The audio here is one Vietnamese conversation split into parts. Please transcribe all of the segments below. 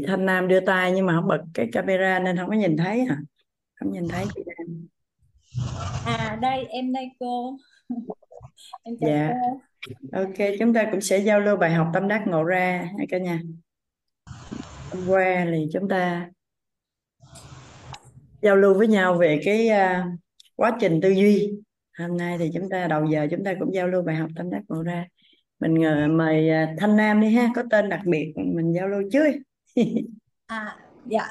chị Thanh Nam đưa tay nhưng mà không bật cái camera nên không có nhìn thấy à không nhìn thấy chị Nam. À đây em đây cô. Em chào dạ. cô. ok chúng ta cũng sẽ giao lưu bài học tâm đắc ngộ ra ha cả nhà. Hôm qua thì chúng ta giao lưu với nhau về cái à, quá trình tư duy. Hôm nay thì chúng ta đầu giờ chúng ta cũng giao lưu bài học tâm đắc ngộ ra. Mình ờ, mời à, Thanh Nam đi ha có tên đặc biệt mình giao lưu trước À dạ.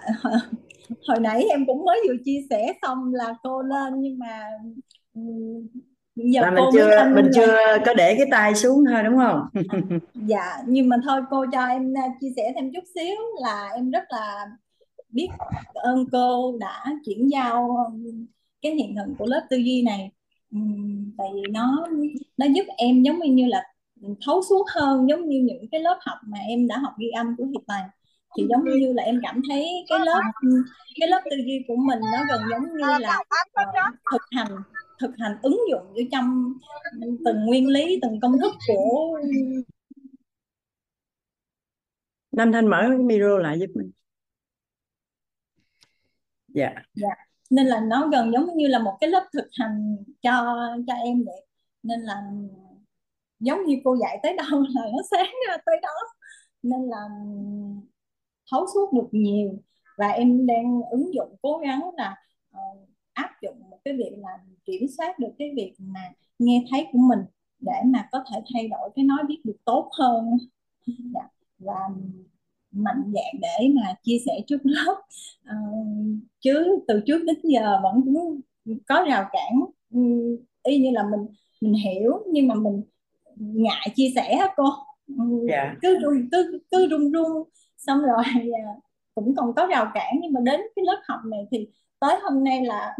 Hồi nãy em cũng mới vừa chia sẻ xong là cô lên nhưng mà ừm, giờ là mình cô chưa mình là chưa có để cái tay xuống thôi đúng không? Dạ nhưng mà thôi cô cho em à, chia sẻ thêm chút xíu là em rất là biết ơn cô đã chuyển giao cái hiện thực của lớp tư duy này. Ừm, tại vì nó nó giúp em giống như là thấu suốt hơn giống như những cái lớp học mà em đã học ghi âm của Hiệp Toàn thì giống như là em cảm thấy cái lớp cái lớp tư duy của mình nó gần giống như là ờ, thực hành thực hành ứng dụng ở trong từng nguyên lý từng công thức của Nam Thanh mở cái micro lại giúp mình. Dạ. Dạ. Nên là nó gần giống như là một cái lớp thực hành cho cho em vậy. Nên là giống như cô dạy tới đâu là nó sáng ra tới đó. Nên là thấu suốt được nhiều. Và em đang ứng dụng cố gắng là ờ, áp dụng một cái việc là kiểm soát được cái việc mà nghe thấy của mình để mà có thể thay đổi cái nói biết được tốt hơn. Dạ. và mạnh dạn để mà chia sẻ trước lớp. Ờ, chứ từ trước đến giờ vẫn cũng có rào cản. Ừ, y như là mình mình hiểu nhưng mà mình ngại chia sẻ cô. Ừ, dạ. cứ cứ cứ run run xong rồi dạ, cũng còn có rào cản, nhưng mà đến cái lớp học này thì tới hôm nay là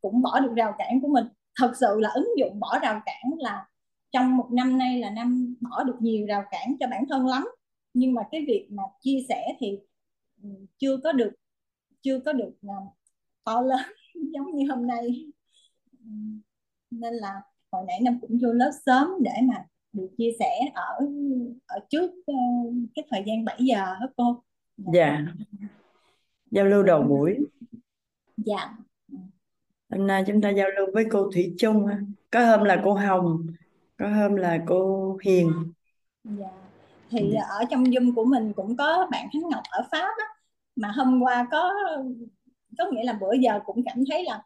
cũng bỏ được rào cản của mình. Thật sự là ứng dụng bỏ rào cản là trong một năm nay là năm bỏ được nhiều rào cản cho bản thân lắm. Nhưng mà cái việc mà chia sẻ thì ừ, chưa có được, chưa có được à, to lớn giống như hôm nay. Ừ, nên là hồi nãy năm cũng vô lớp sớm để mà được chia sẻ ở ở trước ờ, cái thời gian 7 giờ hết cô? Dạ. Dạ. Giao lưu đầu buổi. Dạ. Hôm nay chúng ta giao lưu với cô Thủy Chung có hôm là cô Hồng có hôm là cô Hiền. Dạ. Thì ở trong Zoom của mình cũng có bạn Khánh Ngọc ở Pháp á, mà hôm qua có có nghĩa là bữa giờ cũng cảm thấy là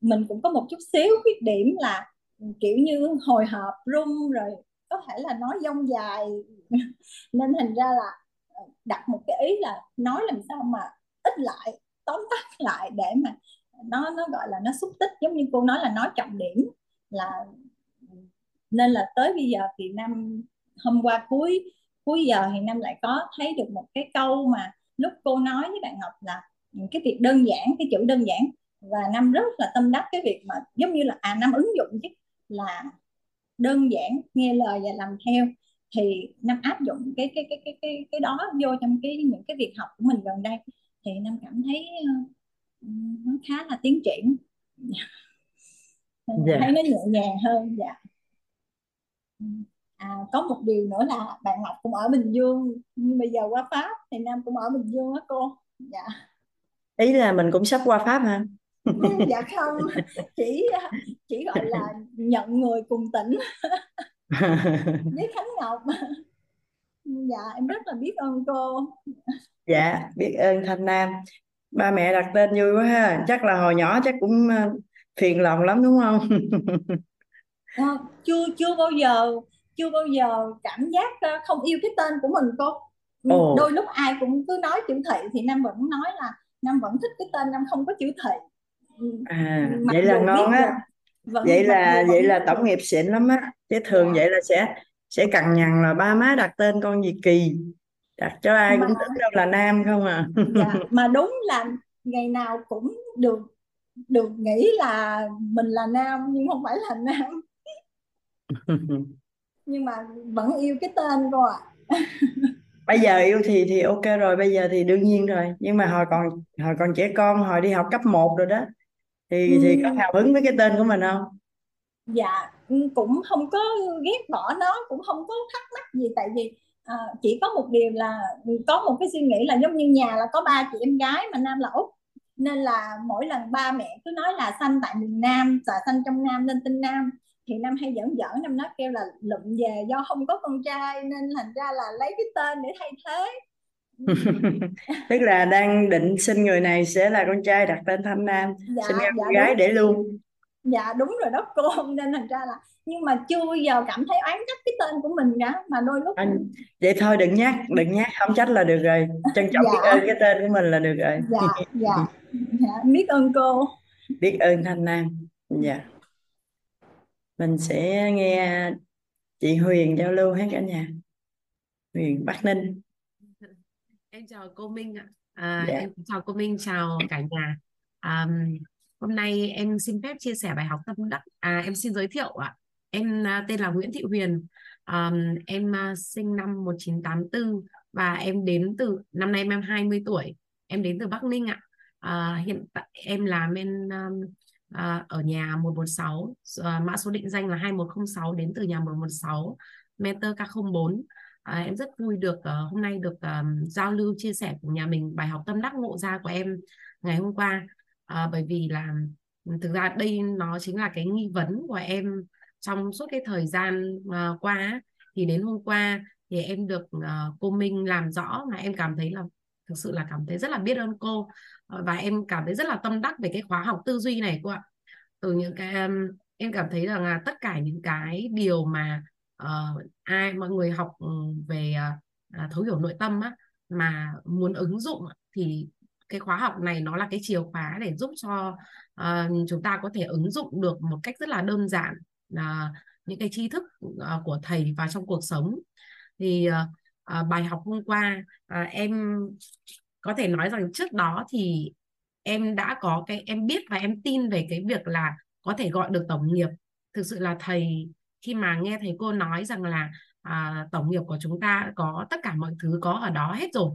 mình cũng có một chút xíu khuyết điểm là kiểu như hồi hộp run rồi có thể là nói dông dài. Nên thành ra là ờ, đặt một cái ý là nói làm sao mà ít lại, tóm tắt lại để mà nó nó gọi là nó xúc tích. Giống như cô nói là nói trọng điểm là, nên là tới bây giờ thì năm, hôm qua cuối cuối giờ thì năm lại có thấy được một cái câu mà lúc cô nói với bạn Ngọc là cái việc đơn giản, cái chữ đơn giản. Và năm rất là tâm đắc cái việc mà giống như là à năm ứng dụng chứ là đơn giản nghe lời và làm theo thì năm áp dụng cái cái cái cái cái cái đó vô trong cái những cái việc học của mình gần đây. Thì năm cảm thấy uh, nó khá là tiến triển. Dạ. thấy nó nhẹ nhàng hơn dạ. À, có một điều nữa là bạn Ngọc cũng ở Bình Dương nhưng bây giờ qua Pháp thì Nam cũng ở Bình Dương á cô dạ. Ý là mình cũng sắp qua Pháp ha dạ không. Chỉ chỉ gọi là nhận người cùng tỉnh. Với Khánh Ngọc. Dạ em rất là biết ơn cô. Dạ biết ơn Thanh Nam. Ba mẹ đặt tên vui quá ha. Chắc là hồi nhỏ chắc cũng ờ, phiền lòng lắm đúng không? À, chưa chưa bao giờ chưa bao giờ cảm giác không yêu cái tên của mình cô. Ồ. đôi lúc ai cũng cứ nói chữ thị thì Nam vẫn nói là Nam vẫn thích cái tên Nam không có chữ thị à mặc vậy là dù biết ngon á. vẫn vậy mặc là dù vậy vẫn là tổng nghiệp xịn lắm á. Chứ thường dạ. vậy là sẽ sẽ cằn nhằn là ba má đặt tên con gì kỳ. Đặt cho ai mà cũng tưởng đâu là nam không à. Dạ mà đúng là ngày nào cũng được được nghĩ là mình là nam nhưng không phải là nam. Nhưng mà vẫn yêu cái tên cô ạ. Bây giờ yêu thì thì ok rồi bây giờ thì đương nhiên rồi. Nhưng mà hồi còn hồi còn trẻ con hồi đi học cấp 1 rồi đó thì thì có hào hứng với cái tên của mình không? Dạ cũng không có ghét bỏ nó cũng không có thắc mắc gì. Tại vì à, chỉ có một điều là có một cái suy nghĩ là giống như nhà là có ba chị em gái mà nam là út nên là mỗi lần ba mẹ cứ nói là sanh tại miền Nam và sanh trong Nam nên tin Nam. Thì Nam hay giỡn giỡn Nam nói kêu là lụm về do không có con trai nên thành ra là lấy cái tên để thay thế tức là đang định sinh người này sẽ là con trai đặt tên Thanh Nam dạ, sinh ra dạ con gái đúng. để luôn. Dạ đúng rồi đó cô. Nên thành ra là nhưng mà chưa bao giờ cảm thấy oán trách cái tên của mình cả mà đôi lúc anh vậy thôi đừng nhắc đừng nhắc không trách là được rồi. Trân trọng Dạ. biết ơn cái tên của mình là được rồi. Dạ dạ. Dạ biết ơn cô. Biết ơn Thanh Nam. Dạ. Mình sẽ nghe chị Huyền giao lưu hết cả nhà. Huyền Bắc Ninh Em chào cô Minh ạ. À, Dạ. em chào cô Minh, chào cả nhà. À, hôm nay em xin phép chia sẻ bài học tâm đắc. À, em xin giới thiệu ạ. Em à, tên là Nguyễn Thị Huyền. À, em sinh năm 1984 và em đến từ năm nay em 20 tuổi. Em đến từ Bắc Ninh ạ. À, hiện tại em làm bên à, ở nhà 116, à, mã số định danh là 2106 đến từ nhà 116 Mentor K04. À, em rất vui được uh, hôm nay được um, giao lưu chia sẻ của nhà mình bài học tâm đắc ngộ ra của em ngày hôm qua. À, bởi vì là ừ, thực ra đây nó chính là cái nghi vấn của em trong suốt cái thời gian uh, qua thì đến hôm qua thì em được uh, cô Minh làm rõ mà em cảm thấy là thực sự là cảm thấy rất là biết ơn cô và em cảm thấy rất là tâm đắc về cái khóa học tư duy này cô ạ. Từ những cái em cảm thấy rằng là tất cả những cái điều mà uh, ai mọi người học ừ, về uh, thấu hiểu nội tâm á mà muốn ứng dụng thì cái khóa học này nó là cái chìa khóa để giúp cho uh, chúng ta có thể ứng dụng được một cách rất là đơn giản uh, những cái tri thức uh, của thầy vào trong cuộc sống. Thì uh, uh, bài học hôm qua uh, em có thể nói rằng trước đó thì em đã có cái em biết và em tin về cái việc là có thể gọi được tổng nghiệp. Thực sự là thầy khi mà nghe thầy cô nói rằng là à, tổng nghiệp của chúng ta có tất cả mọi thứ có ở đó hết rồi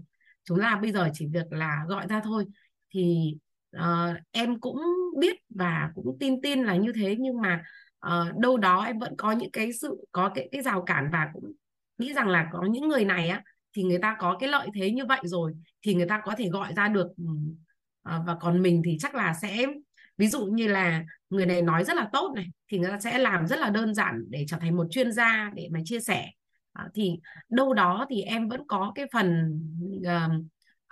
chúng ta bây giờ chỉ việc là gọi ra thôi. Thì uh, em cũng biết và cũng tin tin là như thế nhưng mà uh, đâu đó em vẫn có những cái sự có cái cái rào cản và cũng nghĩ rằng là có những người này á thì người ta có cái lợi thế như vậy rồi thì người ta có thể gọi ra được uh, và còn mình thì chắc là sẽ ví dụ như là người này nói rất là tốt này thì người ta sẽ làm rất là đơn giản để trở thành một chuyên gia để mà chia sẻ. À, thì đâu đó thì em vẫn có cái phần uh,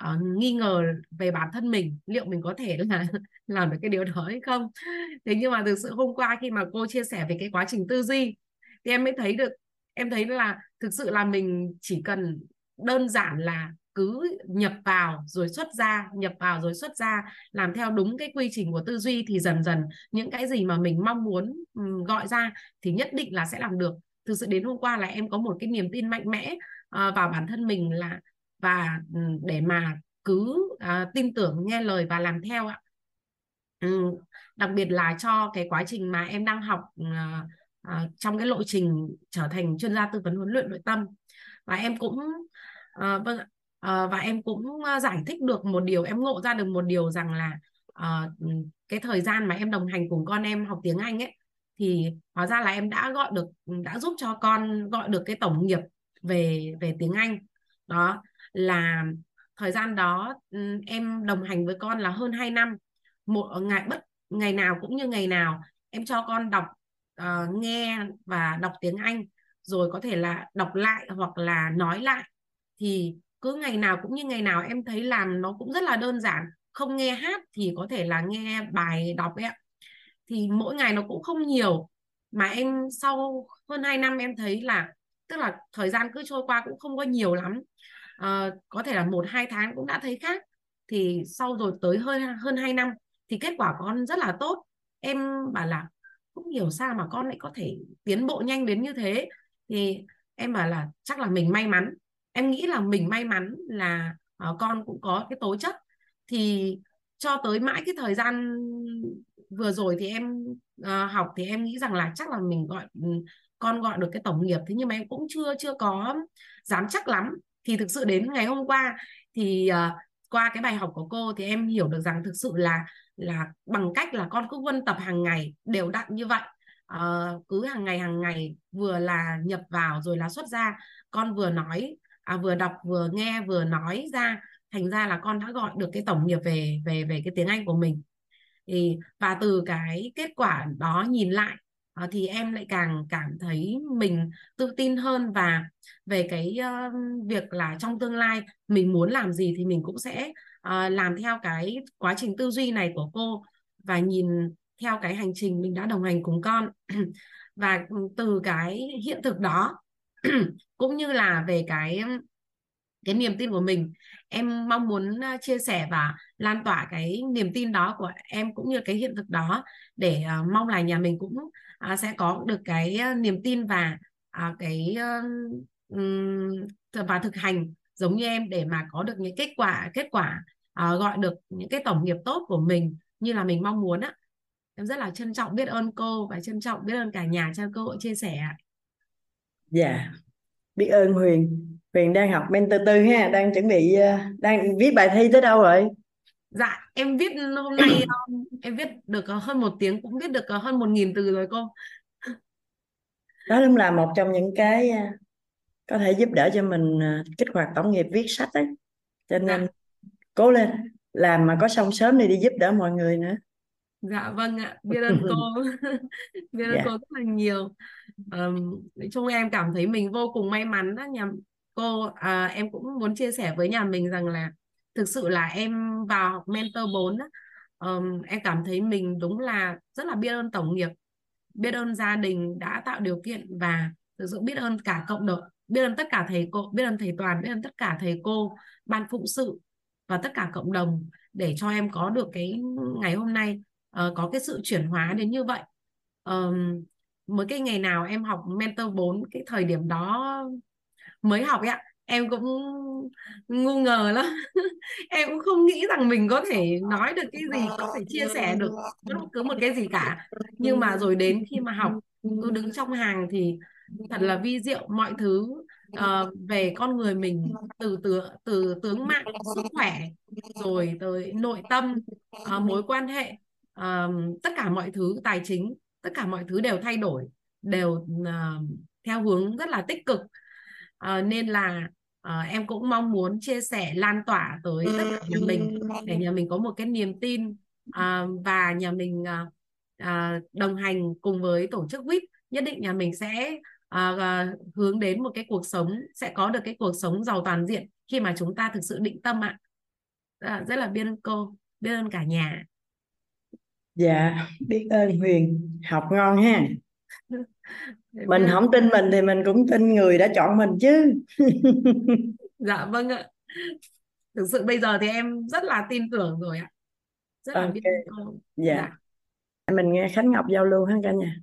uh, nghi ngờ về bản thân mình liệu mình có thể là làm được cái điều đó hay không. Thế nhưng mà thực sự hôm qua khi mà cô chia sẻ về cái quá trình tư duy thì em mới thấy được em thấy là thực sự là mình chỉ cần đơn giản là cứ nhập vào rồi xuất ra nhập vào rồi xuất ra làm theo đúng cái quy trình của tư duy thì dần dần những cái gì mà mình mong muốn gọi ra thì nhất định là sẽ làm được. Thực sự đến hôm qua là em có một cái niềm tin mạnh mẽ ờ, vào bản thân mình là và để mà cứ uh, tin tưởng nghe lời và làm theo ạ. Đặc biệt là cho cái quá trình mà em đang học uh, uh, trong cái lộ trình trở thành chuyên gia tư vấn huấn luyện nội tâm. Và em cũng uh, vâng Ờ, và em cũng ờ, giải thích được một điều em ngộ ra được một điều rằng là uh, cái thời gian mà em đồng hành cùng con em học tiếng Anh ấy thì hóa ra là em đã gọi được đã giúp cho con gọi được cái tổng nghiệp về về tiếng Anh. Đó là thời gian đó ừ, em đồng hành với con là hơn 2 năm. Một ngày bất ngày nào cũng như ngày nào em cho con đọc uh, nghe và đọc tiếng Anh rồi có thể là đọc lại hoặc là nói lại. Thì cứ ngày nào cũng như ngày nào em thấy làm nó cũng rất là đơn giản. Không nghe hát thì có thể là nghe bài đọc ấy ạ. Thì mỗi ngày nó cũng không nhiều. Mà em sau hơn 2 năm em thấy là tức là thời gian cứ trôi qua cũng không có nhiều lắm. À, có thể là một hai tháng cũng đã thấy khác. Thì sau rồi tới hơn hơn 2 năm thì kết quả con rất là tốt. Em bảo là cũng hiểu sao mà con lại có thể tiến bộ nhanh đến như thế. Thì em bảo là chắc là mình may mắn em nghĩ là mình may mắn là uh, con cũng có cái tố chất. Thì cho tới mãi cái thời gian vừa rồi thì em uh, học thì em nghĩ rằng là chắc là mình gọi ừ, con gọi được cái tổng nghiệp. Thế nhưng mà em cũng chưa chưa có dám chắc lắm. Thì thực sự đến ngày hôm qua thì uh, qua cái bài học của cô thì em hiểu được rằng thực sự là là bằng cách là con cứ vân tập hàng ngày đều đặn như vậy. Uh, cứ hàng ngày hàng ngày vừa là nhập vào rồi là xuất ra. Con vừa nói à, vừa đọc vừa nghe vừa nói ra. Thành ra là con đã gọi được cái tổng nghiệp về về về cái tiếng Anh của mình. Thì và từ cái kết quả đó nhìn lại à, thì em lại càng cảm thấy mình tự tin hơn. Và về cái uh, việc là trong tương lai mình muốn làm gì thì mình cũng sẽ uh, làm theo cái quá trình tư duy này của cô và nhìn theo cái hành trình mình đã đồng hành cùng con. Và ừ, từ cái hiện thực đó cũng như là về cái cái niềm tin của mình em mong muốn chia sẻ và lan tỏa cái niềm tin đó của em cũng như cái hiện thực đó để uh, mong là nhà mình cũng uh, sẽ có được cái uh, niềm tin và uh, cái um, và thực hành giống như em để mà có được những kết quả kết quả uh, gọi được những cái tổng nghiệp tốt của mình như là mình mong muốn á. Em rất là trân trọng biết ơn cô và trân trọng biết ơn cả nhà cho cơ hội chia sẻ dạ. Yeah. biết ơn Huyền. Huyền đang học mentor tư ha đang chuẩn bị ờ, đang viết bài thi tới đâu rồi? Dạ em viết hôm nay em viết được hơn một tiếng cũng viết được hơn một nghìn từ rồi cô. Đó cũng là một trong những cái ờ, có thể giúp đỡ cho mình ờ, kích hoạt tổng nghiệp viết sách đấy cho nên dạ. cố lên. Làm mà có xong sớm đi đi giúp đỡ mọi người nữa dạ vâng ạ biết ơn cô. Biết ơn dạ. cô rất là nhiều. Um, nói chung em cảm thấy mình vô cùng may mắn đó nhằm cô à, em cũng muốn chia sẻ với nhà mình rằng là thực sự là em vào học mentor 4 á, um, em cảm thấy mình đúng là rất là biết ơn tổng nghiệp biết ơn gia đình đã tạo điều kiện và thực sự biết ơn cả cộng đồng biết ơn tất cả thầy cô biết ơn thầy toàn biết ơn tất cả thầy cô ban phụng sự và tất cả cộng đồng để cho em có được cái ngày hôm nay uh, có cái sự chuyển hóa đến như vậy. Um, mới cái ngày nào em học mentor 4 cái thời điểm đó mới học ấy ạ em cũng ngu ngờ lắm. Em cũng không nghĩ rằng mình có thể nói được cái gì có thể chia sẻ được bất cứ một cái gì cả. Nhưng mà rồi đến khi mà học tôi đứng trong hàng thì thật là vi diệu mọi thứ uh, về con người mình từ từ từ tướng mạng sức khỏe rồi tới nội tâm uh, mối quan hệ uh, tất cả mọi thứ tài chính tất cả mọi thứ đều thay đổi đều uh, theo hướng rất là tích cực. Uh, nên là uh, em cũng mong muốn chia sẻ lan tỏa tới tất cả nhà mình để nhà mình có một cái niềm tin uh, và nhà mình uh, uh, đồng hành cùng với tổ chức WIP nhất định nhà mình sẽ uh, uh, hướng đến một cái cuộc sống sẽ có được cái cuộc sống giàu toàn diện khi mà chúng ta thực sự định tâm ạ. Uh, rất là biết ơn cô biết ơn cả nhà dạ biết ơn Huyền. Học ngon ha. Mình không tin mình thì mình cũng tin người đã chọn mình chứ. Dạ vâng ạ. Thực sự bây giờ thì em rất là tin tưởng rồi ạ. Rất là okay. biết cô. Dạ. dạ. Mình nghe Khánh Ngọc giao lưu ha cả nhà.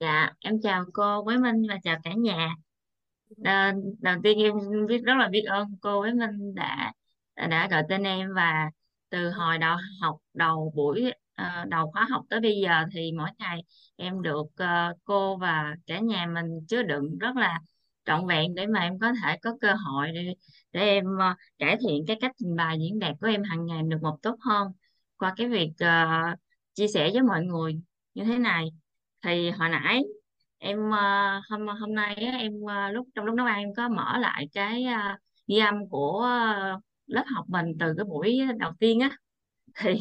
Dạ em chào cô Quế Minh và chào cả nhà. À, đầu tiên em biết rất là biết ơn cô Quế Minh đã đã gọi tên em và từ hồi đầu học đầu buổi Ờ, đầu khóa học tới bây giờ thì mỗi ngày em được ờ, cô và cả nhà mình chứa đựng rất là trọn vẹn để mà em có thể có cơ hội để, để em ờ, cải thiện cái cách trình bày diễn đạt của em hàng ngày được một tốt hơn qua cái việc chia sẻ với mọi người như thế này. Thì hồi nãy em hôm hôm nay á, em lúc trong lúc nấu ăn em có mở lại cái ghi âm của lớp học mình từ cái buổi đầu tiên á. Thì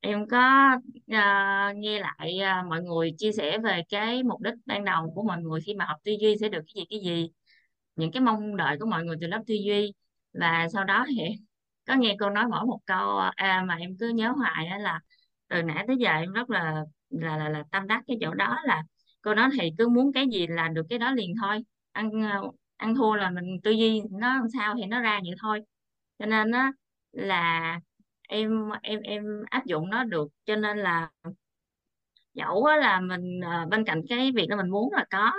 em có uh, nghe lại uh, mọi người chia sẻ về cái mục đích ban đầu của mọi người khi mà học tư duy sẽ được cái gì cái gì? Những cái mong đợi của mọi người từ lớp tư duy. Và sau đó thì có nghe cô nói mỗi một câu ờ, à, mà em cứ nhớ hoài đó là từ nãy tới giờ em rất là là là, là tâm đắc cái chỗ đó là cô nói thì cứ muốn cái gì là được cái đó liền thôi. Ăn ăn thua là mình tư duy nó làm sao thì nó ra vậy thôi. Cho nên á là em em em áp dụng nó được cho nên là dẫu là mình ờ, bên cạnh cái việc là mình muốn là có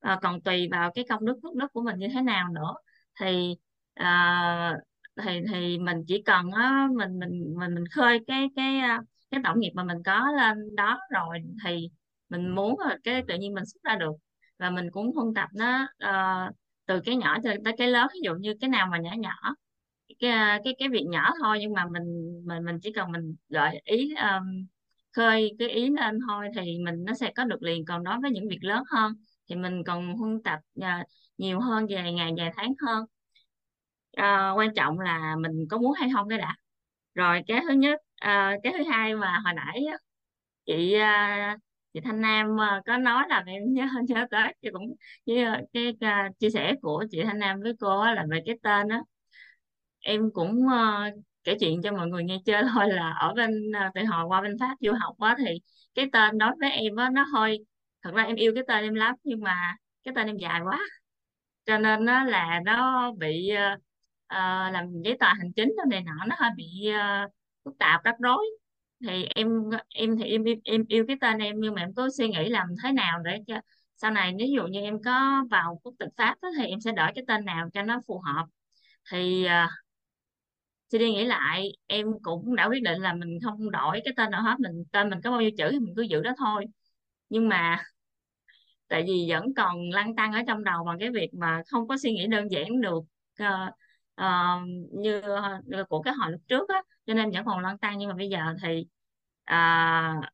à, còn tùy vào cái công đức phước đức của mình như thế nào nữa. Thì à, thì thì mình chỉ cần á mình mình mình mình khơi cái cái cái tổng nghiệp mà mình có lên đó rồi thì mình muốn là cái tự nhiên mình xuất ra được. Và mình cũng huân tập nó uh, từ cái nhỏ cho tới cái lớn ví dụ như cái nào mà nhỏ nhỏ cái cái cái việc nhỏ thôi nhưng mà mình mình mình chỉ cần mình gợi ý um, khơi cái ý lên thôi thì mình nó sẽ có được liền. Còn đối với những việc lớn hơn thì mình còn huân tập uh, nhiều hơn về ngày vài tháng hơn. Uh, quan trọng là mình có muốn hay không cái đã. Rồi cái thứ nhất uh, cái thứ hai mà hồi nãy chị uh, chị Thanh Nam có nói là em nhớ nhớ tới chị cũng với cái à, chia sẻ của chị Thanh Nam với cô là về cái tên đó em cũng uh, kể chuyện cho mọi người nghe chơi thôi là ở bên uh, từ hồi qua bên Pháp du học á thì cái tên đối với em á nó hơi thật ra em yêu cái tên em lắm nhưng mà cái tên em dài quá. Cho nên nó là nó bị uh, làm giấy tờ hành chính nó này nọ nó hơi bị uh, phức tạp rắc rối. Thì em em thì em, em em yêu cái tên em nhưng mà em có suy nghĩ làm thế nào để cho sau này ví dụ như em có vào quốc tịch Pháp đó, thì em sẽ đổi cái tên nào cho nó phù hợp. Thì uh, suy đi nghĩ lại em cũng đã quyết định là mình không đổi cái tên nào hết mình tên mình có bao nhiêu chữ thì mình cứ giữ đó thôi. Nhưng mà tại vì vẫn còn lăn tăn ở trong đầu bằng cái việc mà không có suy nghĩ đơn giản được uh, uh, như uh, của cái hồi lúc trước á cho nên vẫn còn lăn tăn. Nhưng mà bây giờ thì uh,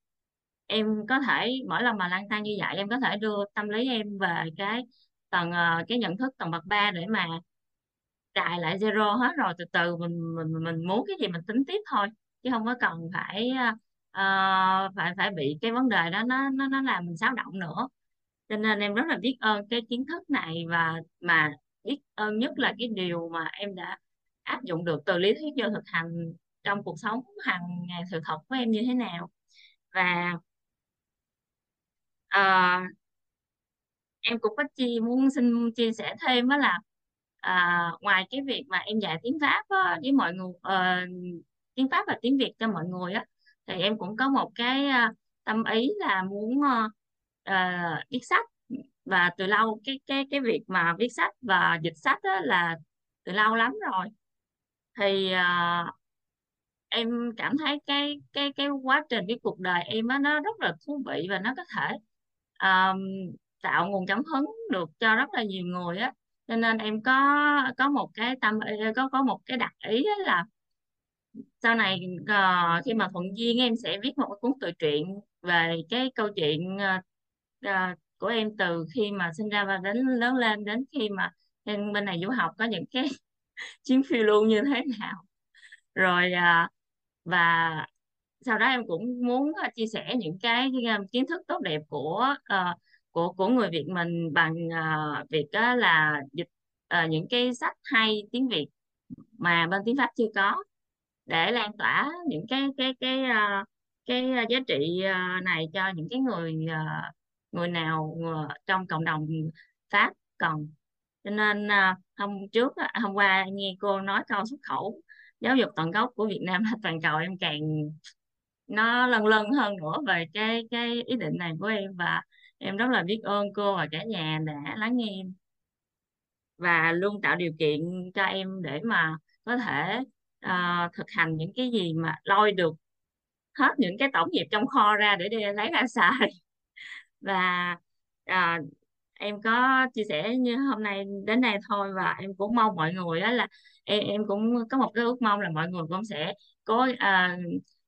em có thể mỗi lần mà lăn tăn như vậy em có thể đưa tâm lý em về cái tầng uh, cái nhận thức tầng bậc ba để mà cài lại zero hết rồi từ từ mình mình mình muốn cái gì mình tính tiếp thôi chứ không có cần phải uh, phải phải bị cái vấn đề đó nó nó nó làm mình xáo động nữa. Cho nên em rất là biết ơn cái kiến thức này và mà biết ơn nhất là cái điều mà em đã áp dụng được từ lý thuyết vô thực hành trong cuộc sống hàng ngày sự thật của em như thế nào. Và uh, em cũng có chi muốn xin chia sẻ thêm đó là à, ngoài cái việc mà em dạy tiếng Pháp á, với mọi người à, tiếng Pháp và tiếng Việt cho mọi người á thì em cũng có một cái à, tâm ý là muốn à, viết sách. Và từ lâu cái cái cái việc mà viết sách và dịch sách á, là từ lâu lắm rồi. Thì à, em cảm thấy cái cái cái quá trình cái cuộc đời em á nó rất là thú vị và nó có thể um, tạo nguồn cảm hứng được cho rất là nhiều người á cho nên em có có một cái tâm có có một cái đặc ý là sau này uh, khi mà thuận duyên em sẽ viết một cái cuốn tự truyện về cái câu chuyện uh, của em từ khi mà sinh ra và đến lớn lên đến khi mà em bên này du học có những cái chuyến phiêu lưu như thế nào. Rồi uh, và sau đó em cũng muốn chia sẻ những cái kiến thức tốt đẹp của uh, của của người Việt mình bằng uh, việc đó là dịch uh, những cái sách hay tiếng Việt mà bên tiếng Pháp chưa có để lan tỏa những cái cái cái uh, cái giá trị này cho những cái người người nào trong cộng đồng Pháp cần cho nên hôm trước hôm qua nghe cô nói câu xuất khẩu giáo dục tận gốc của Việt Nam là toàn cầu em càng nó lần lần hơn nữa về cái cái ý định này của em. Và em rất là biết ơn cô và cả nhà đã lắng nghe em. Và luôn tạo điều kiện cho em để mà có thể uh, thực hành những cái gì mà lôi được hết những cái tổng nghiệp trong kho ra để đi lấy ra xài. Và uh, em có chia sẻ như hôm nay đến đây thôi và em cũng mong mọi người đó là em em cũng có một cái ước mong là mọi người cũng sẽ có uh, ờ,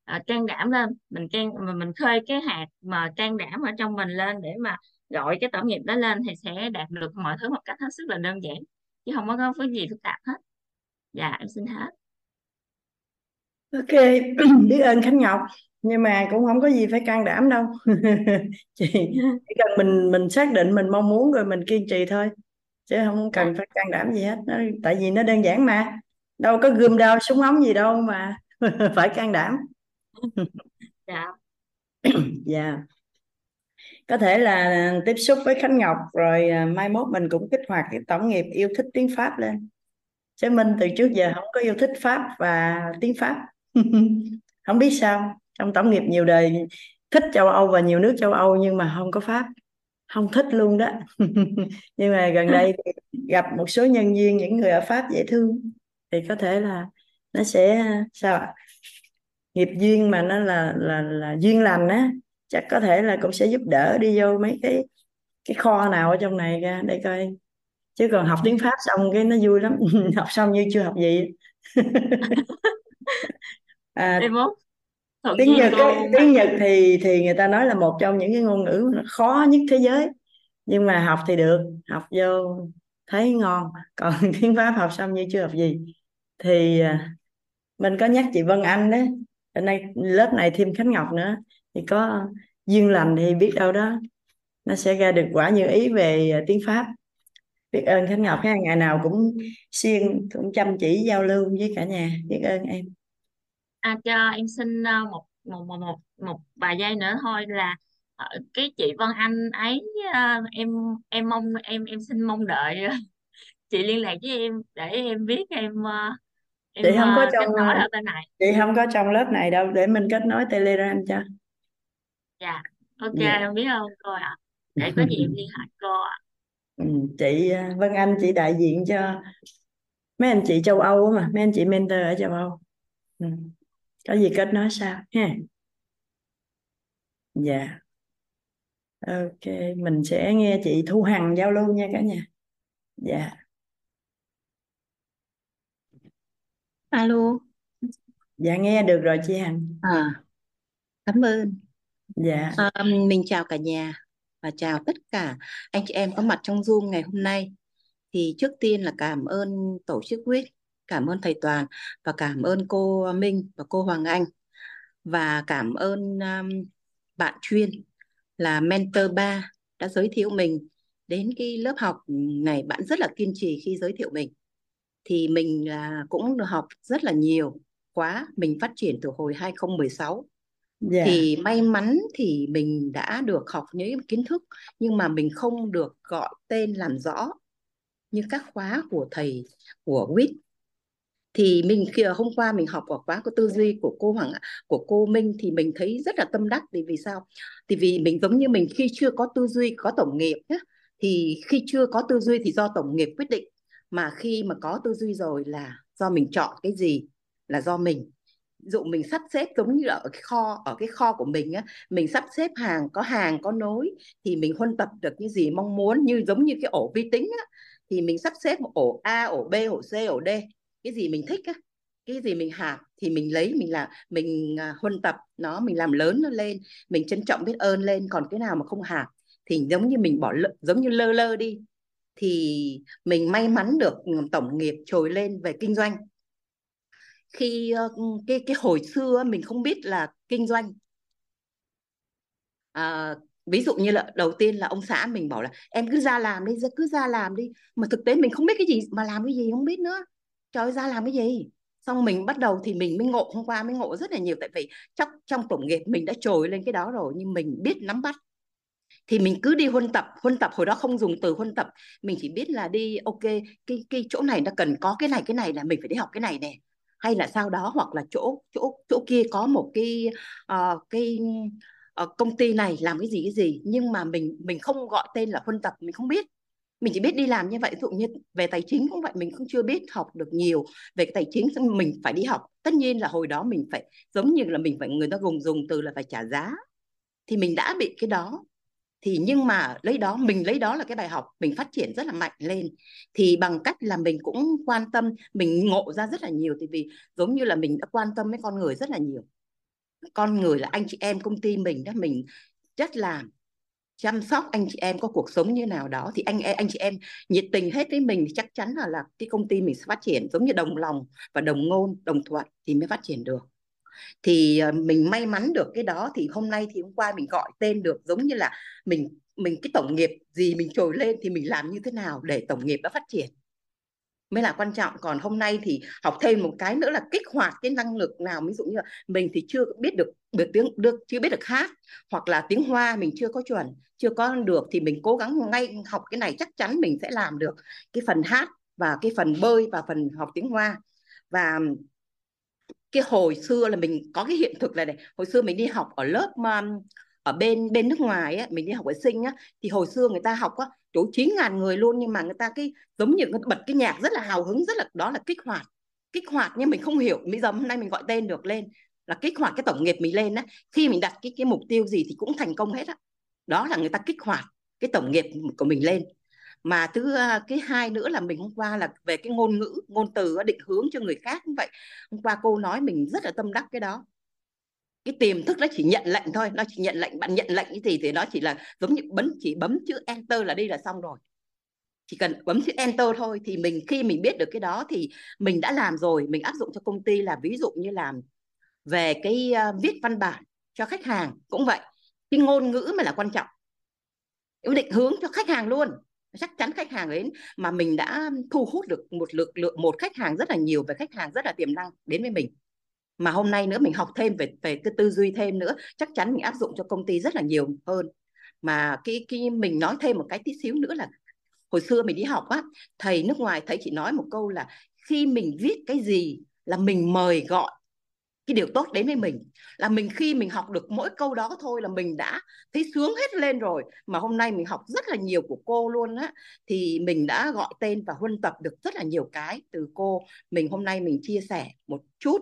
à, can đảm lên. Mình can mình, mình khơi cái hạt mà can đảm ở trong mình lên để mà gọi cái tổng nghiệp đó lên thì sẽ đạt được mọi thứ một cách hết sức là đơn giản chứ không có cái gì phức tạp hết. Dạ em xin hết. Ok biết ơn Khánh Ngọc nhưng mà cũng không có gì phải can đảm đâu. Chị chỉ cần mình mình xác định mình mong muốn rồi mình kiên trì thôi chứ không cần phải can đảm gì hết. Nó, tại vì nó đơn giản mà đâu có gươm đao súng ống gì đâu mà phải can đảm dạ. Dạ. Có thể là à, tiếp xúc với Khánh Ngọc rồi à, mai mốt mình cũng kích hoạt cái tổng nghiệp yêu thích tiếng Pháp lên. Chứ Minh từ trước giờ không có yêu thích Pháp và tiếng Pháp. Không biết sao, trong tổng nghiệp nhiều đời thích châu Âu và nhiều nước châu Âu nhưng mà không có Pháp. Không thích luôn đó. Nhưng mà gần đây gặp một số nhân viên, những người ở Pháp dễ thương. Thì có thể là nó sẽ à, sao ạ? Nghiệp duyên mà nó là là là duyên lành á chắc có thể là cũng sẽ giúp đỡ đi vô mấy cái cái kho nào ở trong này ra để coi. Chứ còn học tiếng Pháp xong cái nó vui lắm. Học xong như chưa học gì. À, em thuận tiếng Nhật ấy, tiếng Nhật thì thì người ta nói là một trong những cái ngôn ngữ khó nhất thế giới. Nhưng mà học thì được học vô thấy ngon. Còn tiếng Pháp học xong như chưa học gì. Thì à, mình có nhắc chị Vân Anh đấy nay lớp này thêm Khánh Ngọc nữa. Thì có duyên lành thì biết đâu đó nó sẽ ra được quả như ý về ờ, tiếng Pháp. Biết ơn Khánh Ngọc ha. Ngày nào cũng xuyên cũng chăm chỉ giao lưu với cả nhà. Biết ơn em. À, cho em xin ờ, một một một một một vài giây nữa thôi là ờ, cái chị Vân Anh ấy em em mong em em xin mong đợi chị liên lạc với em để em biết em chị em không có ờ, trong kết nối ở bên này. chị không có trong lớp này đâu để mình kết nối Telegram cho. Dạ ok dạ. em biết ơn cô ạ. Để có gì em liên hệ cô ạ. Ừ, chị à, Vân Anh chị đại diện cho mấy anh chị châu Âu mà mấy anh chị mentor ở châu Âu. Ừ. có gì kết nối sao ha. Dạ. Ok mình sẽ nghe chị Thu Hằng giao lưu nha cả nhà. Dạ Alo, dạ nghe được rồi chị Hằng à, cảm ơn. dạ À, mình chào cả nhà và chào tất cả anh chị em có mặt trong Zoom ngày hôm nay. Thì trước tiên là cảm ơn tổ chức quyết, cảm ơn thầy Toàn và cảm ơn cô Minh và cô Hoàng Anh và cảm ơn um, bạn Chuyên là mentor 3 đã giới thiệu mình đến cái lớp học này. Bạn rất là kiên trì khi giới thiệu mình. Thì mình là cũng học rất là nhiều quá. Mình phát triển từ hồi 2016 dạ. Thì may mắn thì mình đã được học những kiến thức nhưng mà mình không được gọi tên làm rõ như các khóa của thầy của WIT. Thì mình khi hôm qua mình học ở khóa của tư duy của cô Hoàng của cô Minh thì mình thấy rất là tâm đắc. Thì vì sao? Thì vì mình giống như mình khi chưa có tư duy có tổng nghiệp nhé thì khi chưa có tư duy thì do tổng nghiệp quyết định mà khi mà có tư duy rồi là do mình chọn cái gì là do mình. Ví dụ mình sắp xếp giống như là ở cái kho ở cái kho của mình á mình sắp xếp hàng có hàng có nối thì mình huân tập được những gì mong muốn như giống như cái ổ vi tính á thì mình sắp xếp một ổ A ổ B ổ C ổ D. Cái gì mình thích á cái gì mình hạp thì mình lấy mình là mình à, huân tập nó mình làm lớn nó lên mình trân trọng biết ơn lên. Còn cái nào mà không hạp thì giống như mình bỏ lỡ, giống như lơ lơ đi thì mình may mắn được tổng nghiệp trồi lên về kinh doanh. Khi cái cái hồi xưa mình không biết là kinh doanh. À, ví dụ như là đầu tiên là ông xã mình bảo là em cứ ra làm đi cứ ra làm đi. Mà thực tế mình không biết cái gì mà làm cái gì không biết nữa. Trời ra làm cái gì? Xong mình bắt đầu thì mình mới ngộ hôm qua mới ngộ rất là nhiều tại vì trong trong tổng nghiệp mình đã trồi lên cái đó rồi nhưng mình biết nắm bắt thì mình cứ đi huân tập huân tập hồi đó không dùng từ huân tập. Mình chỉ biết là đi ok cái cái chỗ này nó cần có cái này cái này là mình phải đi học cái này nè. Hay là sau đó hoặc là chỗ chỗ chỗ kia có một cái uh, cái uh, công ty này làm cái gì cái gì. Nhưng mà mình mình không gọi tên là huân tập mình không biết. Mình chỉ biết đi làm như vậy. Ví dụ như về tài chính cũng vậy mình cũng chưa biết học được nhiều về tài chính mình phải đi học. Tất nhiên là hồi đó mình phải giống như là mình phải người ta dùng dùng từ là phải trả giá. Thì mình đã bị cái đó thì nhưng mà lấy đó, mình lấy đó là cái bài học, mình phát triển rất là mạnh lên. Thì bằng cách là mình cũng quan tâm, mình ngộ ra rất là nhiều. Thì vì giống như là mình đã quan tâm với con người rất là nhiều. Con người là anh chị em, công ty mình đó, mình rất là chăm sóc anh chị em có cuộc sống như nào đó. Thì anh anh chị em nhiệt tình hết với mình thì chắc chắn là là cái công ty mình sẽ phát triển giống như đồng lòng và đồng ngôn, đồng thuận thì mới phát triển được thì ờ, mình may mắn được cái đó thì hôm nay thì hôm qua mình gọi tên được giống như là mình mình cái tổng nghiệp gì mình trồi lên thì mình làm như thế nào để tổng nghiệp nó phát triển. Mới là quan trọng. Còn hôm nay thì học thêm một cái nữa là kích hoạt cái năng lực nào, ví dụ như là mình thì chưa biết được được tiếng, được, chưa biết được hát, hoặc là tiếng hoa mình chưa có chuẩn, chưa có được thì mình cố gắng ngay học cái này chắc chắn mình sẽ làm được cái phần hát và cái phần bơi và phần học tiếng hoa. Và cái hồi xưa là mình có cái hiện thực là này hồi xưa mình đi học ở lớp um, ở bên bên nước ngoài á, mình đi học vệ sinh á thì hồi xưa người ta học á chỗ chín ngàn người luôn nhưng mà người ta cái giống như người ta bật cái nhạc rất là hào hứng rất là đó là kích hoạt kích hoạt nhưng mình không hiểu bây giờ hôm nay mình gọi tên được lên là kích hoạt cái tổng nghiệp mình lên á khi mình đặt cái cái mục tiêu gì thì cũng thành công hết á. Đó là người ta kích hoạt cái tổng nghiệp của mình lên mà thứ ờ, cái hai nữa là mình hôm qua là về cái ngôn ngữ ngôn từ định hướng cho người khác cũng vậy. Hôm qua cô nói mình rất là tâm đắc cái đó. Cái tiềm thức nó chỉ nhận lệnh thôi nó chỉ nhận lệnh bạn nhận lệnh cái gì thì nó chỉ là giống như bấm chỉ bấm chữ enter là đi là xong rồi. Chỉ cần bấm chữ enter thôi thì mình khi mình biết được cái đó thì mình đã làm rồi mình áp dụng cho công ty là ví dụ như làm về cái uh, viết văn bản cho khách hàng cũng vậy. Cái ngôn ngữ mà là quan trọng. Định hướng cho khách hàng luôn chắc chắn khách hàng đến mà mình đã thu hút được một lực lượng, một khách hàng rất là nhiều và khách hàng rất là tiềm năng đến với mình. Mà hôm nay nữa mình học thêm về về cái tư duy thêm nữa, chắc chắn mình áp dụng cho công ty rất là nhiều hơn. Mà cái cái mình nói thêm một cái tí xíu nữa là hồi xưa mình đi học á, thầy nước ngoài, thầy chỉ nói một câu là khi mình viết cái gì là mình mời gọi cái điều tốt đến với mình. Là mình khi mình học được mỗi câu đó thôi là mình đã thấy sướng hết lên rồi. Mà hôm nay mình học rất là nhiều của cô luôn á. Thì mình đã gọi tên và huân tập được rất là nhiều cái từ cô. Mình hôm nay mình chia sẻ một chút.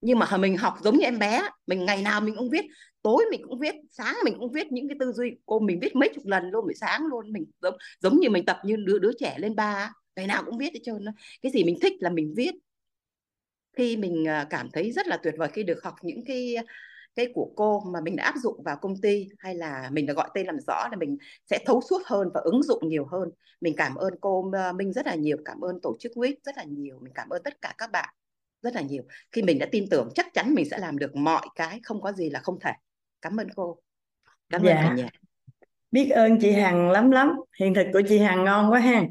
Nhưng mà mình học giống như em bé mình ngày nào mình cũng viết, tối mình cũng viết, sáng mình cũng viết những cái tư duy. Cô mình viết mấy chục lần luôn buổi sáng luôn. Mình giống giống như mình tập như đứa đứa trẻ lên ba ngày nào cũng viết hết trơn cái gì mình thích là mình viết khi mình à, cảm thấy rất là tuyệt vời khi được học những cái cái của cô mà mình đã áp dụng vào công ty hay là mình đã gọi tên làm rõ là mình sẽ thấu suốt hơn và ứng dụng nhiều hơn. Mình cảm ơn cô à, Minh rất là nhiều cảm ơn tổ chức WIT rất là nhiều mình cảm ơn tất cả các bạn rất là nhiều. Khi mình đã tin tưởng chắc chắn mình sẽ làm được mọi cái không có gì là không thể. Cảm ơn cô. Cảm ơn dạ. cả nhà. Biết ơn chị Hằng lắm lắm. Hiện thực của chị Hằng ngon quá ha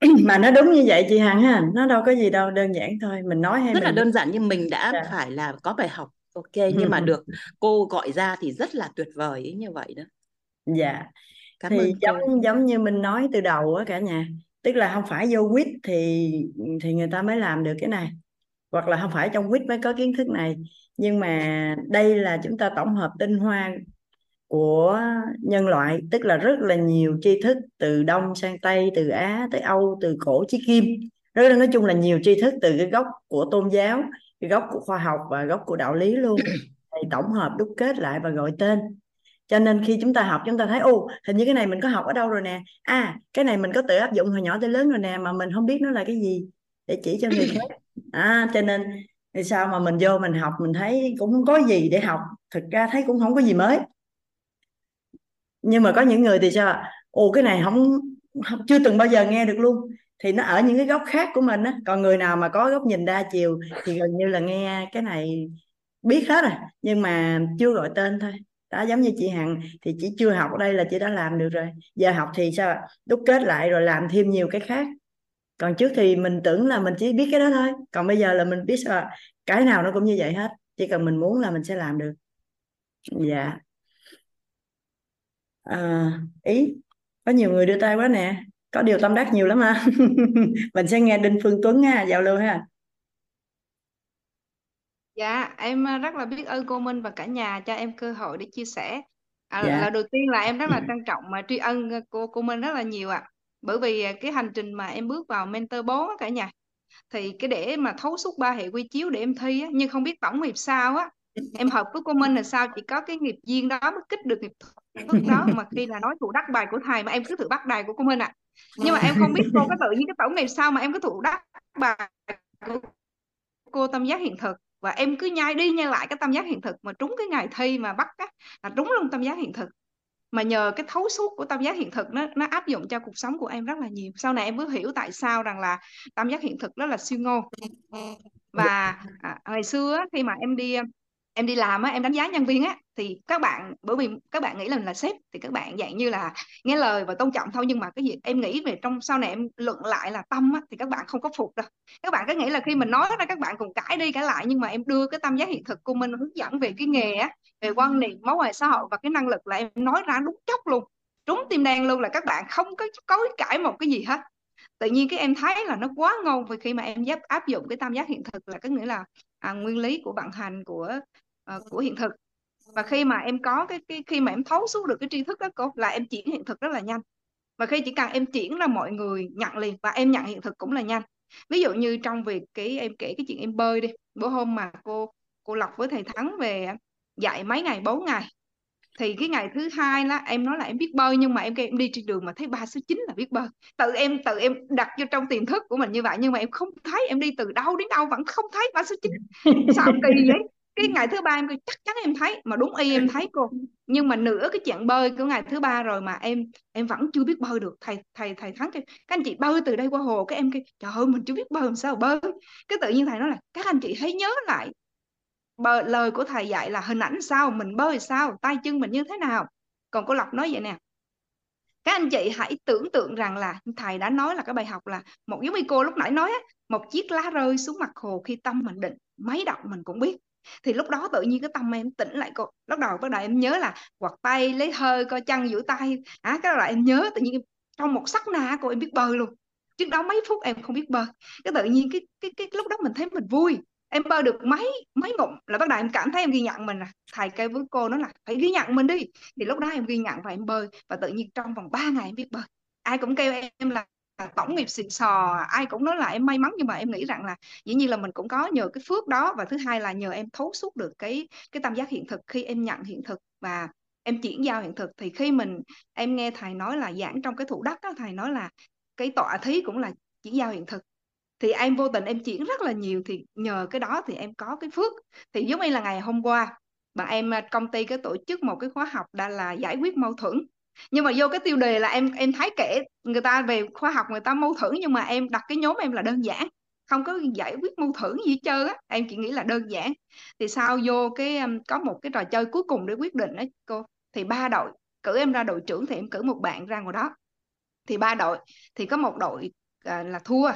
mà nó đúng như vậy chị Hằng ha nó đâu có gì đâu đơn giản thôi mình nói hay rất mình là đơn giản nhưng mình đã dạ. phải là có bài học ok nhưng mà được cô gọi ra thì rất là tuyệt vời như vậy đó. Dạ. Cảm thì ơn giống cô giống như mình nói từ đầu á cả nhà tức là không phải vô quýt thì thì người ta mới làm được cái này hoặc là không phải trong quýt mới có kiến thức này. Nhưng mà đây là chúng ta tổng hợp tinh hoa của nhân loại tức là rất là nhiều tri thức từ đông sang tây từ á tới âu từ cổ chí kim. Rất là nói chung là nhiều tri thức từ cái gốc của tôn giáo cái gốc của khoa học và gốc của đạo lý luôn. Thì tổng hợp đúc kết lại và gọi tên. Cho nên khi chúng ta học chúng ta thấy ô hình như cái này mình có học ở đâu rồi nè? À cái này mình có tự áp dụng hồi nhỏ tới lớn rồi nè mà mình không biết nó là cái gì. Để chỉ cho người khác. À cho nên thì sao mà mình vô mình học mình thấy cũng không có gì để học. Thực ra thấy cũng không có gì mới nhưng mà có những người thì sao ồ cái này không, không chưa từng bao giờ nghe được luôn. Thì nó ở những cái góc khác của mình á. Còn người nào mà có góc nhìn đa chiều thì gần như là nghe cái này biết hết rồi. Nhưng mà chưa gọi tên thôi. Đó giống như chị Hằng thì chỉ chưa học ở đây là chị đã làm được rồi. Giờ học thì sao đúc kết lại rồi làm thêm nhiều cái khác. Còn trước thì mình tưởng là mình chỉ biết cái đó thôi. Còn bây giờ là mình biết sao cái nào nó cũng như vậy hết. Chỉ cần mình muốn là mình sẽ làm được. Dạ à, ý có nhiều người đưa tay quá nè có điều tâm đắc nhiều lắm ha mình sẽ nghe Đinh Phương Tuấn ha giao lưu ha Dạ, em rất là biết ơn cô Minh và cả nhà cho em cơ hội để chia sẻ. À, dạ lần đầu tiên là em rất là trân trọng mà tri ân cô cô Minh rất là nhiều ạ. Bởi vì cái hành trình mà em bước vào mentor 4 á cả nhà thì cái để mà thấu suốt ba hệ quy chiếu để em thi á, nhưng không biết tổng nghiệp sao á em hợp với cô Minh là sao? Chỉ có cái nghiệp duyên đó mới kích được nghiệp thức đó mà khi là nói thủ đắc bài của thầy mà em cứ thử bắt bài của cô Minh ạ. Nhưng mà em không biết cô có tự nhiên cái tổng nghiệp sao mà em cứ thủ đắc bài của cô tâm giác hiện thực. Và em cứ nhai đi nhai lại cái tâm giác hiện thực mà trúng cái ngày thi mà bắt á là trúng luôn tâm giác hiện thực. Mà nhờ cái thấu suốt của tam giác hiện thực nó nó áp dụng cho cuộc sống của em rất là nhiều. Sau này em mới hiểu tại sao rằng là tam giác hiện thực đó là siêu ngô và à, ngày xưa khi mà em đi em đi làm á em đánh giá nhân viên á thì các bạn bởi vì các bạn nghĩ là mình là sếp thì các bạn dạng như là nghe lời và tôn trọng thôi nhưng mà cái gì em nghĩ về trong sau này em luận lại là tâm á thì các bạn không có phục đâu. Các bạn cứ nghĩ là khi mình nói ra các bạn cùng cãi đi cãi lại nhưng mà em đưa cái tâm giác hiện thực của mình hướng dẫn về cái nghề á về quan niệm mối quan hệ xã hội và cái năng lực là em nói ra đúng chốc luôn. Trúng tim đen luôn là các bạn không có có cãi một cái gì hết. Tự nhiên cái em thấy là nó quá ngon vì khi mà em áp áp dụng cái tam giác hiện thực là có nghĩa là à, nguyên lý của vận hành của uh, của hiện thực. Và khi mà em có cái, cái khi mà em thấu suốt được cái tri thức đó cô là em chuyển hiện thực rất là nhanh. Và khi chỉ cần em chuyển là mọi người nhận liền và em nhận hiện thực cũng là nhanh. Ví dụ như trong việc cái em kể cái chuyện em bơi đi bữa hôm mà cô cô lọc với thầy thắng về dạy mấy ngày bốn ngày thì cái ngày thứ hai là em nói là em biết bơi nhưng mà em em đi trên đường mà thấy ba số 9 là biết bơi. Tự em tự em đặt vô trong tiềm thức của mình như vậy nhưng mà em không thấy em đi từ đâu đến đâu vẫn không thấy ba số 9 sao kỳ vậy? Cái ngày thứ ba em kêu chắc chắn em thấy. Mà đúng y em thấy cô. Nhưng mà nửa cái chuyện bơi của ngày thứ ba rồi mà em em vẫn chưa biết bơi được. Thầy thầy thầy thắng kêu các anh chị bơi từ đây qua hồ. Cái em kêu trời ơi mình chưa biết bơi làm sao bơi. Cái tự nhiên thầy nói là các anh chị hãy nhớ lại bờ, lời của thầy dạy là hình ảnh sao mình bơi sao tay chân mình như thế nào. Còn cô Lộc nói vậy nè các anh chị hãy tưởng tượng rằng là thầy đã nói là cái bài học là một giống như cô lúc nãy nói á, một chiếc lá rơi xuống mặt hồ khi tâm mình định mấy động mình cũng biết thì lúc đó tự nhiên cái tâm em tỉnh lại cô. Lúc đầu bắt đầu em nhớ là quạt tay, lấy hơi coi chân giữ tay. À cái đó là em nhớ, tự nhiên trong một sắc na cô em biết bơi luôn. Trước đó mấy phút em không biết bơi. Cái tự nhiên cái cái cái lúc đó mình thấy mình vui. Em bơi được mấy mấy ngụm là bắt đầu em cảm thấy em ghi nhận mình à thầy kêu với cô nó là phải ghi nhận mình đi. Thì lúc đó em ghi nhận và em bơi. Và tự nhiên trong vòng 3 ngày em biết bơi. Ai cũng kêu em là tổng nghiệp xịn sò. Ai cũng nói là em may mắn nhưng mà em nghĩ rằng là dĩ nhiên là mình cũng có nhờ cái phước đó. Và thứ hai là nhờ em thấu suốt được cái cái tam giác hiện thực. Khi em nhận hiện thực và em chuyển giao hiện thực, thì khi mình, em nghe thầy nói là giảng trong cái thủ đất đó thầy nói là cái tọa thí cũng là chuyển giao hiện thực. Thì em vô tình em chuyển rất là nhiều, thì nhờ cái đó thì em có cái phước. Thì giống như là ngày hôm qua bạn em à, công ty cái tổ chức một cái khóa học đã là giải quyết mâu thuẫn nhưng mà vô cái tiêu đề là em em thấy kể người ta về khoa học người ta mâu thuẫn nhưng mà em đặt cái nhóm em là đơn giản không có giải quyết mâu thuẫn gì chơi á. Em chỉ nghĩ là đơn giản. Thì sau vô cái um, có một cái trò chơi cuối cùng để quyết định đấy cô thì ba đội cử em ra đội trưởng thì em cử một bạn ra ngoài đó. Thì ba đội thì có một đội à, là thua.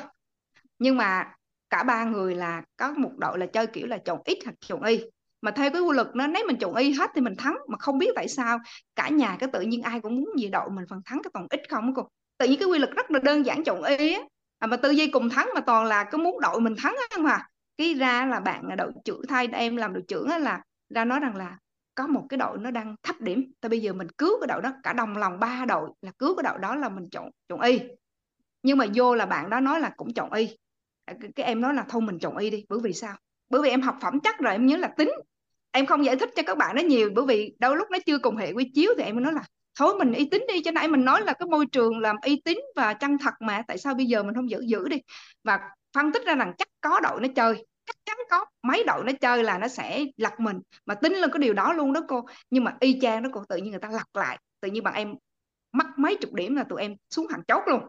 Nhưng mà cả ba người là có một đội là chơi kiểu là chọn x hoặc chọn y mà theo cái quy luật nó nếu mình chọn y hết thì mình thắng mà không biết tại sao cả nhà cái tự nhiên ai cũng muốn gì đội mình phần thắng cái toàn ít không cô. Tự nhiên cái quy luật rất là đơn giản chọn y á. À, mà tư duy cùng thắng mà toàn là có muốn đội mình thắng á mà cái ra là bạn đội trưởng thay em làm đội trưởng á là ra nói rằng là có một cái đội nó đang thấp điểm thì bây giờ mình cứu cái đội đó cả đồng lòng ba đội là cứu cái đội đó là mình chọn chọn y. Nhưng mà vô là bạn đó nói là cũng chọn y. À, cái em nói là thôi mình chọn y đi bởi vì sao? Bởi vì em học phẩm chất rồi, em nhớ là tính. Em không giải thích cho các bạn nó nhiều, bởi vì đôi lúc nó chưa cùng hệ quy chiếu thì em nói là, thôi mình y tín đi, cho nãy mình nói là cái môi trường làm y tín và chân thật mà, tại sao bây giờ mình không giữ giữ đi? Và phân tích ra rằng chắc có đội nó chơi, chắc chắn có mấy đội nó chơi là nó sẽ lật mình. Mà tính lên cái điều đó luôn đó cô. Nhưng mà y chang đó cô, tự nhiên người ta lật lại, tự nhiên bạn em mất mấy chục điểm là tụi em xuống hàng chốt luôn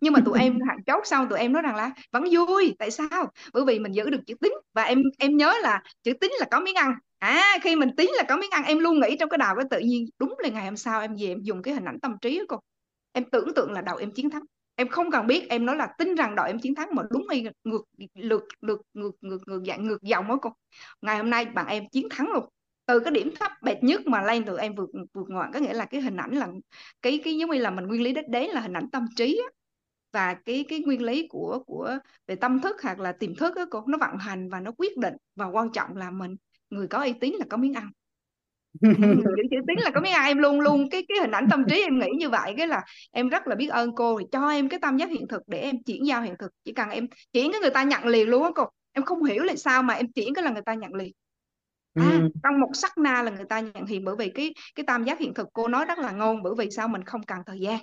nhưng mà tụi em hạn chốt xong tụi em nói rằng là vẫn vui. Tại sao? Bởi vì mình giữ được chữ tính và em em nhớ là chữ tính là có miếng ăn. À khi mình tính là có miếng ăn, em luôn nghĩ trong cái đầu cái tự nhiên đúng là ngày hôm sau em về em dùng cái hình ảnh tâm trí của cô. Em tưởng tượng là đầu em chiến thắng. Em không cần biết, em nói là tin rằng đội em chiến thắng mà đúng hay ngược, lượt lượt, ngược ngược ngược dạng, ngược dòng đó cô. Ngày hôm nay bạn em chiến thắng luôn. Từ cái điểm thấp bệt nhất mà lên từ em vượt vượt ngoạn, có nghĩa là cái hình ảnh là cái cái giống như là mình nguyên lý đất đế là hình ảnh tâm trí á và cái cái nguyên lý của của về tâm thức hoặc là tiềm thức đó, cô nó vận hành và nó quyết định. Và quan trọng là mình người có uy tín là có miếng ăn. Chữ chữ tín là có miếng ăn. Em luôn luôn cái cái hình ảnh tâm trí em nghĩ như vậy. Cái là em rất là biết ơn cô thì cho em cái tâm giác hiện thực để em chuyển giao hiện thực. Chỉ cần em chuyển cái người ta nhận liền luôn á cô. Em không hiểu là sao mà em chuyển cái là người ta nhận liền. À, ừ. trong một sắc na là người ta nhận hiện. Bởi vì cái cái tam giác hiện thực cô nói rất là ngon. Bởi vì sao mình không cần thời gian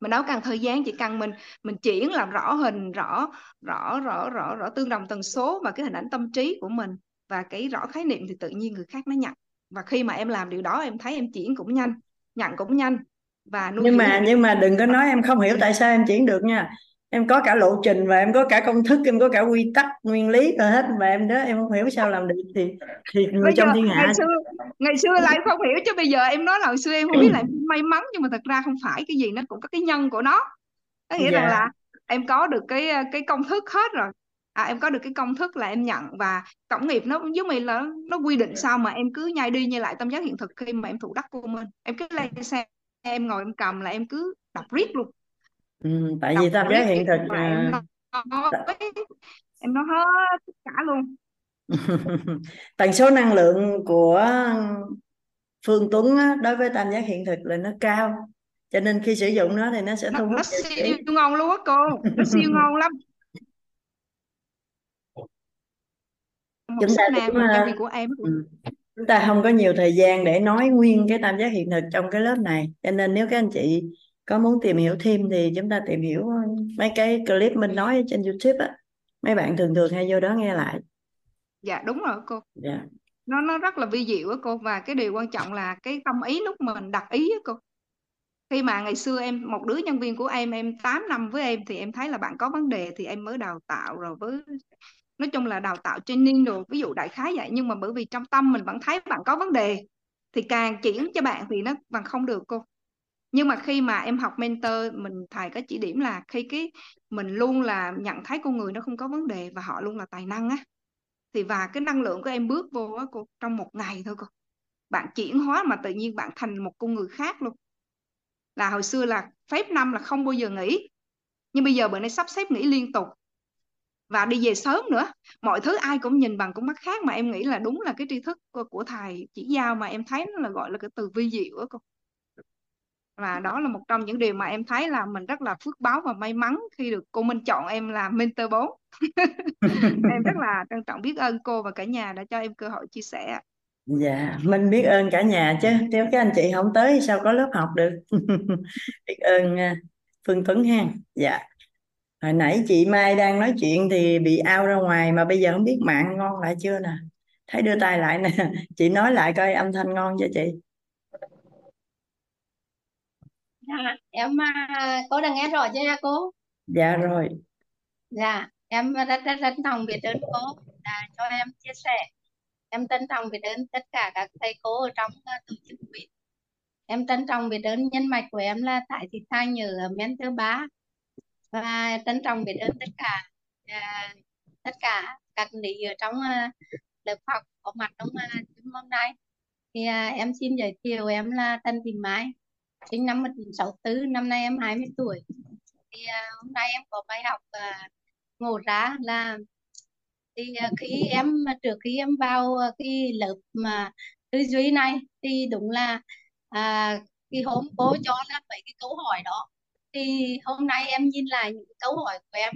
mình đâu cần thời gian chỉ cần mình mình chuyển làm rõ hình rõ rõ rõ rõ rõ tương đồng tần số và cái hình ảnh tâm trí của mình và cái rõ khái niệm thì tự nhiên người khác nó nhận. Và khi mà em làm điều đó em thấy em chuyển cũng nhanh nhận cũng nhanh và nuôi nhưng mà nhưng mà đừng có nói em không hiểu tại sao em chuyển được nha em có cả lộ trình và em có cả công thức em có cả quy tắc nguyên lý rồi hết. Mà em đó em không hiểu sao làm được thì thì người bây trong thiên hạ ngày xưa ngày xưa là em không hiểu chứ bây giờ em nói là hồi xưa em không biết là em may mắn nhưng mà thật ra không phải. Cái gì nó cũng có cái nhân của nó. Có nghĩa dạ. rằng là em có được cái cái công thức hết rồi. À, em có được cái công thức là em nhận và tổng nghiệp nó giống như là nó quy định sao mà em cứ nhai đi nhai lại tâm giác hiện thực khi mà em thủ đắc của mình. Em cứ lên xe em ngồi em cầm là em cứ đọc riết luôn ừ, tại vì tam giác hiện thực em nói, em nói hết tất cả luôn. Tần số năng lượng của Phương Tuấn á, đối với tam giác hiện thực là nó cao cho nên khi sử dụng nó thì nó sẽ thu hút nó siêu ngon luôn á cô nó siêu ngon lắm. Chúng ta cũng, uh, của em ừ. chúng ta không có nhiều thời gian để nói nguyên cái tam giác hiện thực trong cái lớp này cho nên nếu các anh chị có muốn tìm hiểu thêm thì chúng ta tìm hiểu mấy cái clip mình nói trên YouTube á. Mấy bạn thường thường hay vô đó nghe lại. Dạ đúng rồi cô. Dạ. Nó nó rất là vi diệu á cô và cái điều quan trọng là cái tâm ý lúc mình đặt ý á cô. Khi mà ngày xưa em một đứa nhân viên của em em 8 năm với em thì em thấy là bạn có vấn đề thì em mới đào tạo rồi với nói chung là đào tạo training rồi ví dụ đại khái vậy. Nhưng mà bởi vì trong tâm mình vẫn thấy bạn có vấn đề thì càng chuyển cho bạn thì nó bằng không được cô nhưng mà khi mà em học mentor mình thầy có chỉ điểm là khi cái mình luôn là nhận thấy con người nó không có vấn đề và họ luôn là tài năng á thì và cái năng lượng của em bước vô á cô trong một ngày thôi cô. Bạn chuyển hóa mà tự nhiên bạn thành một con người khác luôn. Là hồi xưa là phép năm là không bao giờ nghỉ nhưng bây giờ bữa nay sắp xếp nghỉ liên tục. Và đi về sớm nữa mọi thứ ai cũng nhìn bằng con mắt khác mà em nghĩ là đúng là cái tri thức của, của thầy chỉ giao mà em thấy nó là gọi là cái từ vi diệu á cô và đó là một trong những điều mà em thấy là mình rất là phước báo và may mắn khi được cô Minh chọn em làm mentor 4 em rất là trân trọng biết ơn cô và cả nhà đã cho em cơ hội chia sẻ dạ mình biết ơn cả nhà chứ. Nếu các anh chị không tới sao có lớp học được? Biết ơn à, Phương Tuấn ha dạ. Hồi nãy chị Mai đang nói chuyện thì bị out ra ngoài mà bây giờ không biết mạng ngon lại chưa nè? Thấy đưa tay lại nè. Chị nói lại coi âm thanh ngon cho chị Dạ, em à, cô đang nghe rõ chưa nha cô? dạ rồi Dạ, em rất rất trân trọng biết ơn cô đã cho em chia sẻ. Em trân trọng biết ơn tất cả các thầy cô ở trong à, tổ chức quỹ. Em trân trọng biết ơn nhân mạch của em là Thái Thị Thanh ở Mentor 3 và trân trọng biết ơn tất cả à, tất cả các lý ở trong à, lớp học có mặt trong à, hôm nay. Thì à, em xin giới thiệu em là Trần Thị Mai sinh năm 1964 năm nay em 20 tuổi. Thì uh, hôm nay em có bài học uh, ngộ ra là thì uh, khi em trước khi em vào uh, cái lớp mà tư duy này thì đúng là uh, cái hôm cô cho là mấy cái câu hỏi đó. Thì hôm nay em nhìn lại những câu hỏi của em.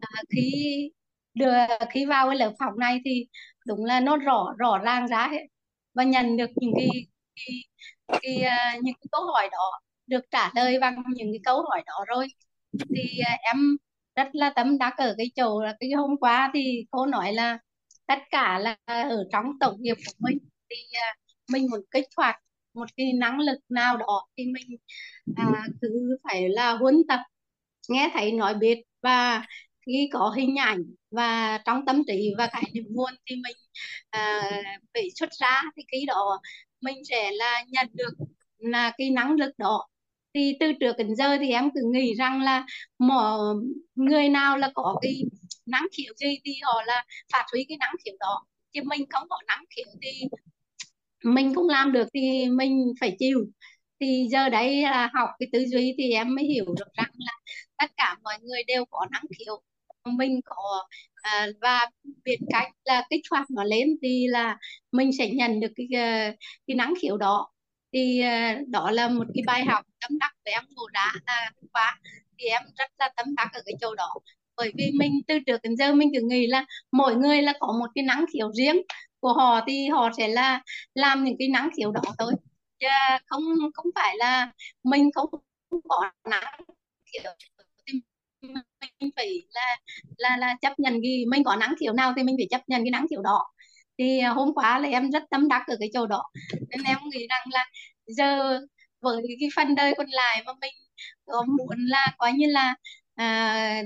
À, khi đưa khi vào cái lớp học này thì đúng là nó rõ rõ ràng ra hết và nhận được những cái, cái, thì uh, những cái câu hỏi đó được trả lời bằng những cái câu hỏi đó rồi. Thì uh, em rất là tâm đắc ở cái chỗ là cái hôm qua thì cô nói là tất cả là ở trong tổng nghiệp của mình thì uh, mình muốn kích hoạt một cái năng lực nào đó thì mình à, cứ phải là huấn tập nghe thấy nói biết và khi có hình ảnh và trong tâm trí và cái niềm nguồn thì mình à, phải xuất ra thì cái đó mình sẽ là nhận được, là cái năng lực đó. Thì từ trước đến giờ thì em cứ nghĩ rằng là mọi người nào là có cái năng khiếu gì thì họ là phát huy cái năng khiếu đó. Chứ mình không có năng khiếu thì mình không làm được thì mình phải chịu. Thì giờ đấy là học cái tư duy thì em mới hiểu được rằng là tất cả mọi người đều có năng khiếu. Mình có à, và biết cách là kích hoạt nó lên thì là mình sẽ nhận được cái ờ, cái năng khiếu đó. Thì ờ, đó là một cái bài học tâm đắc với em ngộ đã là và thì em rất là tâm đắc ở cái chỗ đó. Bởi vì mình từ trước đến giờ mình cứ nghĩ là mỗi người là có một cái năng khiếu riêng của họ thì họ sẽ là làm những cái năng khiếu đó thôi. Chứ không không phải là mình không có năng khiếu mình phải là là là chấp nhận cái mình có nắng kiểu nào thì mình phải chấp nhận cái nắng kiểu đó. Thì à, hôm qua là em rất tâm đắc ở cái chỗ đó. Nên em nghĩ rằng là giờ với cái phần đời còn lại mà mình có muốn là coi như là à,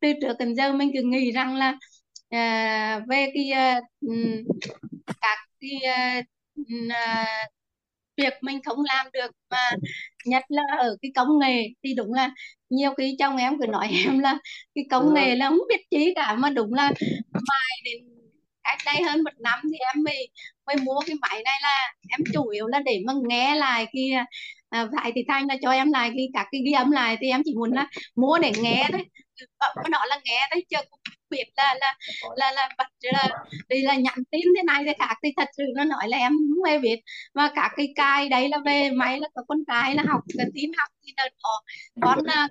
từ trước đến giờ mình cứ nghĩ rằng là à, về cái à, các cái à, à việc mình không làm được mà nhất là ở cái công nghệ thì đúng là nhiều khi chồng em cứ nói em là cái công nghệ là không biết chí cả mà đúng là mai đến cách đây hơn một năm thì em mới mới mua cái máy này là em chủ yếu là để mà nghe lại cái à, thì thanh là cho em lại cái các cái ghi âm lại thì em chỉ muốn là mua để nghe thôi. Nó là nghe đấy chứ cũng biết là là là là bật là đây là nhắn tin thế này thế khác. Thì thật sự nó nói là em không hề biết mà cả cái cài đấy là về máy là có con cái là học cái tin học thì đợt đó con à,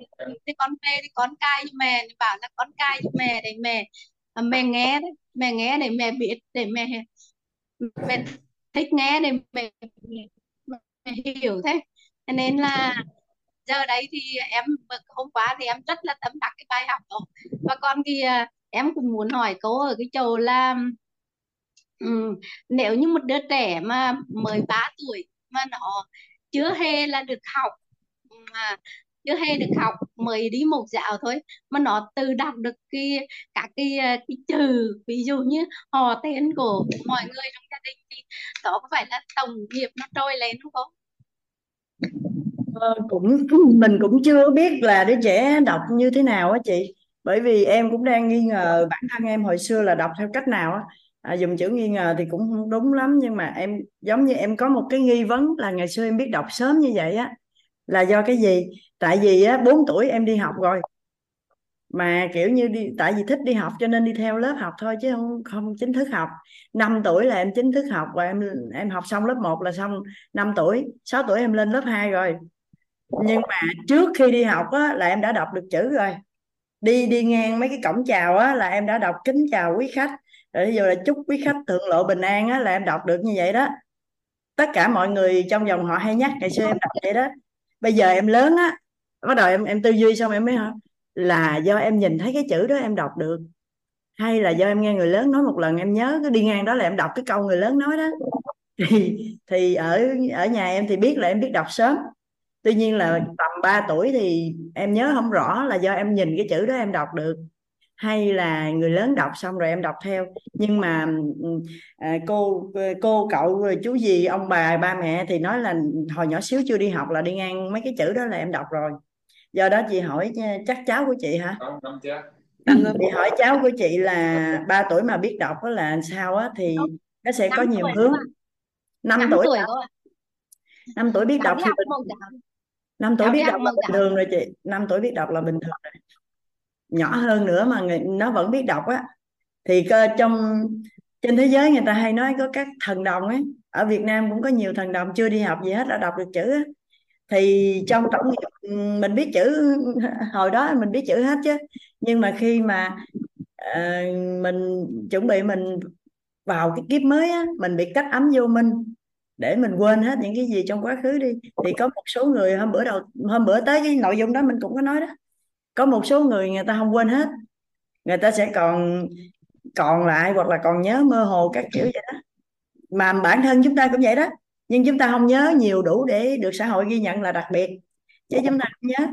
thì con về thì con cài cho mẹ bảo là con cài cho mẹ để mẹ à, mẹ nghe đấy mẹ nghe để mẹ biết để mẹ mẹ thích nghe để mẹ, mẹ hiểu thế. Nên là giờ đấy thì em hôm qua thì em rất là tâm đắc cái bài học đó. Và còn thì à, em cũng muốn hỏi cô ở cái chỗ là um, nếu như một đứa trẻ mà 13 tuổi mà nó chưa hề là được học mà chưa hề được học mới đi một dạo thôi mà nó tự đọc được cái các cái ờ, cái chữ ví dụ như họ tên của mọi người trong gia đình thì đó có phải là tổng nghiệp nó trôi lên không không? Ờ, cũng mình cũng chưa biết là đứa trẻ đọc như thế nào á chị bởi vì em cũng đang nghi ngờ bản thân em hồi xưa là đọc theo cách nào á. À, dùng chữ nghi ngờ thì cũng không đúng lắm nhưng mà em giống như em có một cái nghi vấn là ngày xưa em biết đọc sớm như vậy á. Là do cái gì? Tại vì á 4 tuổi em đi học rồi. Mà kiểu như đi tại vì thích đi học cho nên đi theo lớp học thôi chứ không không chính thức học. 5 tuổi là em chính thức học và em em học xong lớp 1 là xong 5 tuổi. 6 tuổi em lên lớp 2 rồi. Nhưng mà trước khi đi học á, là em đã đọc được chữ rồi đi đi ngang mấy cái cổng chào á, là em đã đọc kính chào quý khách. Rồi giờ là chúc quý khách thượng lộ bình an á, là em đọc được như vậy đó. Tất cả mọi người trong vòng họ hay nhắc ngày xưa em đọc vậy đó. Bây giờ em lớn á bắt đầu em em tư duy xong em mới hỏi là do em nhìn thấy cái chữ đó em đọc được? Hay là do em nghe người lớn nói một lần em nhớ cứ đi ngang đó là em đọc cái câu người lớn nói đó? Thì thì ở ở nhà em thì biết là em biết đọc sớm tuy nhiên là tầm 3 tuổi thì em nhớ không rõ là do em nhìn cái chữ đó em đọc được hay là người lớn đọc xong rồi em đọc theo. Nhưng mà à, cô cô cậu rồi chú gì ông bà ba mẹ thì nói là hồi nhỏ xíu chưa đi học là đi ngang mấy cái chữ đó là em đọc rồi. Do đó chị hỏi chắc cháu của chị hả? Chị hỏi cháu của chị là 3 tuổi mà biết đọc đó là sao á thì nó sẽ có nhiều hướng. 5 tuổi tuổi 5 tuổi biết đọc thì mình. 5 tuổi biết đọc là bình thường rồi chị. 5 tuổi biết đọc là bình thường rồi. Nhỏ hơn nữa mà người, nó vẫn biết đọc á. Thì cơ trong trên thế giới người ta hay nói có các thần đồng ấy. Ở Việt Nam cũng có nhiều thần đồng chưa đi học gì hết đã đọc được chữ á. Thì trong tổng nghiệp mình biết chữ hồi đó mình biết chữ hết chứ. Nhưng mà khi mà uh, mình chuẩn bị mình vào cái kiếp mới á mình bị cách ấm vô minh để mình quên hết những cái gì trong quá khứ đi. Thì có một số người hôm bữa đầu, hôm bữa tới cái nội dung đó mình cũng có nói đó. Có một số người người ta không quên hết. Người ta sẽ còn còn lại hoặc là còn nhớ mơ hồ các kiểu vậy đó. Mà bản thân chúng ta cũng vậy đó. Nhưng chúng ta không nhớ nhiều đủ để được xã hội ghi nhận là đặc biệt. Chứ chúng ta không nhớ.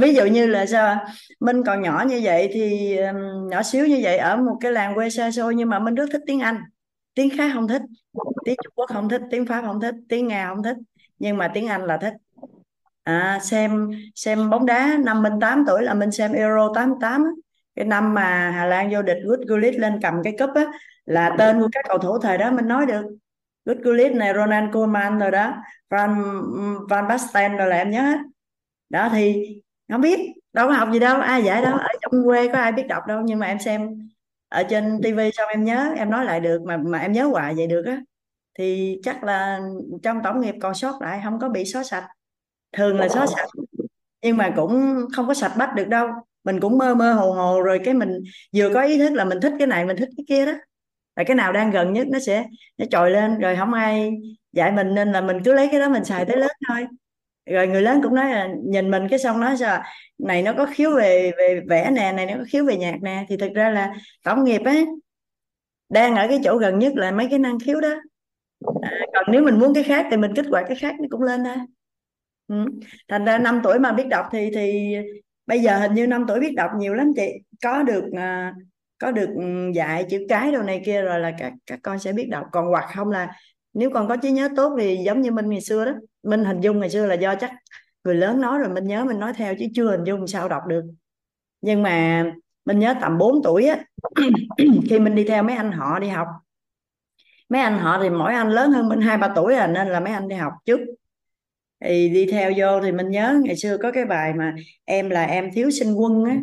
Ví dụ như là sao Minh còn nhỏ như vậy thì nhỏ xíu như vậy ở một cái làng quê xa xôi nhưng mà Minh rất thích tiếng Anh. Tiếng khác không thích tiếng Trung Quốc không thích tiếng Pháp không thích tiếng Nga không thích nhưng mà tiếng Anh là thích. À, xem xem bóng đá năm mình 8 tuổi là mình xem Euro 88 cái năm mà Hà Lan vô địch Good Gullit lên cầm cái cúp á là tên của các cầu thủ thời đó mình nói được. Good Gullit này Ronald Koeman rồi đó Van Van Basten rồi là em nhớ hết. Đó thì không biết đâu có học gì đâu ai dạy đâu ở trong quê có ai biết đọc đâu nhưng mà em xem ở trên tivi xong em nhớ? Em nói lại được mà mà em nhớ hoài vậy được á. Thì chắc là trong tổng nghiệp còn sót lại không có bị xóa sạch. Thường là xóa sạch nhưng mà cũng không có sạch bách được đâu. Mình cũng mơ mơ hồ hồ rồi cái mình vừa có ý thức là mình thích cái này mình thích cái kia đó. Là cái nào đang gần nhất nó sẽ nó trồi lên rồi không ai dạy mình nên là mình cứ lấy cái đó mình xài tới lớn thôi rồi người lớn cũng nói là nhìn mình cái xong nói sao này nó có khiếu về về vẽ nè này nó có khiếu về nhạc nè. Thì thực ra là tổng nghiệp á đang ở cái chỗ gần nhất là mấy cái năng khiếu đó. À, còn nếu mình muốn cái khác thì mình kích hoạt cái khác nó cũng lên thôi. Ừ. thành ra năm tuổi mà biết đọc thì thì bây giờ hình như năm tuổi biết đọc nhiều lắm chị. Có được uh, có được ừ, dạy chữ cái đồ này kia rồi là các các con sẽ biết đọc. Còn hoặc không là nếu con có trí nhớ tốt thì giống như minh ngày xưa đó, minh hình dung ngày xưa là do chắc người lớn nói rồi mình nhớ mình nói theo chứ chưa hình dung sao đọc được. Nhưng mà mình nhớ tầm 4 tuổi á, khi mình đi theo mấy anh họ đi học. Mấy anh họ thì mỗi anh lớn hơn mình hai, ba tuổi à nên là mấy anh đi học trước. Thì đi theo vô thì mình nhớ ngày xưa có cái bài mà em là em thiếu sinh quân á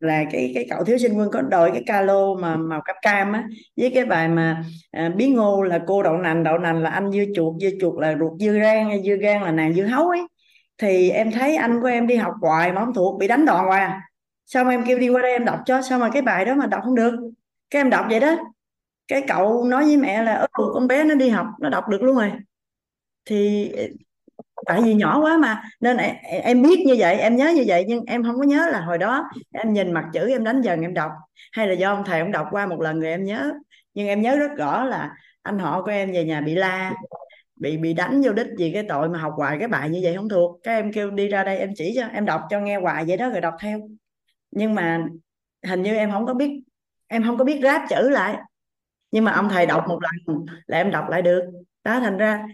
là cái cái cậu thiếu sinh quân có đội cái calo mà màu cam cam á với cái bài mà à, bí ngô là cô đậu nành đậu nành là anh dưa chuột dưa chuột là ruột dưa rang dưa gan là nàng dưa hấu ấy. Thì em thấy anh của em đi học hoài mà không thuộc bị đánh đòn hoài à. xong em kêu đi qua đây em đọc cho sao mà cái bài đó mà đọc không được? Cái em đọc vậy đó. Cái cậu nói với mẹ là ừ, con bé nó đi học nó đọc được luôn rồi. Thì tại vì nhỏ quá mà. Nên em, biết như vậy em nhớ như vậy nhưng em không có nhớ là hồi đó em nhìn mặt chữ em đánh dần em đọc. Hay là do ông thầy ông đọc qua một lần rồi em nhớ. Nhưng em nhớ rất rõ là anh họ của em về nhà bị la bị bị đánh vô đích vì cái tội mà học hoài cái bài như vậy không thuộc. Các em kêu đi ra đây em chỉ cho em đọc cho nghe hoài vậy đó rồi đọc theo. Nhưng mà hình như em không có biết em không có biết ráp chữ lại. Nhưng mà ông thầy đọc một lần là em đọc lại được. Đó thành ra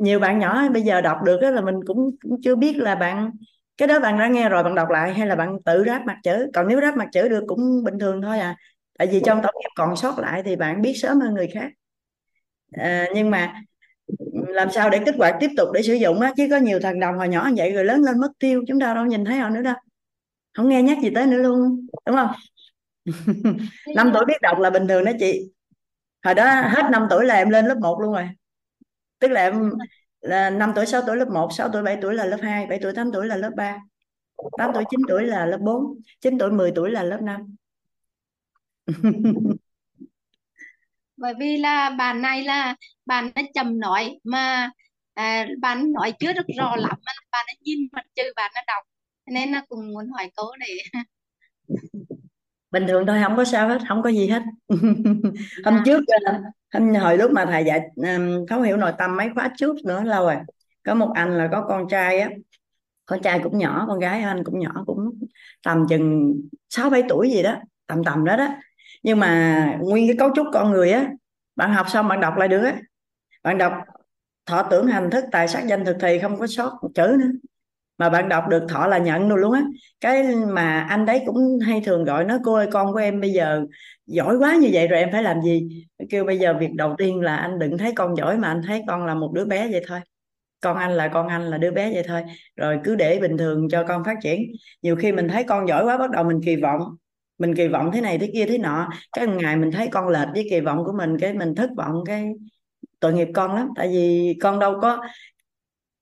nhiều bạn nhỏ bây giờ đọc được đó là mình cũng, cũng chưa biết là bạn cái đó bạn đã nghe rồi bạn đọc lại hay là bạn tự ráp mặt chữ? Còn nếu ráp mặt chữ được cũng bình thường thôi à. Tại vì trong tổng nghiệp còn sót lại thì bạn biết sớm hơn người khác. À, nhưng mà làm sao để kích hoạt tiếp tục để sử dụng á? Chứ có nhiều thằng đồng hồi nhỏ như vậy rồi lớn lên mất tiêu chúng ta đâu nhìn thấy họ nữa đâu. Không nghe nhắc gì tới nữa luôn đúng không? Năm tuổi biết đọc là bình thường đó chị. Hồi đó hết 5 tuổi là em lên lớp 1 luôn rồi tức là em là 5 tuổi 6 tuổi lớp 1 6 tuổi 7 tuổi là lớp 2 7 tuổi 8 tuổi là lớp 3 8 tuổi 9 tuổi là lớp 4 9 tuổi 10 tuổi là lớp 5 bởi vì là bạn này là bạn đã chậm nói mà à, bạn nói chưa được rõ lắm mà bạn đã nhìn mặt chữ bạn đã đọc. Nên là cũng muốn hỏi câu để bình thường thôi không có sao hết không có gì hết. Hôm dạ. trước ờ, hồi lúc mà thầy dạy um, thấu hiểu nội tâm mấy khóa trước nữa lâu rồi. Có một anh là có con trai á. Con trai cũng nhỏ con gái anh cũng nhỏ cũng tầm chừng sáu bảy tuổi gì đó tầm tầm đó đó. Nhưng mà nguyên cái cấu trúc con người á bạn học xong bạn đọc lại được á. Bạn đọc thọ tưởng hành thức tài sắc danh thực thì không có sót một chữ nữa. Mà bạn đọc được thọ là nhận luôn luôn á. Cái mà anh đấy cũng hay thường gọi nó cô ơi con của em bây giờ giỏi quá như vậy rồi em phải làm gì? Kêu bây giờ việc đầu tiên là anh đừng thấy con giỏi mà anh thấy con là một đứa bé vậy thôi. Con anh là con anh là đứa bé vậy thôi. Rồi cứ để bình thường cho con phát triển. Nhiều khi mình thấy con giỏi quá bắt đầu mình kỳ vọng. Mình kỳ vọng thế này thế kia thế nọ. Cái ngày mình thấy con lệch với kỳ vọng của mình, cái mình thất vọng, cái tội nghiệp con lắm. Tại vì con đâu có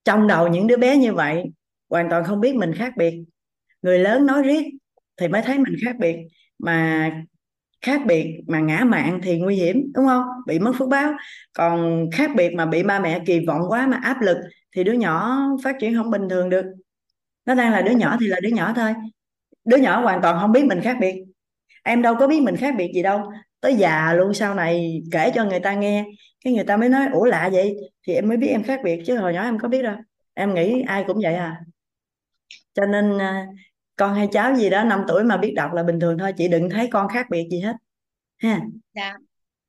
trong đầu những đứa bé như vậy, hoàn toàn không biết mình khác biệt. Người lớn nói riết thì mới thấy mình khác biệt. Mà khác biệt mà ngã mạng thì nguy hiểm, đúng không? Bị mất phước báo. Còn khác biệt mà bị ba mẹ kỳ vọng quá mà áp lực thì đứa nhỏ phát triển không bình thường được. Nó đang là đứa nhỏ thì là đứa nhỏ thôi. Đứa nhỏ hoàn toàn không biết mình khác biệt. Em đâu có biết mình khác biệt gì đâu. Tới già luôn, sau này kể cho người ta nghe, cái người ta mới nói, ủa, lạ vậy? Thì em mới biết em khác biệt, chứ hồi nhỏ em có biết đâu. Em nghĩ ai cũng vậy à. Cho nên à, con hay cháu gì đó 5 tuổi mà biết đọc là bình thường thôi chị đừng thấy con khác biệt gì hết. Ha? Dạ.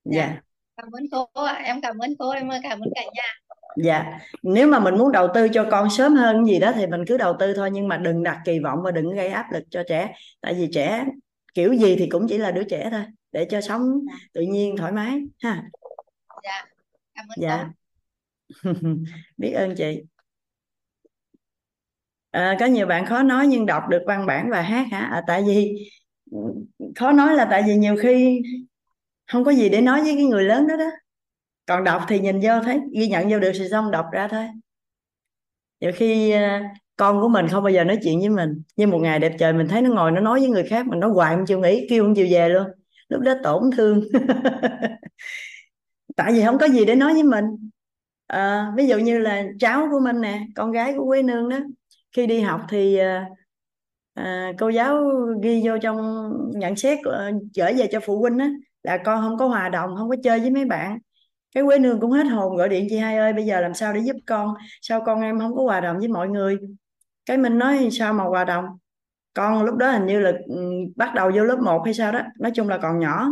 Dạ. Dạ. Cảm ơn cô ạ. Em cảm ơn cô em cảm ơn cả nhà. Dạ. Nếu mà mình muốn đầu tư cho con sớm hơn gì đó thì mình cứ đầu tư thôi nhưng mà đừng đặt kỳ vọng và đừng gây áp lực cho trẻ. Tại vì trẻ kiểu gì thì cũng chỉ là đứa trẻ thôi để cho sống dạ. tự nhiên thoải mái. Ha? Dạ. Cảm ơn dạ. cô. Biết ơn chị à, có nhiều bạn khó nói nhưng đọc được văn bản và hát hả? À, tại vì khó nói là tại vì nhiều khi không có gì để nói với cái người lớn đó đó. Còn đọc thì nhìn vô thấy ghi nhận vô được thì xong đọc ra thôi. Nhiều khi à, con của mình không bao giờ nói chuyện với mình. Nhưng một ngày đẹp trời mình thấy nó ngồi nó nói với người khác mình nó hoài không chịu nghỉ kêu không chịu về luôn. Lúc đó tổn thương. Tại vì không có gì để nói với mình. À, ví dụ như là cháu của mình nè con gái của quý nương đó khi đi học thì à, cô giáo ghi vô trong nhận xét trở về cho phụ huynh á là con không có hòa đồng không có chơi với mấy bạn. Cái quế nương cũng hết hồn gọi điện chị hai ơi bây giờ làm sao để giúp con? Sao con em không có hòa đồng với mọi người? Cái mình nói sao mà hòa đồng? Con lúc đó hình như là ừ, bắt đầu vô lớp 1 hay sao đó nói chung là còn nhỏ.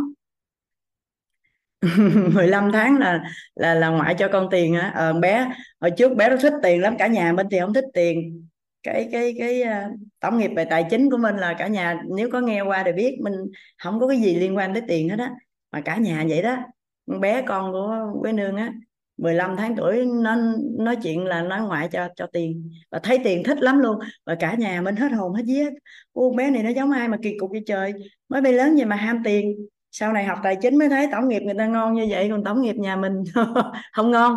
15 tháng là là là ngoại cho con tiền á. Ờ, bé hồi trước bé nó thích tiền lắm cả nhà bên thì không thích tiền cái cái cái uh, tổng nghiệp về tài chính của mình là cả nhà nếu có nghe qua thì biết mình không có cái gì liên quan tới tiền hết á. Mà cả nhà vậy đó con bé con của quế nương á 15 tháng tuổi nó nói chuyện là nói ngoại cho cho tiền. Và thấy tiền thích lắm luôn và cả nhà mình hết hồn hết vía. Ô bé này nó giống ai mà kỳ cục vậy trời? Mới bay lớn vậy mà ham tiền. Sau này học tài chính mới thấy tổng nghiệp người ta ngon như vậy còn tổng nghiệp nhà mình không ngon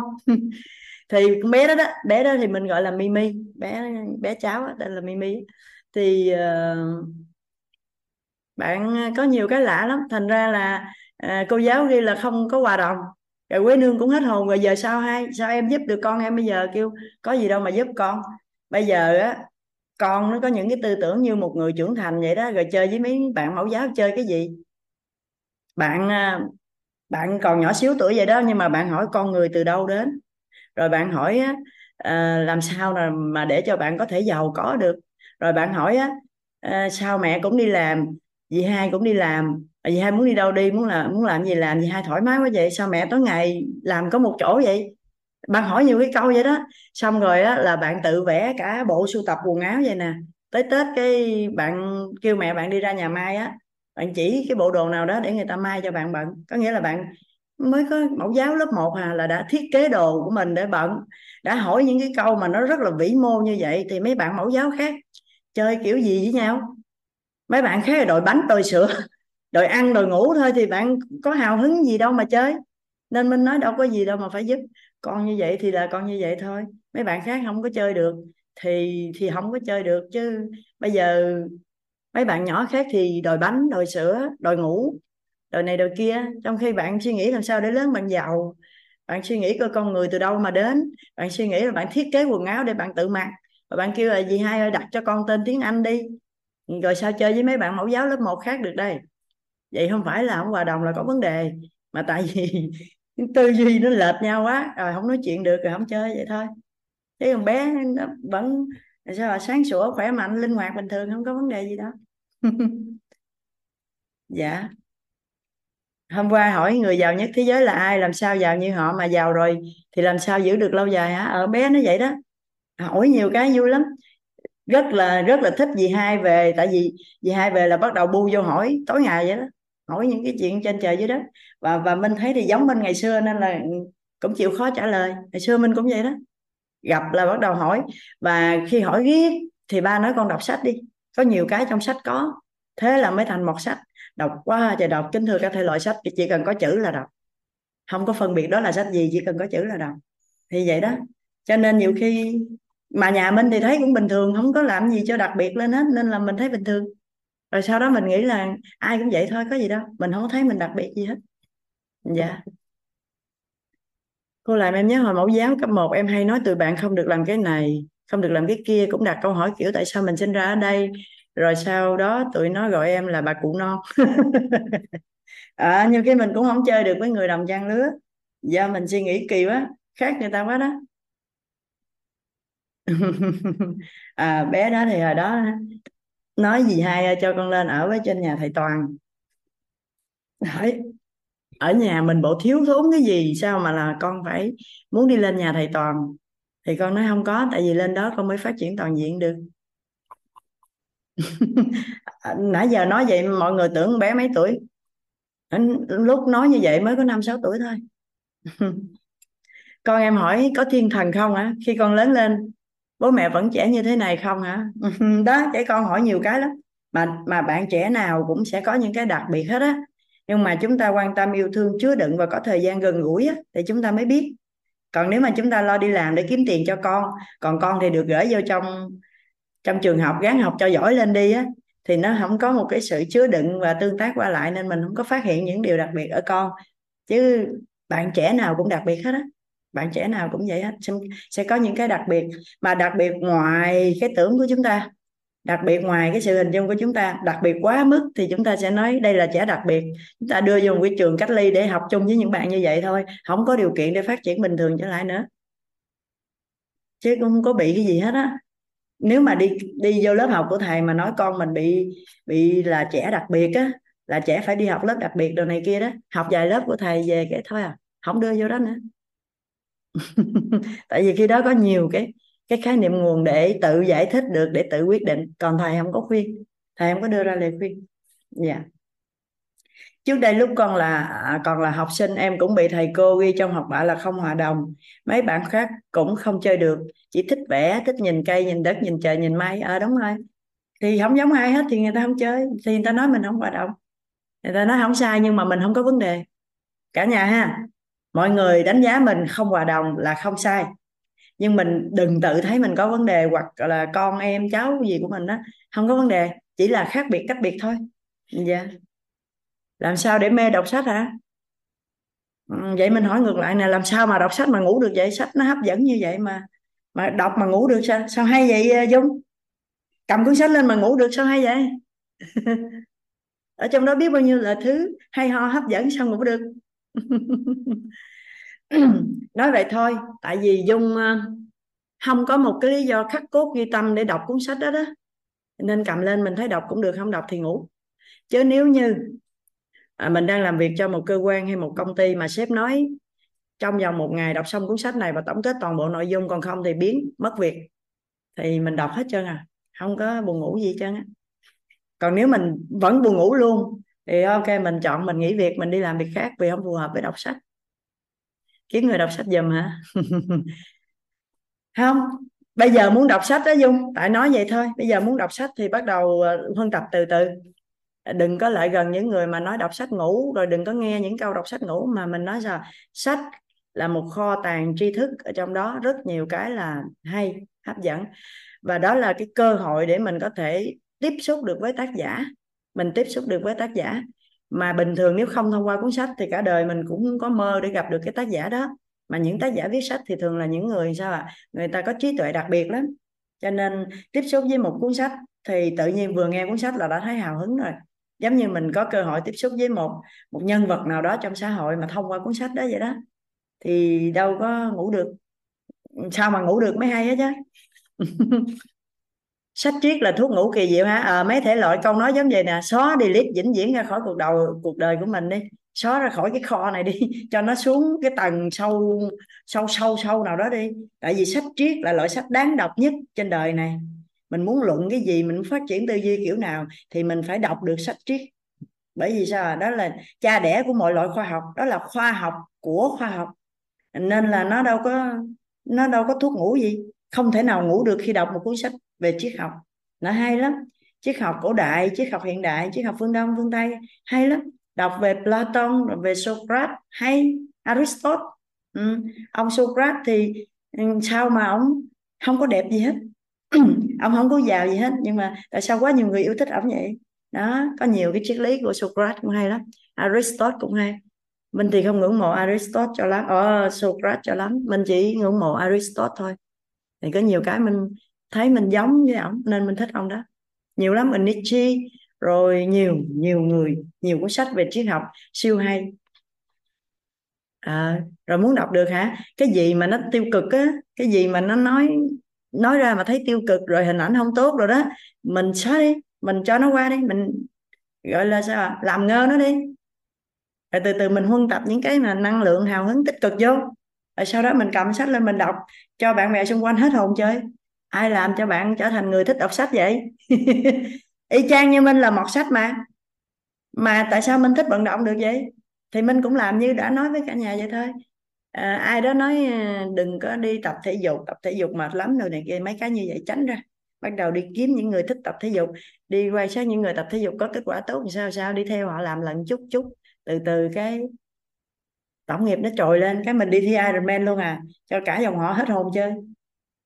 thì con bé đó đó bé đó thì mình gọi là Mimi bé bé cháu đó, tên là Mimi. Thì uh, bạn có nhiều cái lạ lắm thành ra là uh, cô giáo ghi là không có hòa đồng. Rồi quế nương cũng hết hồn rồi giờ sao hay sao em giúp được con? Em bây giờ kêu có gì đâu mà giúp con. Bây giờ á con nó có những cái tư tưởng như một người trưởng thành vậy đó rồi chơi với mấy bạn mẫu giáo chơi cái gì. Bạn à, bạn còn nhỏ xíu tuổi vậy đó nhưng mà bạn hỏi con người từ đâu đến? Rồi bạn hỏi á, à, làm sao mà, mà để cho bạn có thể giàu có được? Rồi bạn hỏi á, à, sao mẹ cũng đi làm dì hai cũng đi làm à, dì hai muốn đi đâu đi muốn làm muốn làm gì làm dì hai thoải mái quá vậy sao mẹ tối ngày làm có một chỗ vậy? Bạn hỏi nhiều cái câu vậy đó. Xong rồi á, là bạn tự vẽ cả bộ sưu tập quần áo vậy nè. Tới tết cái bạn kêu mẹ bạn đi ra nhà may á bạn chỉ cái bộ đồ nào đó để người ta may cho bạn bận. Có nghĩa là bạn mới có mẫu giáo lớp 1 à là đã thiết kế đồ của mình để bận. Đã hỏi những cái câu mà nó rất là vĩ mô như vậy thì mấy bạn mẫu giáo khác chơi kiểu gì với nhau? Mấy bạn khác là đội bánh, đội sữa, đội ăn, đội ngủ thôi thì bạn có hào hứng gì đâu mà chơi. Nên mình nói đâu có gì đâu mà phải giúp. Con như vậy thì là con như vậy thôi. Mấy bạn khác không có chơi được thì thì không có chơi được. Chứ bây giờ mấy bạn nhỏ khác thì đòi bánh đòi sữa đòi ngủ đời này đời kia, trong khi bạn suy nghĩ làm sao để lớn bạn giàu, bạn suy nghĩ coi con người từ đâu mà đến, bạn suy nghĩ là bạn thiết kế quần áo để bạn tự mặc. Và bạn kêu là gì hai ơi, đặt cho con tên tiếng Anh đi. Rồi sao chơi với mấy bạn mẫu giáo lớp 1 khác được đây? Vậy không phải là không hòa đồng là có vấn đề, mà tại vì tư duy nó lệch nhau quá, rồi không nói chuyện được rồi không chơi, vậy thôi. Thế còn bé nó vẫn, sao là sáng sủa, khỏe mạnh, linh hoạt bình thường, không có vấn đề gì đó dạ hôm qua hỏi người giàu nhất thế giới là ai? Làm sao giàu như họ mà giàu rồi? Thì làm sao giữ được lâu dài hả? Ở bé nó vậy đó. Hỏi nhiều cái vui lắm. Rất là rất là thích dì hai về. Tại vì dì hai về là bắt đầu bu vô hỏi tối ngày vậy đó. Hỏi những cái chuyện trên trời dưới đất. Và và minh thấy thì giống minh ngày xưa nên là cũng chịu khó trả lời. Ngày xưa minh cũng vậy đó. Gặp là bắt đầu hỏi. Và khi hỏi riết thì ba nói con đọc sách đi. Có nhiều cái trong sách có. Thế là mới thành một sách đọc quá trời, đọc. Kính thưa các thể loại sách, chỉ cần có chữ là đọc. Không có phân biệt đó là sách gì, chỉ cần có chữ là đọc. Thì vậy đó. Cho nên nhiều khi mà nhà mình thì thấy cũng bình thường, không có làm gì cho đặc biệt lên hết, nên là mình thấy bình thường. Rồi sau đó mình nghĩ là ai cũng vậy thôi, có gì đâu. Mình không thấy mình đặc biệt gì hết. Dạ. Cô làm em nhớ hồi mẫu giáo cấp 1 em hay nói tụi bạn không được làm cái này, không được làm cái kia, cũng đặt câu hỏi kiểu tại sao mình sinh ra ở đây? Rồi sau đó tụi nó gọi em là bà cụ non. À, nhưng cái mình cũng không chơi được với người đồng trang lứa. Do mình suy nghĩ kỳ quá khác người ta quá đó. À, bé đó thì hồi đó nói gì hay cho con lên ở với trên nhà thầy toàn. Hỏi ở nhà mình bộ thiếu thốn cái gì sao mà là con phải muốn đi lên nhà thầy toàn? Thì con nói không có tại vì lên đó con mới phát triển toàn diện được. À, nãy giờ nói vậy mọi người tưởng bé mấy tuổi? Lúc nói như vậy mới có năm sáu tuổi thôi. Con em hỏi có thiên thần không hả? Khi con lớn lên bố mẹ vẫn trẻ như thế này không hả? Đó trẻ con hỏi nhiều cái lắm. Mà mà bạn trẻ nào cũng sẽ có những cái đặc biệt hết á. Nhưng mà chúng ta quan tâm yêu thương chứa đựng và có thời gian gần gũi á, thì chúng ta mới biết. Còn nếu mà chúng ta lo đi làm để kiếm tiền cho con còn con thì được gửi vô trong trong trường học gắng học cho giỏi lên đi á, thì nó không có một cái sự chứa đựng và tương tác qua lại nên mình không có phát hiện những điều đặc biệt ở con. Chứ bạn trẻ nào cũng đặc biệt hết á. Bạn trẻ nào cũng vậy hết sẽ có những cái đặc biệt mà đặc biệt ngoài cái tưởng của chúng ta, đặc biệt ngoài cái sự hình dung của chúng ta, đặc biệt quá mức thì chúng ta sẽ nói đây là trẻ đặc biệt. Chúng ta đưa vô một cái trường cách ly để học chung với những bạn như vậy thôi, không có điều kiện để phát triển bình thường trở lại nữa. Chứ cũng không có bị cái gì hết á nếu mà đi đi vô lớp học của thầy mà nói con mình bị bị là trẻ đặc biệt á, là trẻ phải đi học lớp đặc biệt đồ này kia đó, học vài lớp của thầy về cái thôi à không đưa vô đó nữa tại vì khi đó có nhiều cái cái khái niệm nguồn để tự giải thích được, để tự quyết định, còn thầy không có khuyên, thầy không có đưa ra lời khuyên dạ yeah trước đây lúc con là à, còn là học sinh em cũng bị thầy cô ghi trong học bạ là không hòa đồng. Mấy bạn khác cũng không chơi được chỉ thích vẽ thích nhìn cây nhìn đất nhìn trời nhìn mây. Ờ à, đúng rồi. Thì không giống ai hết thì người ta không chơi. Thì người ta nói mình không hòa đồng. Người ta nói không sai nhưng mà mình không có vấn đề. Cả nhà ha mọi người đánh giá mình không hòa đồng là không sai. Nhưng mình đừng tự thấy mình có vấn đề hoặc là con em cháu gì của mình đó không có vấn đề. Chỉ là khác biệt cách biệt thôi. Dạ. yeah làm sao để mê đọc sách hả? Ừ, vậy mình hỏi ngược lại nè, làm sao mà đọc sách mà ngủ được vậy? Sách nó hấp dẫn như vậy mà mà đọc mà ngủ được sao? Sao hay vậy à, dung? Cầm cuốn sách lên mà ngủ được sao hay vậy? Ở trong đó biết bao nhiêu là thứ hay ho hấp dẫn sao ngủ được? Nói vậy thôi, tại vì dung à, không có một cái lý do khắc cốt ghi tâm để đọc cuốn sách đó đó. Nên cầm lên mình thấy đọc cũng được, không đọc thì ngủ. Chứ nếu như à, mình đang làm việc cho một cơ quan hay một công ty mà sếp nói trong vòng một ngày đọc xong cuốn sách này và tổng kết toàn bộ nội dung còn không thì biến mất việc. Thì mình đọc hết trơn à không có buồn ngủ gì trơn á. Còn nếu mình vẫn buồn ngủ luôn thì ok mình chọn mình nghỉ việc mình đi làm việc khác vì không phù hợp với đọc sách. Kiếm người đọc sách giùm hả? Không bây giờ muốn đọc sách đó dung tại nói vậy thôi. Bây giờ muốn đọc sách thì bắt đầu ờ, phân tập từ từ. À, đừng có lại gần những người mà nói đọc sách ngủ, rồi đừng có nghe những câu đọc sách ngủ mà mình nói sao? Sách là một kho tàng tri thức ở trong đó, rất nhiều cái là hay, hấp dẫn. Và đó là cái cơ hội để mình có thể tiếp xúc được với tác giả. Mình tiếp xúc được với tác giả. Mà bình thường nếu không thông qua cuốn sách thì cả đời mình cũng không có mơ để gặp được cái tác giả đó. Mà những tác giả viết sách thì thường là những người sao ạ? À? người ta có trí tuệ đặc biệt lắm. Cho nên tiếp xúc với một cuốn sách thì tự nhiên vừa nghe cuốn sách là đã thấy hào hứng rồi giống như mình có cơ hội tiếp xúc với một một nhân vật nào đó trong xã hội mà thông qua cuốn sách đó vậy đó thì đâu có ngủ được. Sao mà ngủ được mới hay hết chứ? Sách triết là thuốc ngủ kỳ diệu ha à, mấy thể loại câu nói giống vậy nè xóa delete vĩnh viễn ra khỏi cuộc đầu cuộc đời của mình đi. Xóa ra khỏi cái kho này đi cho nó xuống cái tầng sâu sâu sâu sâu nào đó đi. Tại vì sách triết là loại sách đáng đọc nhất trên đời này mình muốn luận cái gì, mình phát triển tư duy kiểu nào thì mình phải đọc được sách triết. Bởi vì sao đó là cha đẻ của mọi loại khoa học, đó là khoa học của khoa học. Nên là nó đâu có, nó đâu có thuốc ngủ gì. Không thể nào ngủ được khi đọc một cuốn sách về triết học. Nó hay lắm. Triết học cổ đại, triết học hiện đại, triết học phương đông, phương tây, hay lắm. Đọc về Platon về Socrates, hay Aristotle. Ừ. ông Socrates thì ừ, sao mà ông không có đẹp gì hết? ông không có giàu gì hết nhưng mà tại sao quá nhiều người yêu thích ông vậy? Đó có nhiều cái triết lý của Socrates cũng hay lắm Aristotle cũng hay. Mình thì không ngưỡng mộ Aristotle cho lắm. Ờ Socrates cho lắm. Mình chỉ ngưỡng mộ Aristotle thôi. Thì có nhiều cái mình thấy mình giống với ông nên mình thích ông đó. Nhiều lắm mình Nietzsche rồi nhiều nhiều người nhiều cuốn sách về triết học siêu hay. À, rồi muốn đọc được hả? Cái gì mà nó tiêu cực á cái gì mà nó nói nói ra mà thấy tiêu cực rồi hình ảnh không tốt rồi đó, mình xóa đi, mình cho nó qua đi, mình, gọi là sao làm ngơ nó đi. Rồi từ từ mình huân tập những cái mà năng lượng hào hứng tích cực vô. Rồi sau đó mình cầm sách lên mình đọc, cho bạn bè xung quanh hết hồn chơi. Ai làm cho bạn trở thành người thích đọc sách vậy? Y chang như mình là một sách mà. Mà tại sao mình thích vận động được vậy? Thì mình cũng làm như đã nói với cả nhà vậy thôi à, ai đó nói ờ, đừng có đi tập thể dục tập thể dục mệt lắm rồi này kia mấy cái như vậy tránh ra. Bắt đầu đi kiếm những người thích tập thể dục đi quay sát những người tập thể dục có kết quả tốt thì sao sao đi theo họ làm lần chút chút. Từ từ cái tổng nghiệp nó trồi lên cái mình đi thi Ironman luôn à cho cả dòng họ hết hồn chơi.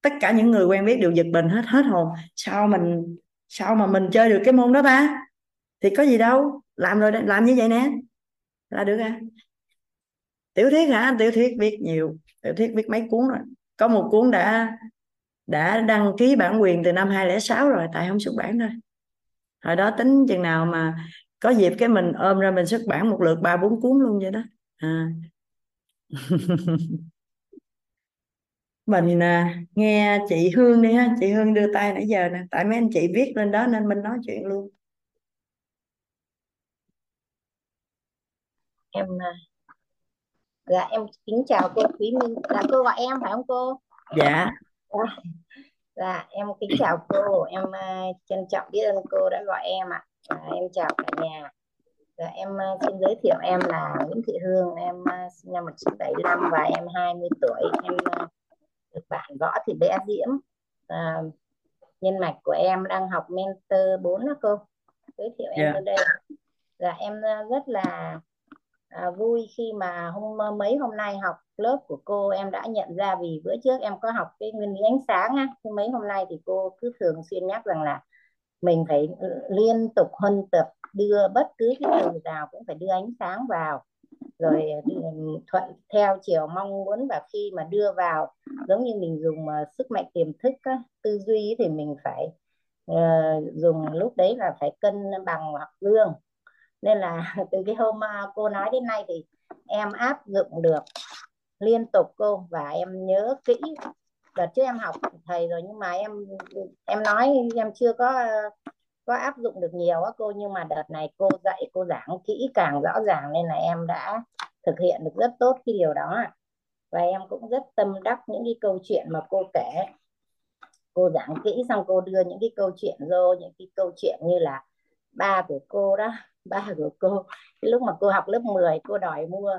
Tất cả những người quen biết đều giật mình hết hết hồn. Sao mình sao mà mình chơi được cái môn đó ta thì có gì đâu làm rồi làm như vậy nè là được à tiểu thuyết hả? Tiểu thuyết viết nhiều. Tiểu thuyết viết mấy cuốn rồi. Có một cuốn đã đã đăng ký bản quyền từ năm 2006 rồi tại không xuất bản thôi. Hồi đó tính chừng nào mà có dịp cái mình ôm ra mình xuất bản một lượt ba bốn cuốn luôn vậy đó. À. mình à, nghe chị Hương đi ha. Chị Hương đưa tay nãy giờ nè. Tại mấy anh chị viết lên đó nên mình nói chuyện luôn. Em à, dạ em kính chào cô Thúy Minh. Là cô gọi em phải không cô? Dạ. Dạ. Em kính chào cô. Em uh, trân trọng biết ơn cô đã gọi em ạ. À. em chào cả nhà. Dạ, em uh, xin giới thiệu em là Nguyễn Thị Hương. Em uh, sinh năm 1975 và em 20 tuổi. Em uh, được bạn võ thì bé diễm. À, nhân mạch của em đang học mentor 4 đó cô. Giới thiệu em yeah. Dạ. đây. Dạ em rất là à, vui khi mà hôm mấy hôm nay học lớp của cô em đã nhận ra vì bữa trước em có học cái nguyên lý ánh sáng á nhưng mấy hôm nay thì cô cứ thường xuyên nhắc rằng là mình phải liên tục huân tập đưa bất cứ cái từ nào cũng phải đưa ánh sáng vào. Rồi thuận theo chiều mong muốn và khi mà đưa vào giống như mình dùng uh, sức mạnh tiềm thức á, tư duy thì mình phải uh, dùng lúc đấy là phải cân bằng hoặc lương nên là từ cái hôm à, cô nói đến nay thì em áp dụng được liên tục cô. Và em nhớ kỹ, đợt trước em học thầy rồi, nhưng mà em em nói em chưa có có áp dụng được nhiều á cô. Nhưng mà đợt này cô dạy, cô giảng kỹ càng rõ ràng, nên là em đã thực hiện được rất tốt cái điều đó và em cũng rất tâm đắc những cái câu chuyện mà cô kể. Cô giảng kỹ xong cô đưa những cái câu chuyện vô, những cái câu chuyện như là ba của cô đó ba của cô. Cái lúc mà cô học lớp 10 cô đòi mua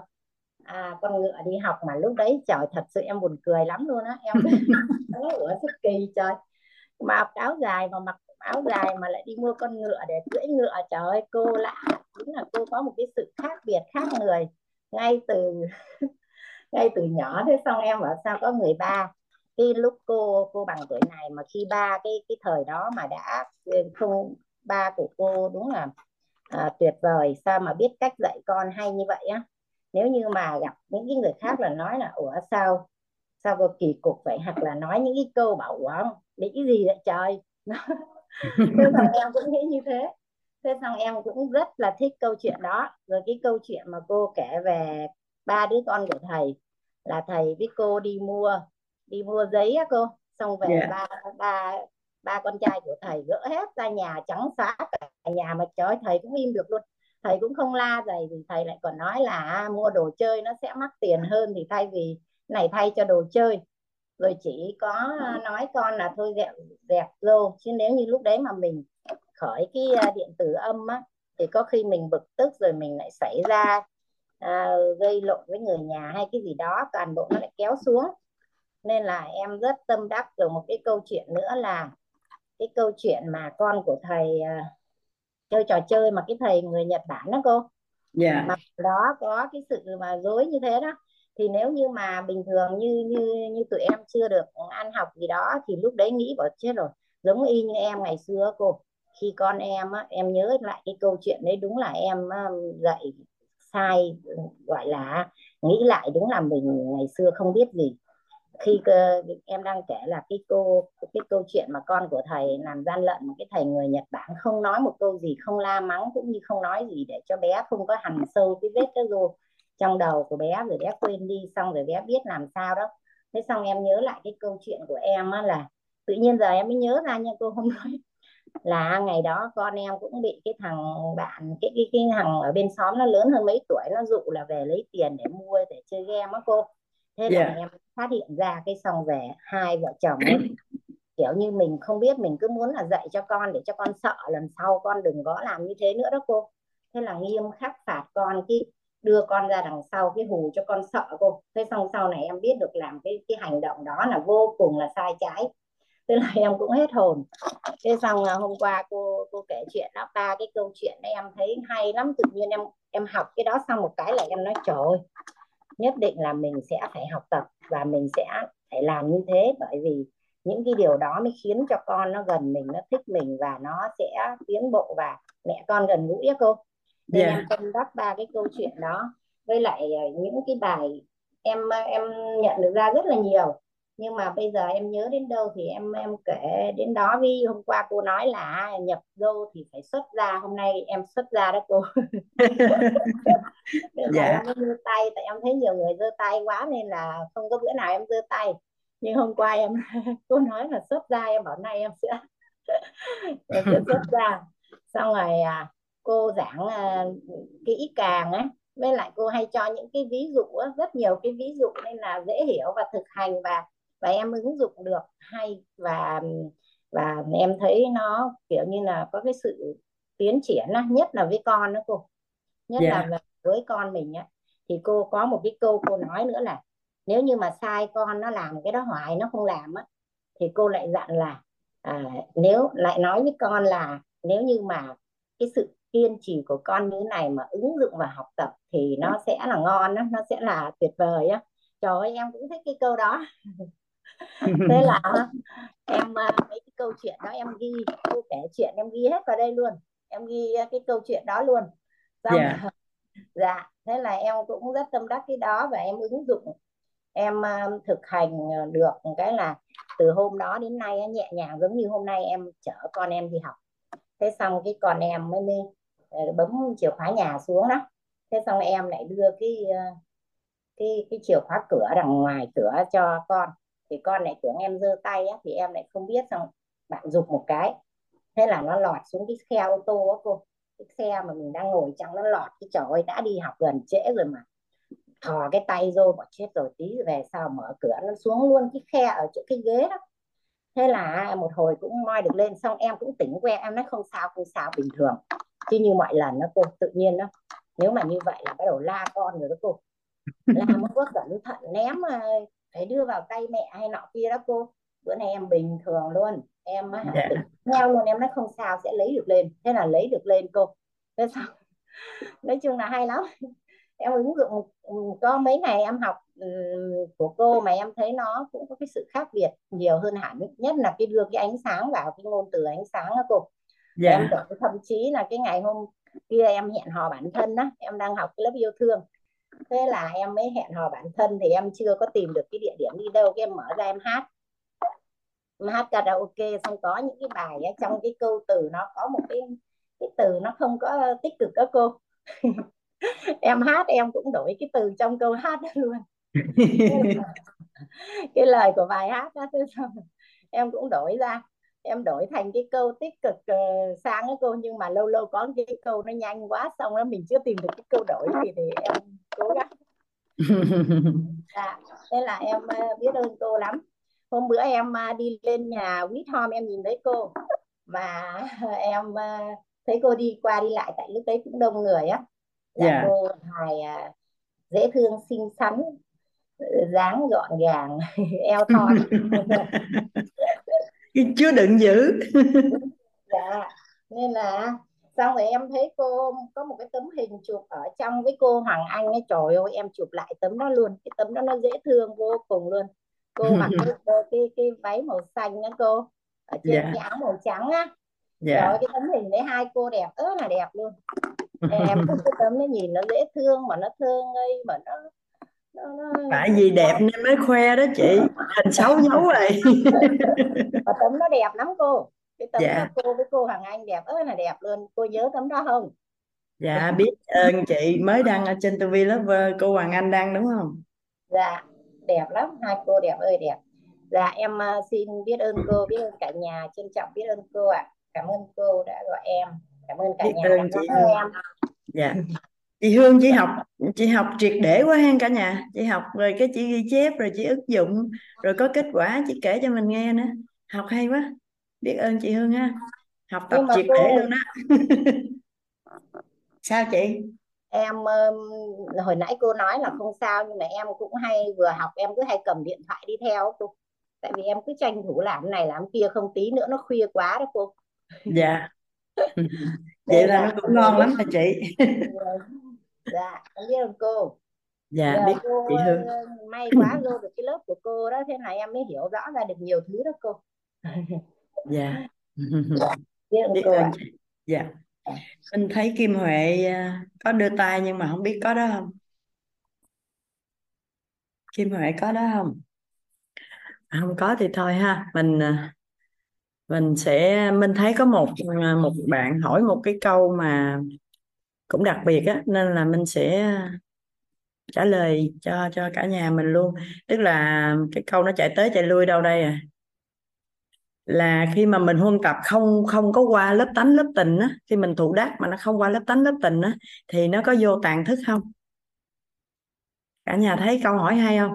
à, con ngựa đi học mà lúc đấy trời thật sự em buồn cười lắm luôn á. Em ủa sức kỳ trời. Mặc áo dài mà mặc áo dài mà lại đi mua con ngựa để cưỡi ngựa trời ơi cô lạ. Đúng là cô có một cái sự khác biệt khác người. Ngay từ ngay từ nhỏ thế xong em bảo sao có người ba. Cái lúc cô cô bằng tuổi này mà khi ba cái cái thời đó mà đã không ba của cô đúng là à, tuyệt vời. Sao mà biết cách dạy con hay như vậy á? Nếu như mà gặp những cái người khác là nói là ủa sao? Sao cô kỳ cục vậy? Hoặc là nói những cái câu bảo ủa để cái gì vậy trời? Thế xong em cũng nghĩ như thế. Thế xong em cũng rất là thích câu chuyện đó. Rồi cái câu chuyện mà cô kể về ba đứa con của thầy là thầy với cô đi mua đi mua giấy á cô. Xong về Dạ. ba ba ba con trai của thầy gỡ hết ra nhà trắng xóa cả nhà mà trời thầy cũng im được luôn. Thầy cũng không la dày thì thầy lại còn nói là à, mua đồ chơi nó sẽ mắc tiền hơn thì thay vì này thay cho đồ chơi. Rồi chỉ có nói con là thôi dẹp dẹp vô chứ nếu như lúc đấy mà mình khởi cái à, điện tử âm á thì có khi mình bực tức rồi mình lại xảy ra à, gây lộn với người nhà hay cái gì đó toàn bộ nó lại kéo xuống. Nên là em rất tâm đắc rồi một cái câu chuyện nữa là cái câu chuyện mà con của thầy à, chơi trò chơi mà cái thầy người Nhật Bản đó cô. Dạ. Mà đó có cái sự mà dối như thế đó. Thì nếu như mà bình thường như như như tụi em chưa được ăn học gì đó thì lúc đấy nghĩ bảo chết rồi giống y như em ngày xưa cô. Khi con em á, em nhớ lại cái câu chuyện đấy đúng là em á, dạy sai gọi là nghĩ lại đúng là mình ngày xưa không biết gì khi ờ, em đang kể là cái cô, cái câu chuyện mà con của thầy làm gian lận một cái thầy người Nhật Bản không nói một câu gì, không la mắng cũng như không nói gì để cho bé không có hằn sâu cái vết cái rô trong đầu của bé rồi bé quên đi, xong rồi bé biết làm sao đó. Thế xong em nhớ lại cái câu chuyện của em á là tự nhiên giờ em mới nhớ ra nha cô không nói. Là ngày đó con em cũng bị cái thằng bạn, cái cái cái thằng ở bên xóm nó lớn hơn mấy tuổi, nó dụ là về lấy tiền để mua, để chơi game á cô thế là Dạ. em phát hiện ra cái xong về hai vợ chồng ấy kiểu như mình không biết mình cứ muốn là dạy cho con để cho con sợ lần sau con đừng có làm như thế nữa đó cô. Thế là nghiêm khắc phạt con cái đưa con ra đằng sau cái hù cho con sợ cô. Thế xong sau này em biết được làm cái cái hành động đó là vô cùng là sai trái. Thế là em cũng hết hồn. Thế xong là hôm qua cô cô kể chuyện đó ba cái câu chuyện đấy em thấy hay lắm. Tự nhiên em em học cái đó xong một cái là em nói trời ơi nhất định là mình sẽ phải học tập và mình sẽ phải làm như thế. Bởi vì những cái điều đó mới khiến cho con nó gần mình nó thích mình và nó sẽ tiến bộ và mẹ con gần gũi á cô. Nên Dạ. em tâm đắc ba cái câu chuyện đó. Với lại ờ, những cái bài em em nhận được ra rất là nhiều nhưng mà bây giờ em nhớ đến đâu thì em em kể đến đó vì hôm qua cô nói là nhập vô thì phải xuất ra. Hôm nay em xuất ra đó cô. Dạ. em mới giơ tay tại em thấy nhiều người giơ tay quá nên là không có bữa nào em giơ tay. Nhưng hôm qua em cô nói là xuất ra em bảo nay em sẽ em sẽ xuất ra. Xong rồi à, cô giảng à, kỹ càng ấy. Với lại cô hay cho những cái ví dụ rất nhiều cái ví dụ nên là dễ hiểu và thực hành và và em ứng dụng được hay và và em thấy nó kiểu như là có cái sự tiến triển nhất là với con đó cô. Nhất Dạ. là với con mình á. Thì cô có một cái câu cô nói nữa là nếu như mà sai con nó làm cái đó hoài nó không làm á thì cô lại dặn là à, nếu lại nói với con là nếu như mà cái sự kiên trì của con như này mà ứng dụng và học tập thì nó sẽ là ngon đó, nó sẽ là tuyệt vời á. Trời ơi em cũng thích cái câu đó thế là em à, mấy cái câu chuyện đó em ghi cô kể chuyện em ghi hết vào đây luôn. Em ghi à, cái câu chuyện đó luôn. Xong Dạ. dạ thế là em cũng rất tâm đắc cái đó và em ứng dụng em à, thực hành được cái là từ hôm đó đến nay nhẹ nhàng giống như hôm nay em chở con em đi học. Thế xong cái con em mới, mới ờ, bấm chìa khóa nhà xuống đó. Thế xong em lại đưa cái cái cái chìa khóa cửa đằng ngoài cửa cho con thì con lại tưởng em giơ tay á, thì em lại không biết xong bạn giục một cái. Thế là nó lọt xuống cái xe ô tô á cô. Cái xe mà mình đang ngồi trong nó lọt cái trời ơi đã đi học gần trễ rồi mà. Thò cái tay vô bỏ chết rồi tí về sau mở cửa nó xuống luôn cái khe ở chỗ cái ghế đó. Thế là một hồi cũng moi được lên xong em cũng tỉnh que em nói không sao không sao bình thường. Chứ như mọi lần nó cô tự nhiên đó nếu mà như vậy là bắt đầu la con rồi đó cô. La làm có cẩn thận ném phải đưa vào tay mẹ hay nọ kia đó cô bữa nay em bình thường luôn. Em hả dạ. tỉnh theo luôn em nói không sao sẽ lấy được lên. Thế là lấy được lên cô. Thế xong nói chung là hay lắm. Em ứng dụng có mấy ngày em học của cô mà em thấy nó cũng có cái sự khác biệt nhiều hơn hẳn. Nhất là cái đưa cái ánh sáng vào cái ngôn từ ánh sáng đó cô. Em dạ đổi thậm chí là cái ngày hôm kia em hẹn hò bản thân đó em đang học cái lớp yêu thương thế là em mới hẹn hò bản thân thì em chưa có tìm được cái địa điểm đi đâu cái em mở ra em hát. Em hát karaoke xong có những cái bài ấy, trong cái câu từ nó có một cái cái từ nó không có tích cực đó cô. Em hát em cũng đổi cái từ trong câu hát đó luôn. Cái lời của bài hát đó thế xong em cũng đổi ra em đổi thành cái câu tích cực ờ, sang đó cô nhưng mà lâu lâu có cái câu nó nhanh quá xong đó mình chưa tìm được cái câu đổi thì thì em cố gắng. Dạ thế là em ờ, biết ơn cô lắm. Hôm bữa em ờ, đi lên nhà Quýt Hom em nhìn thấy cô mà em ờ, thấy cô đi qua đi lại tại lúc đấy cũng đông người á. Là dạ. cô hài à, dễ thương xinh xắn dáng gọn gàng eo thon. cái chứa đựng dữ. Dạ nên là xong rồi em thấy cô có một cái tấm hình chụp ở trong với cô Hoàng Anh ấy trời ơi em chụp lại tấm đó luôn. Cái tấm đó nó dễ thương vô cùng luôn. Cô mặc cái cái cái, váy màu xanh á cô ở trên dạ. cái áo màu trắng á. Trời dạ ơi cái tấm hình đấy hai cô đẹp ớ là đẹp luôn. Em cái tấm nó nhìn nó dễ thương mà nó thơ ngây mà nó nó, nó... tại vì đẹp nên mới khoe đó chị. Hình xấu giấu rồi và tấm nó đẹp lắm cô. Cái tấm dạ. đó cô với cô Hoàng Anh đẹp ớ là đẹp luôn. Cô nhớ tấm đó không? Dạ biết ơn chị. Mới đăng ở trên TV Lover cô Hoàng Anh đăng đúng không? Dạ đẹp lắm. Hai cô đẹp ơi đẹp. Dạ em uh, xin biết ơn cô biết ơn cả nhà. Trân trọng biết ơn cô ạ. Cảm ơn cô đã gọi em. Cảm ơn cả biết nhà ơn đã chị. lắng nghe em. Dạ chị Hương chị học chị học triệt để quá ha cả nhà. Chị học rồi cái chị ghi chép rồi chị ứng dụng rồi có kết quả chị kể cho mình nghe nữa. Học hay quá. Biết ơn chị Hương ha. Học tập mà triệt cô để luôn đó. Sao chị? Em hồi nãy cô nói là không sao nhưng mà em cũng hay vừa học em cứ hay cầm điện thoại đi theo cô. Tại vì em cứ tranh thủ làm này làm kia không tí nữa nó khuya quá đó cô. Dạ. Vậy là nó cũng ngon lắm hả chị dạ em biết ơn cô? Dạ giờ biết cô chị Hương. ờ, may quá vô được cái lớp của cô đó thế này em mới hiểu rõ ra được nhiều thứ đó cô. Dạ. Biết ơn biết cô ơn chị. Dạ. Mình thấy Kim Huệ à, có đưa tay nhưng mà không biết có đó không? Kim Huệ có đó không? À, không có thì thôi ha. Mình à, mình sẽ mình thấy có một một bạn hỏi một cái câu mà cũng đặc biệt á nên là mình sẽ trả lời cho cho cả nhà mình luôn. Tức là cái câu nó chạy tới chạy lui đâu đây à? Là khi mà mình huân tập không không có qua lớp tánh lớp tình á khi mình thụ đắc mà nó không qua lớp tánh lớp tình á thì nó có vô tàng thức không? Cả nhà thấy câu hỏi hay không?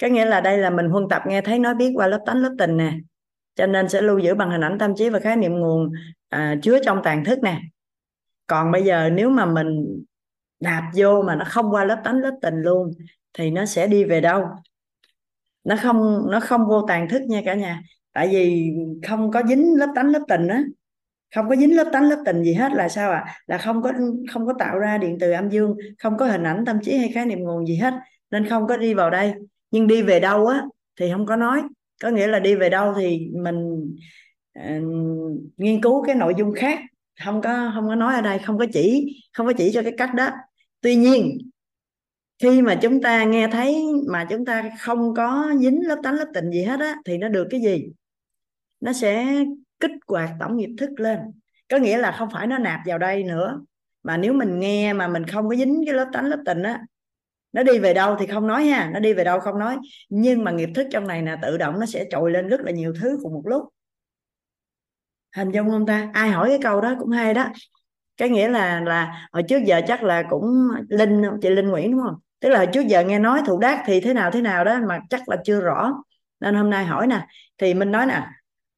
Có nghĩa là đây là mình huân tập nghe thấy nói biết qua lớp tánh lớp tình nè. Cho nên sẽ lưu giữ bằng hình ảnh tâm trí và khái niệm nguồn à, chứa trong tàng thức nè còn bây giờ nếu mà mình đạp vô mà nó không qua lớp tánh lớp tình luôn thì nó sẽ đi về đâu? Nó không nó không vô tàng thức nha cả nhà. Tại vì không có dính lớp tánh lớp tình á. Không có dính lớp tánh lớp tình gì hết là sao ạ? À? là không có không có tạo ra điện từ âm dương không có hình ảnh tâm trí hay khái niệm nguồn gì hết nên không có đi vào đây. Nhưng đi về đâu á thì không có nói. Có nghĩa là đi về đâu thì mình uh, nghiên cứu cái nội dung khác không có không có nói ở đây, không có chỉ, không có chỉ cho cái cách đó. Tuy nhiên, khi mà chúng ta nghe thấy mà chúng ta không có dính lớp tánh, lớp tình gì hết á, thì nó được cái gì? Nó sẽ kích hoạt tổng nghiệp thức lên. Có nghĩa là không phải nó nạp vào đây nữa, mà nếu mình nghe mà mình không có dính cái lớp tánh, lớp tình á, nó đi về đâu thì không nói ha, nó đi về đâu không nói. Nhưng mà nghiệp thức trong này là tự động nó sẽ trồi lên rất là nhiều thứ cùng một lúc hình dung không ta? Ai hỏi cái câu đó cũng hay đó. Cái nghĩa là là hồi trước giờ chắc là cũng linh chị linh nguyễn đúng không? Tức là hồi trước giờ nghe nói thụ đắc thì thế nào thế nào đó mà chắc là chưa rõ. Nên hôm nay hỏi nè. Thì mình nói nè,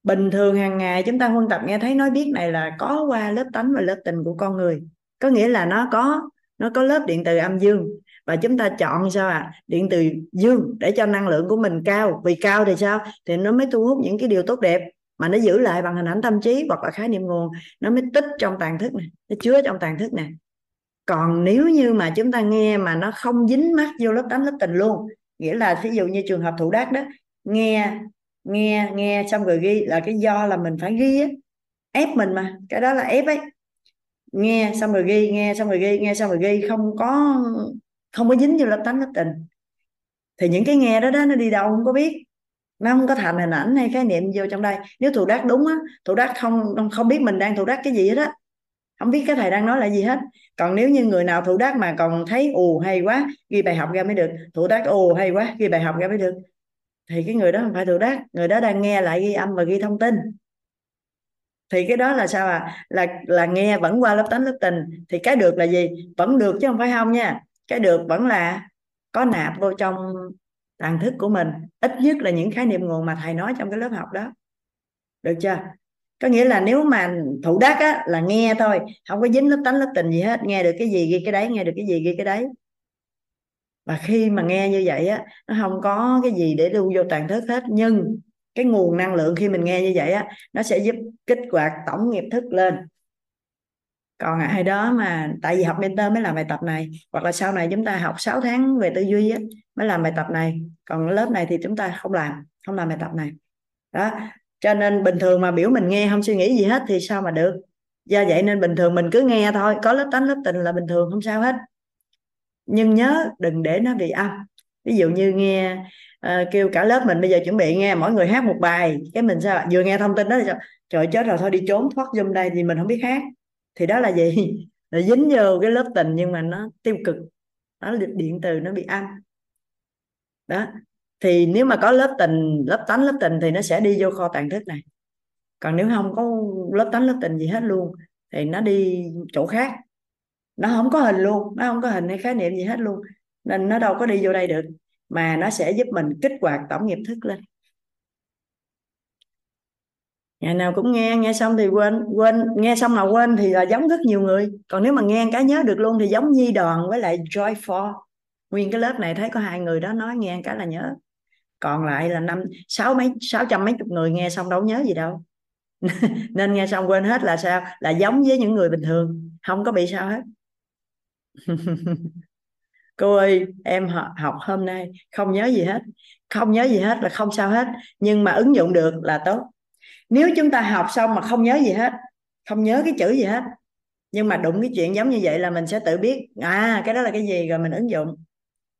bình thường hàng ngày chúng ta huân tập nghe thấy nói biết này là có qua lớp tánh và lớp tình của con người. Có nghĩa là nó có nó có lớp điện từ âm dương. Và chúng ta chọn sao à điện từ dương để cho năng lượng của mình cao. Vì cao thì sao? Thì nó mới thu hút những cái điều tốt đẹp mà nó giữ lại bằng hình ảnh tâm trí hoặc là khái niệm nguồn, nó mới tích trong tàn thức này nó chứa trong tàn thức này còn nếu như mà chúng ta nghe mà nó không dính mắt vô lớp tánh lớp tình luôn, nghĩa là ví dụ như trường hợp thủ đắc đó, nghe nghe nghe xong rồi ghi là cái do là mình phải ghi á, ép mình mà, cái đó là ép ấy. Nghe xong rồi ghi, nghe xong rồi ghi, nghe xong rồi ghi, không có không có dính vô lớp tánh lớp tình. Thì những cái nghe đó đó, nó đi đâu không có biết nó không có thành hình ảnh hay khái niệm vô trong đây. Nếu thủ đắc đúng á thủ đắc không không biết mình đang thủ đắc cái gì hết á. Không biết cái thầy đang nói là gì hết. Còn nếu như người nào thủ đắc mà còn thấy ù hay quá, ghi bài học ra mới được. Thủ đắc ù hay quá, ghi bài học ra mới được. Thì cái người đó không phải thủ đắc người đó đang nghe lại ghi âm và ghi thông tin. Thì cái đó là sao à? Là là nghe vẫn qua lớp tánh lớp tình. Thì cái được là gì? Vẫn được chứ không phải không nha. Cái được vẫn là có nạp vô trong tàn thức của mình ít nhất là những khái niệm nguồn mà thầy nói trong cái lớp học đó. Được chưa? Có nghĩa là nếu mà thủ đắc á, là nghe thôi không có dính lớp tánh lớp tình gì hết nghe được cái gì ghi cái đấy nghe được cái gì ghi cái đấy. Và khi mà nghe như vậy á nó không có cái gì để lưu vô tàn thức hết nhưng cái nguồn năng lượng khi mình nghe như vậy á nó sẽ giúp kích hoạt tổng nghiệp thức lên. Còn à, ai đó mà tại vì học mentor mới làm bài tập này hoặc là sau này chúng ta học 6 tháng về tư duy á, mới làm bài tập này. Còn lớp này thì chúng ta không làm không làm bài tập này. Đó. Cho nên bình thường mà biểu mình nghe không suy nghĩ gì hết thì sao mà được? Do vậy nên bình thường mình cứ nghe thôi. Có lớp tánh lớp tình là bình thường không sao hết. Nhưng nhớ đừng để nó bị âm. Ví dụ như nghe uh, kêu cả lớp mình bây giờ chuẩn bị nghe mỗi người hát một bài cái mình sao vừa nghe thông tin đó thì sao? Trời chết rồi thôi đi trốn thoát zoom đây thì mình không biết hát. Thì đó là gì? Là dính vô cái lớp tình nhưng mà nó tiêu cực. Nó điện từ nó bị âm đó. Thì nếu mà có lớp tình, lớp tánh, lớp tình thì nó sẽ đi vô kho tàng thức này. Còn nếu không có lớp tánh, lớp tình gì hết luôn, thì nó đi chỗ khác. Nó không có hình luôn, nó không có hình hay khái niệm gì hết luôn. Nên nó đâu có đi vô đây được, mà nó sẽ giúp mình kích hoạt tổng nghiệp thức lên. Ngày nào cũng nghe nghe xong thì quên quên, nghe xong mà quên thì là giống rất nhiều người. Còn nếu mà nghe cái nhớ được luôn thì giống nhi đoàn với lại joy for nguyên cái lớp này thấy có hai người đó nói nghe cái là nhớ. Còn lại là năm, sáu mấy, sáu trăm mấy chục người nghe xong đâu nhớ gì đâu. Nên nghe xong quên hết là sao? Là giống với những người bình thường, không có bị sao hết. Cô ơi, em học hôm nay, không nhớ gì hết. Không nhớ gì hết là không sao hết, nhưng mà ứng dụng được là tốt. Nếu chúng ta học xong mà không nhớ gì hết, không nhớ cái chữ gì hết, nhưng mà đụng cái chuyện giống như vậy là mình sẽ tự biết à cái đó là cái gì, rồi mình ứng dụng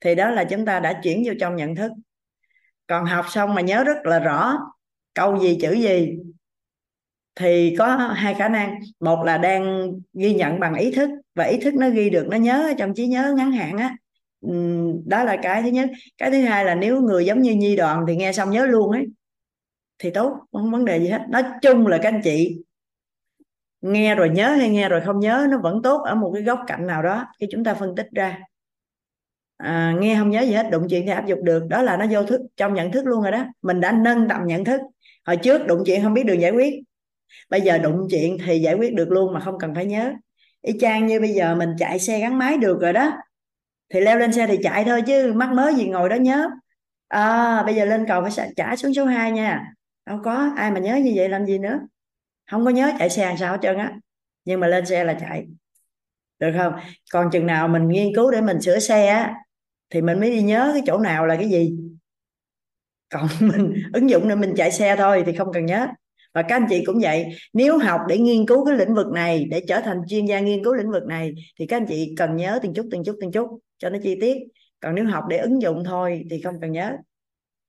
thì đó là chúng ta đã chuyển vô trong nhận thức. Còn học xong mà nhớ rất là rõ câu gì, chữ gì, thì có hai khả năng. Một là đang ghi nhận bằng ý thức, và ý thức nó ghi được, nó nhớ trong trí nhớ ngắn hạn á. Đó là cái thứ nhất. Cái thứ hai là nếu người giống như nhi đoàn thì nghe xong nhớ luôn ấy, thì tốt, không vấn đề gì hết. Nói chung là các anh chị, nghe rồi nhớ hay nghe rồi không nhớ, nó vẫn tốt ở một cái góc cạnh nào đó khi chúng ta phân tích ra à, nghe không nhớ gì hết đụng chuyện thì áp dụng được. Đó là nó vô thức trong nhận thức luôn rồi đó. Mình đã nâng tầm nhận thức. Hồi trước đụng chuyện không biết đường giải quyết. Bây giờ đụng chuyện thì giải quyết được luôn mà không cần phải nhớ. Y chang như bây giờ mình chạy xe gắn máy được rồi đó. Thì leo lên xe thì chạy thôi chứ mắc mới gì ngồi đó nhớ. À, bây giờ lên cầu phải trả xuống số 2 nha. Đâu có ai mà nhớ như vậy làm gì nữa. Không có nhớ chạy xe làm sao hết trơn á. Nhưng mà lên xe là chạy. Được không? Còn chừng nào mình nghiên cứu để mình sửa xe á thì mình mới đi nhớ cái chỗ nào là cái gì. Còn mình ứng dụng để mình chạy xe thôi thì không cần nhớ. Và các anh chị cũng vậy, nếu học để nghiên cứu cái lĩnh vực này, để trở thành chuyên gia nghiên cứu lĩnh vực này, thì các anh chị cần nhớ từng chút từng chút từng chút cho nó chi tiết. Còn nếu học để ứng dụng thôi thì không cần nhớ.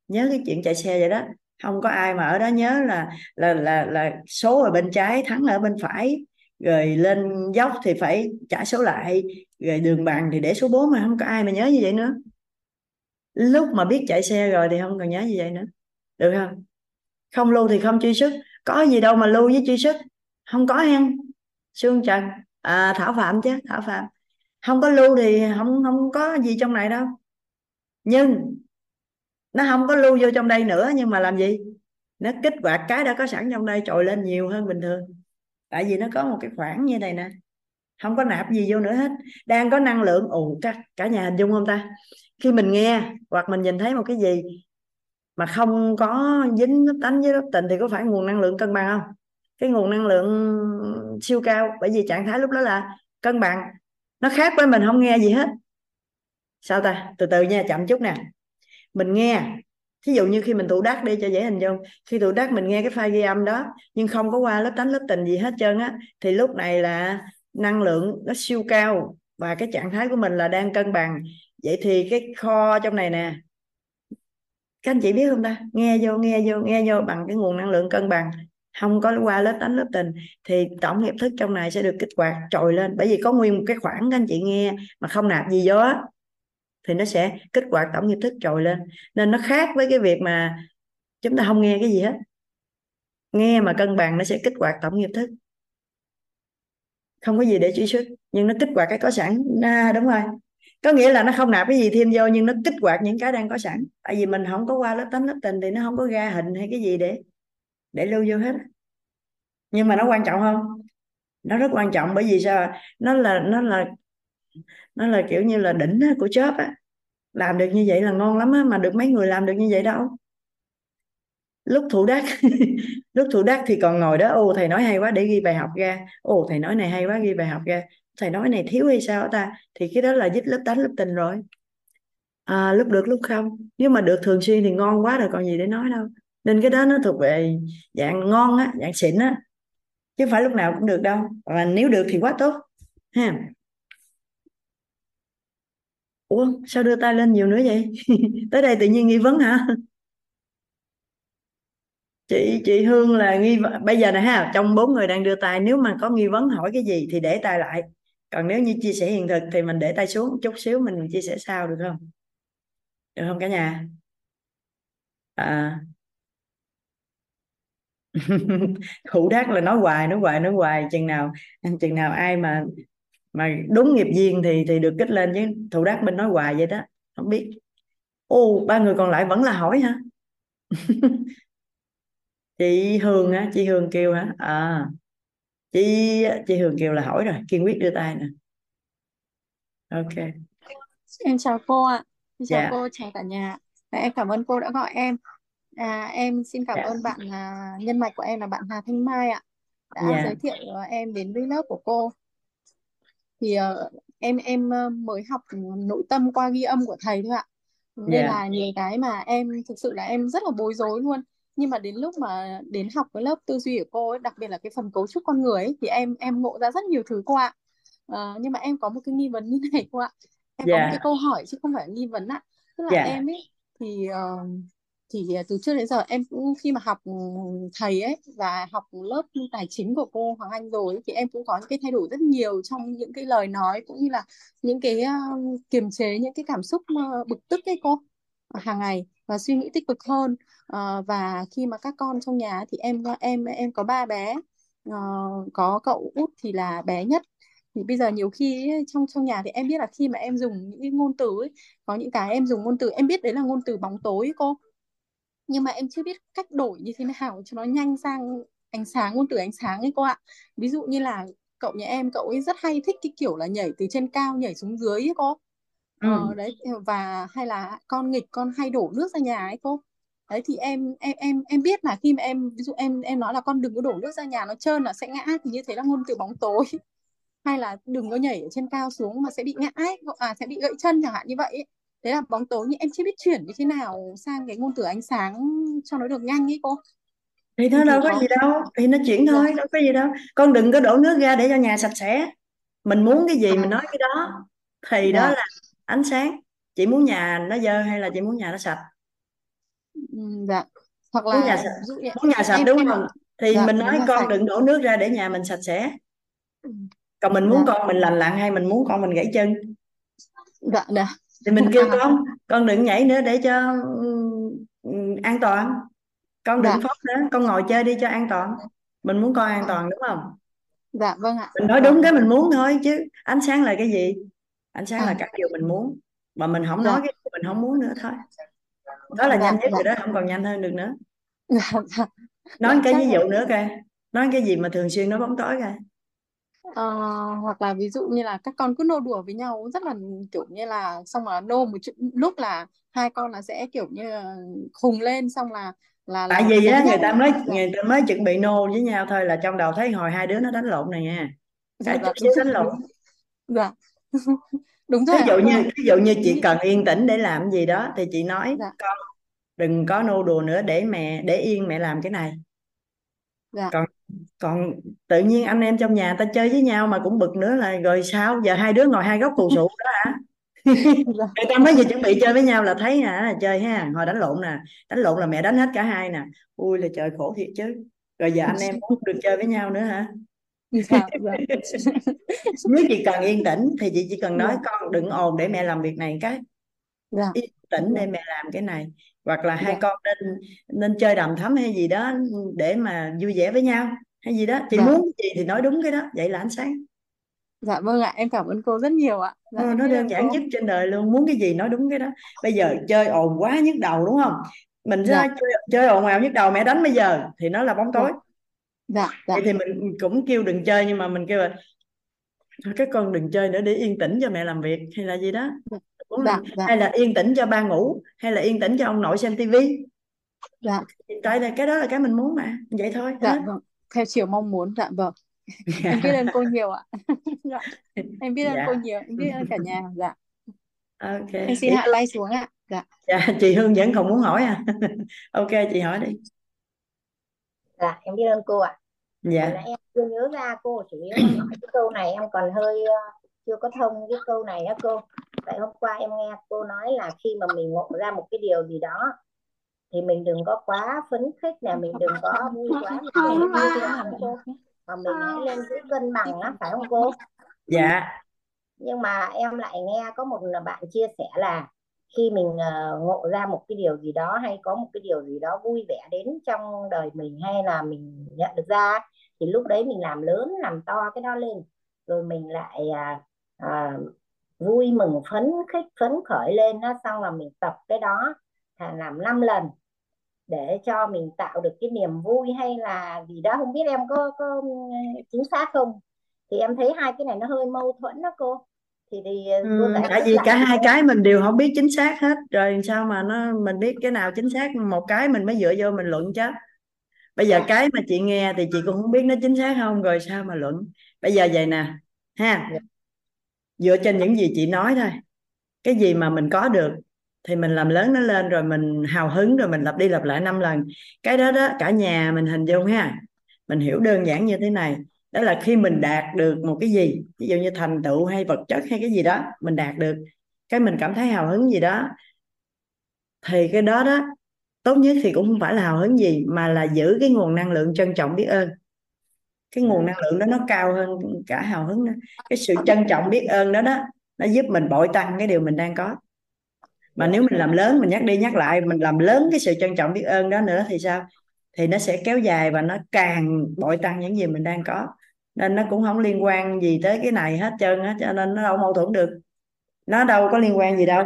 Nhớ cái chuyện chạy xe vậy đó. Không có ai mà ở đó nhớ là là là là số ở bên trái, thắng ở bên phải rồi lên dốc thì phải trả số lại. Rồi đường bằng thì để số 4 mà không có ai mà nhớ như vậy nữa. Lúc mà biết chạy xe rồi thì không còn nhớ như vậy nữa. Được không? Không lưu thì không truy sức. có gì đâu mà lưu với truy sức? không có hen xương trần. À, thảo phạm chứ thảo phạm. Không có lưu thì không không có gì trong này đâu. Nhưng nó không có lưu vô trong đây nữa nhưng mà làm gì? Nó kích hoạt cái đã có sẵn trong đây trồi lên nhiều hơn bình thường tại vì nó có một cái khoảng như này nè. Không có nạp gì vô nữa hết. Đang có năng lượng ù cả, cả nhà hình dung không ta? Khi mình nghe hoặc mình nhìn thấy một cái gì mà không có dính lớp tánh với lớp tình thì có phải nguồn năng lượng cân bằng không? Cái nguồn năng lượng siêu cao bởi vì trạng thái lúc đó là cân bằng. Nó khác với mình không nghe gì hết. Sao ta? Từ từ nha chậm chút nè. Mình nghe thí dụ như khi mình thủ đắc đi, cho dễ hình dung. Khi thủ đắc mình nghe cái file ghi âm đó, nhưng không có qua lớp tánh lớp tình gì hết trơn á, thì lúc này là năng lượng nó siêu cao và cái trạng thái của mình là đang cân bằng. Vậy thì cái kho trong này nè, các anh chị biết không ta? Nghe vô nghe vô nghe vô bằng cái nguồn năng lượng cân bằng. Không có qua lớp tánh lớp tình. Thì tổng nghiệp thức trong này sẽ được kích hoạt trồi lên. Bởi vì có nguyên một cái khoảng các anh chị nghe mà không nạp gì vô á thì nó sẽ kích hoạt tổng nghiệp thức trồi lên. Nên nó khác với cái việc mà chúng ta không nghe cái gì hết. Nghe mà cân bằng nó sẽ kích hoạt tổng nghiệp thức không có gì để truy xuất nhưng nó kích hoạt cái có sẵn. À, đúng rồi. Có nghĩa là nó không nạp cái gì thêm vô nhưng nó kích hoạt những cái đang có sẵn. Tại vì mình không có qua lớp tánh lớp tình thì nó không có ra hình hay cái gì để để lưu vô hết nhưng mà nó quan trọng không? Nó rất quan trọng bởi vì sao? Nó là nó là nó là kiểu như là đỉnh của chớp á. Làm được như vậy là ngon lắm á mà được mấy người làm được như vậy đâu. Lúc thủ đắc lúc thủ đắc thì còn ngồi đó ô thầy nói hay quá để ghi bài học ra. Ô thầy nói này hay quá ghi bài học ra. Thầy nói này thiếu hay sao ta? Thì cái đó là dít lớp tánh lớp tình rồi. À, lúc được lúc không. Nếu mà được thường xuyên thì ngon quá rồi còn gì để nói đâu. Nên cái đó nó thuộc về dạng ngon á dạng xịn á. Chứ không phải lúc nào cũng được đâu. Và nếu được thì quá tốt ha ủa, sao đưa tay lên nhiều nữa vậy? Tới đây tự nhiên nghi vấn hả? Chị chị Hương là nghi bây giờ này ha, trong bốn người đang đưa tay, nếu mà có nghi vấn hỏi cái gì thì để tay lại. Còn nếu như chia sẻ hiện thực thì mình để tay xuống, chút xíu mình chia sẻ sau, được không? Được không cả nhà? À. Thủ đắc là nói hoài nói hoài nói hoài, chừng nào chừng nào ai mà mà đúng nghiệp duyên thì thì được kích lên chứ. Thủ đắc bên nói hoài vậy đó. Không biết. Ô ba người còn lại vẫn là hỏi hả? Chị Hương á chị Hương kêu hả? À. Chị chị Hương kêu là hỏi rồi. Kiên quyết đưa tay nè. Ok. Em chào cô ạ. Em chào dạ. cô, chào cả nhà. Và em cảm ơn cô đã gọi em. À, em xin cảm dạ. ơn bạn à, nhân mạch của em là bạn Hà Thanh Mai ạ. Đã dạ. giới thiệu à, em đến với lớp của cô. Thì à, em em à, mới học nội tâm qua ghi âm của thầy thôi ạ. Nên dạ là nhiều cái mà em thực sự là em rất là bối rối luôn. Nhưng mà đến lúc mà đến học cái lớp tư duy của cô ấy, đặc biệt là cái phần cấu trúc con người ấy, thì em em ngộ ra rất nhiều thứ cô ạ. Ờ, nhưng mà em có một cái nghi vấn như này cô ạ. Em có một cái dạ câu hỏi chứ không phải nghi vấn ạ. Tức là dạ em ấy thì ờ, thì à, từ trước đến giờ em cũng khi mà học ừ, thầy ấy và học lớp tài chính của cô Hoàng Anh rồi ấy, thì em cũng có những cái thay đổi rất nhiều trong những cái lời nói cũng như là những cái uh, kiềm chế những cái cảm xúc uh, bực tức ấy cô à, hàng ngày và suy nghĩ tích cực hơn. Uh, và khi mà các con trong nhà thì em em em có ba bé uh, có cậu út thì là bé nhất. Thì bây giờ nhiều khi ấy, trong trong nhà thì em biết là khi mà em dùng những cái ngôn từ ấy, có những cái em dùng ngôn từ em biết đấy là ngôn từ bóng tối ấy cô nhưng mà em chưa biết cách đổi như thế nào cho nó nhanh sang ánh sáng ngôn từ ánh sáng ấy cô ạ. Ví dụ như là cậu nhà em cậu ấy rất hay thích cái kiểu là nhảy từ trên cao nhảy xuống dưới ấy cô. Ừ. ờ, đấy và hay là con nghịch con hay đổ nước ra nhà ấy cô. Đấy thì em em em em biết là khi mà em ví dụ em em nói là con đừng có đổ nước ra nhà nó trơn là sẽ ngã thì như thế là ngôn từ bóng tối. Hay là đừng có nhảy ở trên cao xuống mà sẽ bị ngã ấy, à sẽ bị gãy chân chẳng hạn như vậy ấy. Đấy là bóng tối nhưng em chưa biết chuyển như thế nào sang cái ngôn từ ánh sáng cho nó được nhanh ấy cô. Thì nó đâu có gì đâu thì nó chuyển dạ thôi đâu có gì đâu. Con đừng có đổ nước ra để cho nhà sạch sẽ. Mình muốn cái gì mình nói cái đó. Thì đó dạ là ánh sáng. Chị muốn nhà nó dơ hay là chị muốn nhà nó sạch? Ừm, dạ. Hoặc muốn nhà là sạch dụ muốn nhà sạch em đúng em không? Thì dạ mình nói con sạch. đừng đổ nước ra để nhà mình sạch sẽ. Còn mình muốn dạ. con mình lành lặn hay mình muốn con mình gãy chân? Dạ dạ thì mình kêu à con con đừng nhảy nữa để cho ừ, an toàn. Con đừng dạ. phóng nữa con ngồi chơi đi cho an toàn. Mình muốn con an toàn đúng không? Dạ vâng ạ. Mình nói đúng cái mình muốn thôi chứ ánh sáng là cái gì? Ánh sáng là à các điều mình muốn. Mà mình không nói dạ cái điều mình không muốn nữa thôi. Đó là dạ nhanh nhất dạ. rồi đó không còn nhanh hơn được nữa. Dạ dạ nói dạ cái ví dụ nữa coi. Nói cái gì mà thường xuyên nói bóng tối coi Ờ, hoặc là ví dụ như là các con cứ nô đùa với nhau rất là kiểu như là xong là nô một chút lúc là hai con là sẽ kiểu như là khùng lên xong là là tại là vì á người ta mới dạ người ta mới chuẩn bị nô với nhau thôi là trong đầu thấy hồi hai đứa nó đánh lộn này nha. Dạ cái dạ đúng xíu đánh lộn. Dạ. Đúng ví rồi ạ dụ như ví dụ như chị cần yên tĩnh để làm gì đó thì chị nói dạ. Con đừng có nô đùa nữa để mẹ để yên mẹ làm cái này dạ. Còn còn tự nhiên anh em trong nhà ta chơi với nhau mà cũng bực nữa là rồi sao? Giờ hai đứa ngồi hai góc tù sụ đó hả? Dạ. Người ta mới vừa chuẩn bị chơi với nhau là thấy nè là chơi ha hồi đánh lộn nè. Đánh lộn là mẹ đánh hết cả hai nè. Ui là trời khổ thiệt chứ. Rồi giờ anh em muốn được chơi với nhau nữa hả? Dạ dạ. Nếu chị cần yên tĩnh thì chị chỉ cần nói dạ. Con đừng ồn để mẹ làm việc này cái. Dạ. Yên tĩnh dạ. để mẹ làm cái này hoặc là hai dạ. con nên nên chơi đầm thắm hay gì đó để mà vui vẻ với nhau hay gì đó. Chị dạ. muốn cái gì thì nói đúng cái đó vậy là ánh sáng. Dạ vâng ạ em cảm ơn cô rất nhiều ạ. Dạ Ờ, nó đơn ơn giản cô. nhất trên đời luôn muốn cái gì nói đúng cái đó. Bây giờ chơi ồn quá nhức đầu đúng không? Mình ra dạ. chơi, chơi ồn ào nhức đầu mẹ đánh bây giờ thì nó là bóng dạ. tối. Dạ dạ. Vậy thì mình cũng kêu đừng chơi nhưng mà mình kêu là thôi các con đừng chơi nữa để yên tĩnh cho mẹ làm việc hay là gì đó. Dạ Muốn dạ dạ hay là yên tĩnh cho ba ngủ hay là yên tĩnh cho ông nội xem tivi dạ tại là cái đó là cái mình muốn mà vậy thôi dạ vâng. Theo chiều mong muốn dạ vâng. Em biết ơn cô nhiều ạ. Dạ. Em biết ơn cô dạ nhiều em biết ơn cả nhà dạ. Ok. Em xin hạ tay xuống ạ dạ. Dạ, chị Hương vẫn còn muốn hỏi à? Ok chị hỏi đi. Dạ em biết ơn cô ạ. Hồi dạ nãy em chưa nhớ ra cô chủ yếu cái câu này em còn hơi ờ, chưa có thông cái câu này á cô tại hôm qua em nghe cô nói là khi mà mình ngộ ra một cái điều gì đó thì mình đừng có quá phấn khích nè mình đừng có vui quá mình đừng có vui quá mà mình hãy lên giữ cân bằng á phải không cô? Dạ. Nhưng mà em lại nghe có một bạn chia sẻ là khi mình ờ, ngộ ra một cái điều gì đó hay có một cái điều gì đó vui vẻ đến trong đời mình hay là mình nhận được ra thì lúc đấy mình làm lớn làm to cái đó lên. Rồi mình lại à, vui mừng phấn khích phấn khởi lên nó xong là mình tập cái đó à, làm 5 lần để cho mình tạo được cái niềm vui hay là gì đó. Không biết em có có chính xác không? Thì em thấy hai cái này nó hơi mâu thuẫn đó cô. Thì thì cô Ừ, tại thích vì cả hai cái mình đều không biết chính xác hết. Rồi sao mà nó mình biết cái nào chính xác một cái mình mới dựa vô mình luận chứ. Bây giờ dạ. cái mà chị nghe thì chị cũng không biết nó chính xác không rồi sao mà luận. Bây giờ vậy nè ha. Dạ dựa trên những gì chị nói thôi. Cái gì mà mình có được thì mình làm lớn nó lên rồi mình hào hứng rồi mình lặp đi lặp lại năm lần. Cái đó đó, cả nhà mình hình dung ha. Mình hiểu đơn giản như thế này. Đó là khi mình đạt được một cái gì, ví dụ như thành tựu hay vật chất hay cái gì đó, mình đạt được, cái mình cảm thấy hào hứng gì đó, thì cái đó đó, tốt nhất thì cũng không phải là hào hứng gì, mà là giữ cái nguồn năng lượng trân trọng biết ơn cái nguồn năng lượng đó nó cao hơn cả hào hứng đó. cái sự trân trọng biết ơn đó đó, nó giúp mình bội tăng cái điều mình đang có. Mà nếu mình làm lớn, mình nhắc đi nhắc lại, mình làm lớn cái sự trân trọng biết ơn đó nữa thì sao? Thì nó sẽ kéo dài và nó càng bội tăng những gì mình đang có. Nên nó cũng không liên quan gì tới cái này hết trơn á, cho nên nó đâu mâu thuẫn được. Nó đâu có liên quan gì đâu.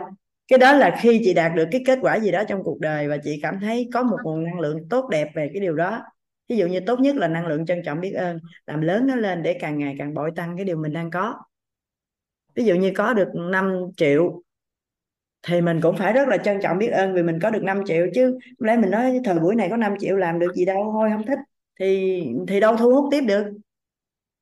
Cái đó là khi chị đạt được cái kết quả gì đó trong cuộc đời và chị cảm thấy có một nguồn năng lượng tốt đẹp về cái điều đó ví dụ như tốt nhất là năng lượng trân trọng biết ơn, làm lớn nó lên để càng ngày càng bội tăng cái điều mình đang có. Ví dụ như có được 5 triệu thì mình cũng phải rất là trân trọng biết ơn vì mình có được 5 triệu chứ. Lấy lẽ mình nói thời buổi này có 5 triệu làm được gì đâu, thôi không thích thì thì đâu thu hút tiếp được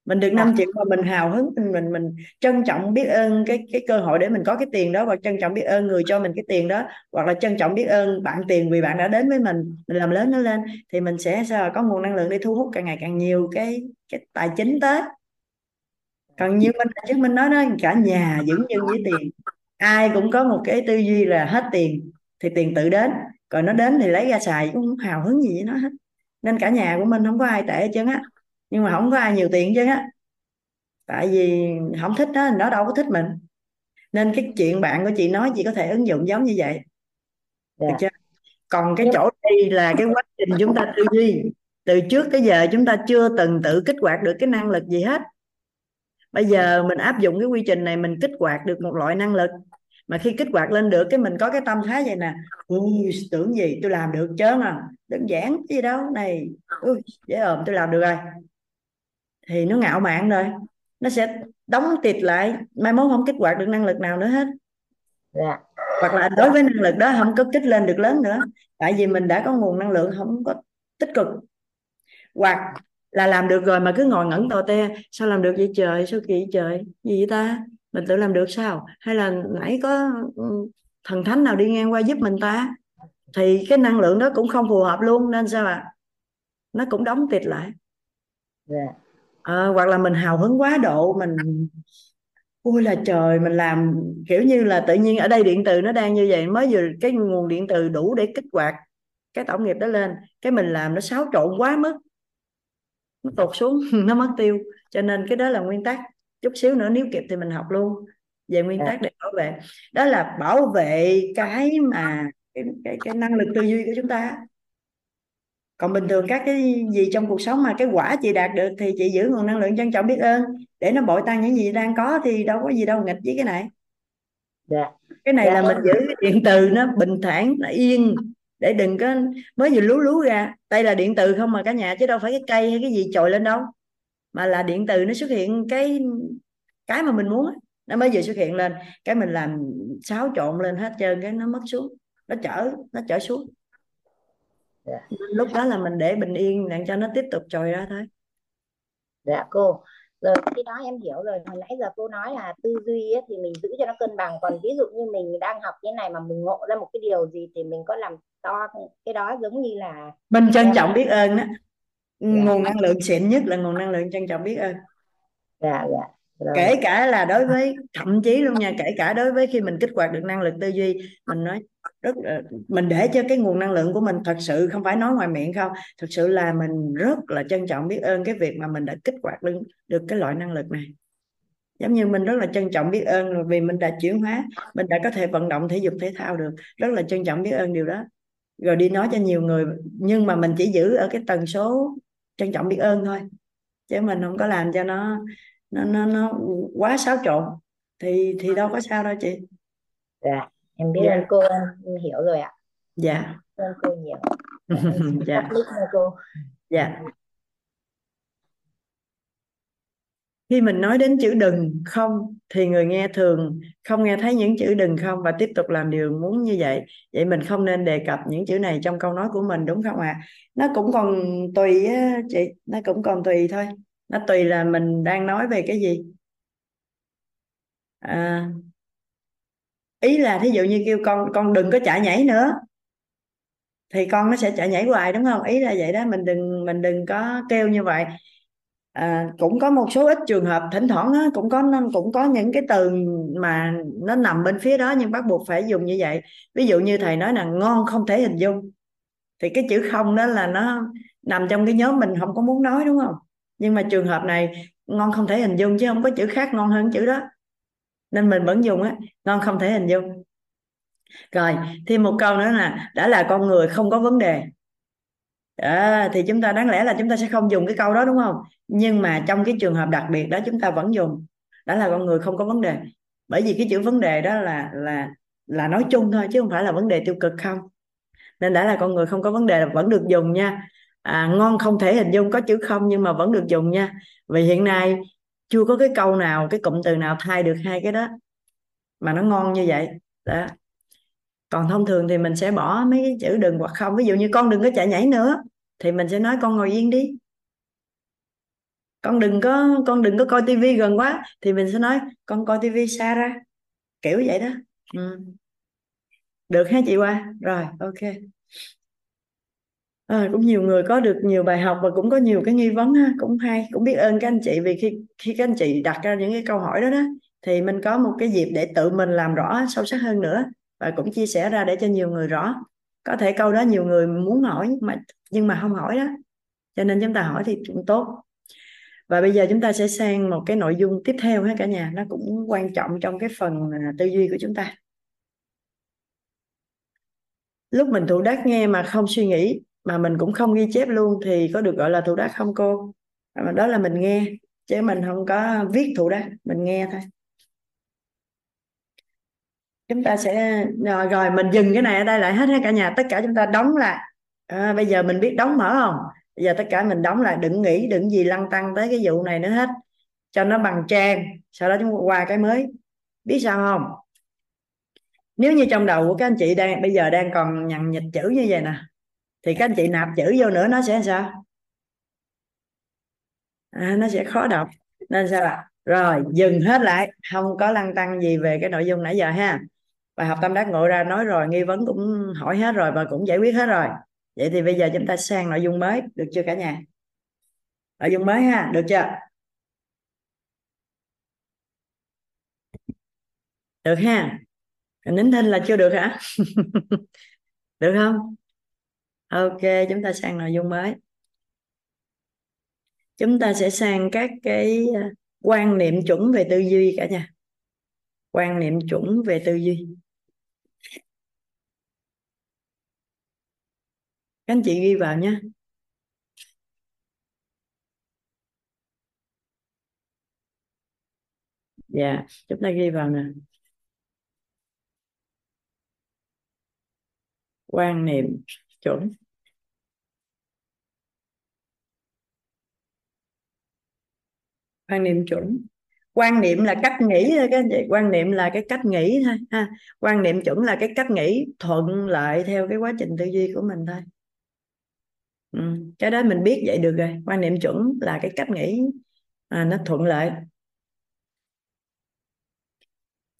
mình được 5 dạ. triệu mà mình hào hứng mình mình mình trân trọng biết ơn cái cái cơ hội để mình có cái tiền đó và trân trọng biết ơn người cho mình cái tiền đó hoặc là trân trọng biết ơn bạn tiền vì bạn đã đến với mình mình làm lớn nó lên thì mình sẽ sao có nguồn năng lượng để thu hút càng ngày càng nhiều cái cái tài chính tới. Còn như mình trước mình nói đó cả nhà dửng dưng với tiền ai cũng có một cái tư duy là hết tiền thì tiền tự đến còn nó đến thì lấy ra xài cũng hào hứng gì với nó hết. Nên cả nhà của mình không có ai tệ hết trơn á nhưng mà không có ai nhiều tiền trơn á. Tại vì không thích nó nó đâu có thích mình. Nên cái chuyện bạn của chị nói chị có thể ứng dụng giống như vậy. Được dạ. chưa? Còn cái nhưng chỗ đây là cái quá trình chúng ta tư duy. Từ trước tới giờ chúng ta chưa từng tự kích hoạt được cái năng lực gì hết. Bây giờ mình áp dụng cái quy trình này mình kích hoạt được một loại năng lực. Mà khi kích hoạt lên được cái mình có cái tâm thái vậy nè. Ui tưởng gì tôi làm được chớ à. Đơn giản cái gì đâu. Này ui dễ ồm tôi làm được rồi thì nó ngạo mạn rồi. Nó sẽ đóng tịt lại. Mai mốt không kích hoạt được năng lực nào nữa hết. Dạ. Hoặc là đối với năng lực đó không có kích lên được lớn nữa. Tại vì mình đã có nguồn năng lượng không có tích cực. Hoặc là làm được rồi mà cứ ngồi ngẩn tò te. Sao làm được vậy trời? Sao kỳ vậy trời? Gì vậy ta? Mình tự làm được sao? Hay là nãy có ừ, thần thánh nào đi ngang qua giúp mình ta? Thì cái năng lượng đó cũng không phù hợp luôn. Nên sao ạ? Nó cũng đóng tịt lại. Dạ à, hoặc là mình hào hứng quá độ mình ôi là trời mình làm kiểu như là tự nhiên ở đây điện từ nó đang như vậy mới vừa cái nguồn điện từ đủ để kích hoạt cái tổng nghiệp đó lên cái mình làm nó xáo trộn quá mức nó tụt xuống nó mất tiêu. Cho nên cái đó là nguyên tắc. Chút xíu nữa nếu kịp thì mình học luôn về nguyên dạ. tắc để bảo vệ. Đó là bảo vệ cái mà cái, cái, cái năng lực tư duy của chúng ta còn bình thường các cái gì trong cuộc sống mà cái quả chị đạt được thì chị giữ nguồn năng lượng trân trọng biết ơn. Để nó bội tăng những gì đang có thì đâu có gì đâu nghịch với cái này. Dạ. Cái này dạ là em mình giữ cái điện từ nó bình thản nó yên. Để đừng có mới vừa lú lú ra đây là điện từ không mà cả nhà chứ đâu phải cái cây hay cái gì trồi lên đâu. Mà là điện từ nó xuất hiện cái cái mà mình muốn nó mới vừa xuất hiện lên. Cái mình làm xáo trộn lên hết trơn cái nó mất xuống nó chở nó chở xuống dạ. Lúc đó là mình để bình yên để cho nó tiếp tục trồi ra thôi. Dạ cô. Rồi khi đó em hiểu rồi. Hồi nãy giờ cô nói là tư duy ấy, thì mình giữ cho nó cân bằng. Còn ví dụ như mình đang học như này mà mình ngộ ra một cái điều gì thì mình có làm to cái đó giống như là mình trân em trọng biết ơn đó dạ. Nguồn năng lượng xịn nhất là nguồn năng lượng trân trọng biết ơn. Dạ dạ kể cả là đối với thậm chí luôn nha kể cả đối với khi mình kích hoạt được năng lực tư duy mình nói rất là, mình để cho cái nguồn năng lượng của mình thật sự không phải nói ngoài miệng không thật sự là mình rất là trân trọng biết ơn cái việc mà mình đã kích hoạt được, được cái loại năng lực này. Giống như mình rất là trân trọng biết ơn vì mình đã chuyển hóa mình đã có thể vận động thể dục thể thao được rất là trân trọng biết ơn điều đó. Rồi đi nói cho nhiều người nhưng mà mình chỉ giữ ở cái tần số trân trọng biết ơn thôi chứ mình không có làm cho nó nó nó, nó quá xáo trộn. Thì thì đâu có sao đâu chị. Dạ em biết dạ. ơn cô em hiểu rồi ạ. Dạ. Ơn cô nhiều. Dạ, cô. Dạ. Khi mình nói đến chữ đừng không thì người nghe thường không nghe thấy những chữ đừng không và tiếp tục làm điều muốn như vậy. Vậy mình không nên đề cập những chữ này trong câu nói của mình đúng không ạ? À? nó cũng còn tùy á, chị nó cũng còn tùy thôi nó tùy là mình đang nói về cái gì. À, ý là thí dụ như kêu con con đừng có chạy nhảy nữa thì con nó sẽ chạy nhảy hoài đúng không? Ý là vậy đó mình đừng mình đừng có kêu như vậy. À, cũng có một số ít trường hợp thỉnh thoảng đó, cũng có cũng có những cái từ mà nó nằm bên phía đó nhưng bắt buộc phải dùng như vậy. Ví dụ như thầy nói là ngon không thể hình dung thì cái chữ không đó là nó nằm trong cái nhóm mình không có muốn nói đúng không? Nhưng mà trường hợp này ngon không thể hình dung chứ không có chữ khác ngon hơn chữ đó. Nên mình vẫn dùng á ngon không thể hình dung. Rồi thêm một câu nữa là đã là con người không có vấn đề. À, thì chúng ta đáng lẽ là chúng ta sẽ không dùng cái câu đó đúng không? Nhưng mà trong cái trường hợp đặc biệt đó chúng ta vẫn dùng. Đó là con người không có vấn đề. Bởi vì cái chữ vấn đề đó là là là nói chung thôi chứ không phải là vấn đề tiêu cực không. Nên đã là con người không có vấn đề là vẫn được dùng nha à, ngon không thể hình dung có chữ không nhưng mà vẫn được dùng nha. Vì hiện nay chưa có cái câu nào cái cụm từ nào thay được hai cái đó mà nó ngon như vậy. Đó. Còn thông thường thì mình sẽ bỏ mấy cái chữ đừng hoặc không. Ví dụ như con đừng có chạy nhảy nữa thì mình sẽ nói con ngồi yên đi. Con đừng có con đừng có coi tivi gần quá thì mình sẽ nói con coi tivi xa ra. Kiểu vậy đó. Ừ. được ha chị qua rồi ok à, cũng nhiều người có được nhiều bài học và cũng có nhiều cái nghi vấn ha cũng hay cũng biết ơn các anh chị vì khi khi các anh chị đặt ra những cái câu hỏi đó đó thì mình có một cái dịp để tự mình làm rõ sâu sắc hơn nữa và cũng chia sẻ ra để cho nhiều người rõ. Có thể câu đó nhiều người muốn hỏi mà nhưng mà không hỏi đó cho nên chúng ta hỏi thì cũng tốt. Và bây giờ chúng ta sẽ sang một cái nội dung tiếp theo ha cả nhà nó cũng quan trọng trong cái phần à, tư duy của chúng ta. Lúc mình thủ đắc nghe mà không suy nghĩ mà mình cũng không ghi chép luôn thì có được gọi là thủ đắc không cô? À, đó là mình nghe chứ mình không có viết thủ đắc mình nghe thôi. Chúng ta sẽ rồi, rồi mình dừng cái này ở đây lại hết ha cả nhà. Tất cả chúng ta đóng lại. À, bây giờ mình biết đóng mở không? Bây giờ tất cả mình đóng lại đừng nghĩ đừng gì lăn tăng tới cái vụ này nữa hết. Cho nó bằng trang sau đó chúng ta qua cái mới. Biết sao không? Nếu như trong đầu của các anh chị đang bây giờ đang còn nhằn nhịch chữ như vậy nè thì các anh chị nạp chữ vô nữa nó sẽ sao? À, nó sẽ khó đọc. Nên sao ạ rồi dừng hết lại. Không có lăng tăng gì về cái nội dung nãy giờ ha. Bài học tâm đắc ngộ ra nói rồi nghi vấn cũng hỏi hết rồi và cũng giải quyết hết rồi. Vậy thì bây giờ chúng ta sang nội dung mới được chưa cả nhà? Nội dung mới ha được chưa? Được ha. Nín thinh là chưa được hả? Được không? Ok, chúng ta sang nội dung mới. Chúng ta sẽ sang các cái à, quan niệm chuẩn về tư duy cả nhà. Quan niệm chuẩn về tư duy. Các anh chị ghi vào nhé. Dạ chúng ta ghi vào nè. Quan niệm chuẩn. Quan niệm chuẩn. Quan niệm là cách nghĩ thôi các anh chị. Quan niệm là cái cách nghĩ thôi ha. Quan niệm chuẩn là cái cách nghĩ thuận lợi theo cái quá trình tư duy của mình thôi. Ừ. cái đó mình biết vậy được rồi. Quan niệm chuẩn là cái cách nghĩ à, nó thuận lợi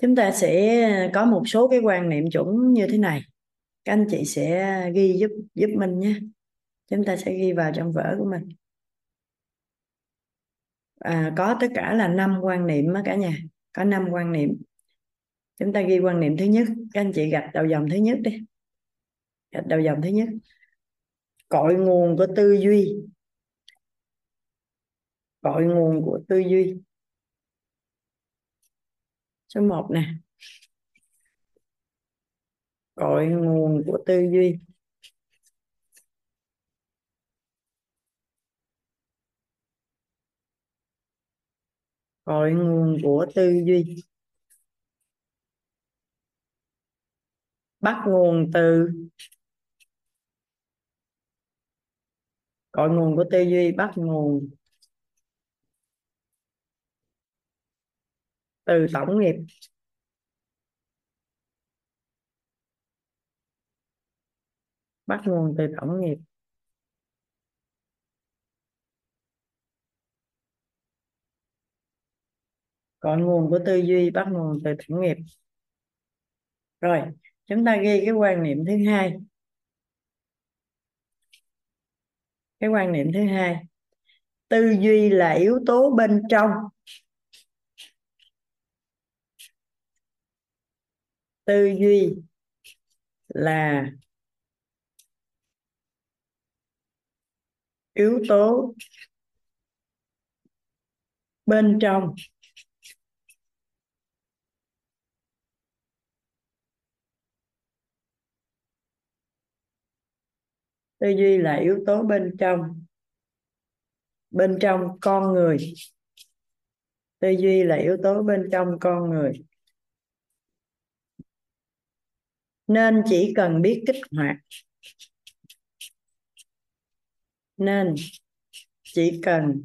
chúng ta sẽ có một số cái quan niệm chuẩn như thế này. Các anh chị sẽ ghi giúp giúp mình nhé. Chúng ta sẽ ghi vào trong vở của mình à, có tất cả là năm quan niệm á cả nhà có năm quan niệm. Chúng ta ghi quan niệm thứ nhất các anh chị gạch đầu dòng thứ nhất đi. Gạch đầu dòng thứ nhất. Cội nguồn của tư duy. Cội nguồn của tư duy. Số 1 nè. Cội nguồn của tư duy. Cội nguồn của tư duy. Bắt nguồn từ. Cội nguồn của tư duy, bắt nguồn từ tổng nghiệp. Bắt nguồn từ tổng nghiệp. Cội nguồn của tư duy bắt nguồn từ thử nghiệp rồi, chúng ta ghi cái quan niệm thứ hai. Cái quan niệm thứ hai. Tư duy là yếu tố bên trong. Tư duy là yếu tố bên trong. Tư duy là yếu tố bên trong bên trong con người. Tư duy là yếu tố bên trong con người. Nên chỉ cần biết kích hoạt. Nên chỉ cần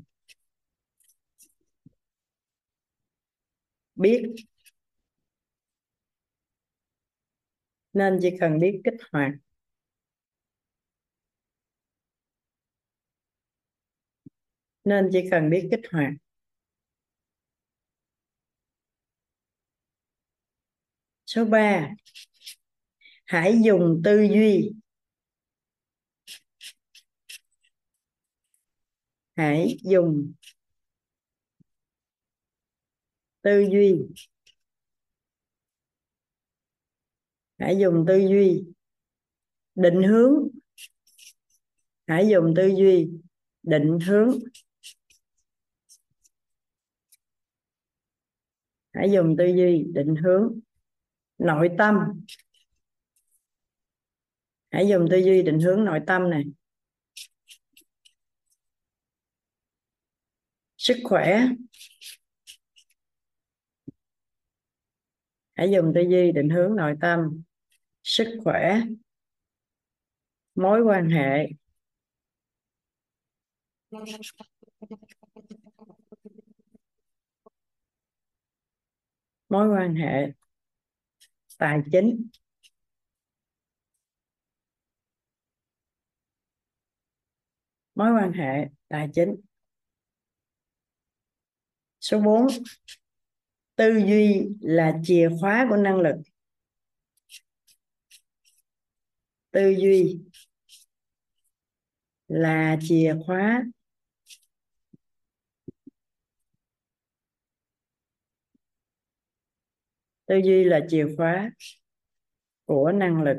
biết. Nên chỉ cần biết kích hoạt. Nên chỉ cần biết kích hoạt. Số 3 hãy dùng tư duy. Hãy dùng tư duy. Hãy dùng tư duy. Định hướng. Hãy dùng tư duy. Định hướng. Hãy dùng tư duy, định hướng, nội tâm. Hãy dùng tư duy, định hướng, nội tâm này. Sức khỏe. Hãy dùng tư duy, định hướng, nội tâm. Sức khỏe. Mối quan hệ. Mối quan hệ tài chính. Mối quan hệ tài chính. Số 4 tư duy là chìa khóa của năng lực. Tư duy là chìa khóa tư duy là chìa khóa của năng lực.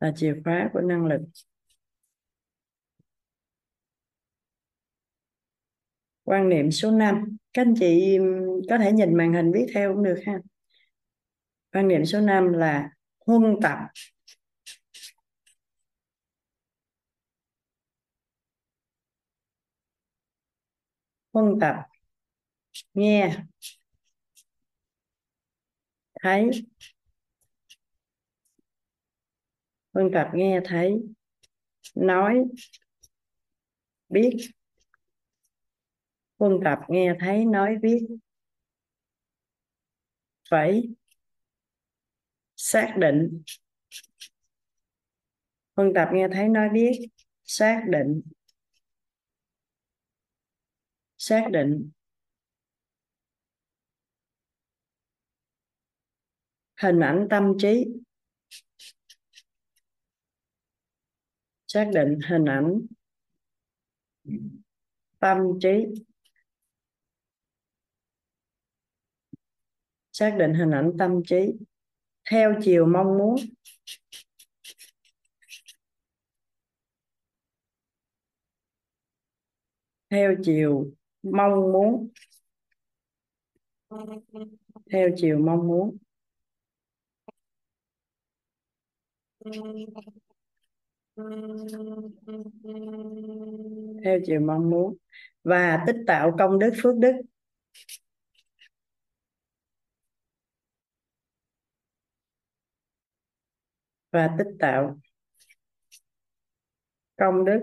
Là chìa khóa của năng lực. Quan niệm số 5 các anh chị có thể nhìn màn hình viết theo cũng được ha. Quan niệm số 5 là huân tập. Huân tập. Nghe. Thấy. Huân tập nghe, thấy. Nói. Biết. Huân tập nghe, thấy. Nói, biết. Phải xác định. Huân tập nghe, thấy. Nói, biết. Xác định xác định. Hình ảnh tâm trí. Xác định hình ảnh tâm trí. Xác định hình ảnh tâm trí. Theo chiều mong muốn. Theo chiều mong muốn. Theo chiều mong muốn. Theo chiều mong muốn. Và tích tạo công đức phước đức. Và tích tạo công đức.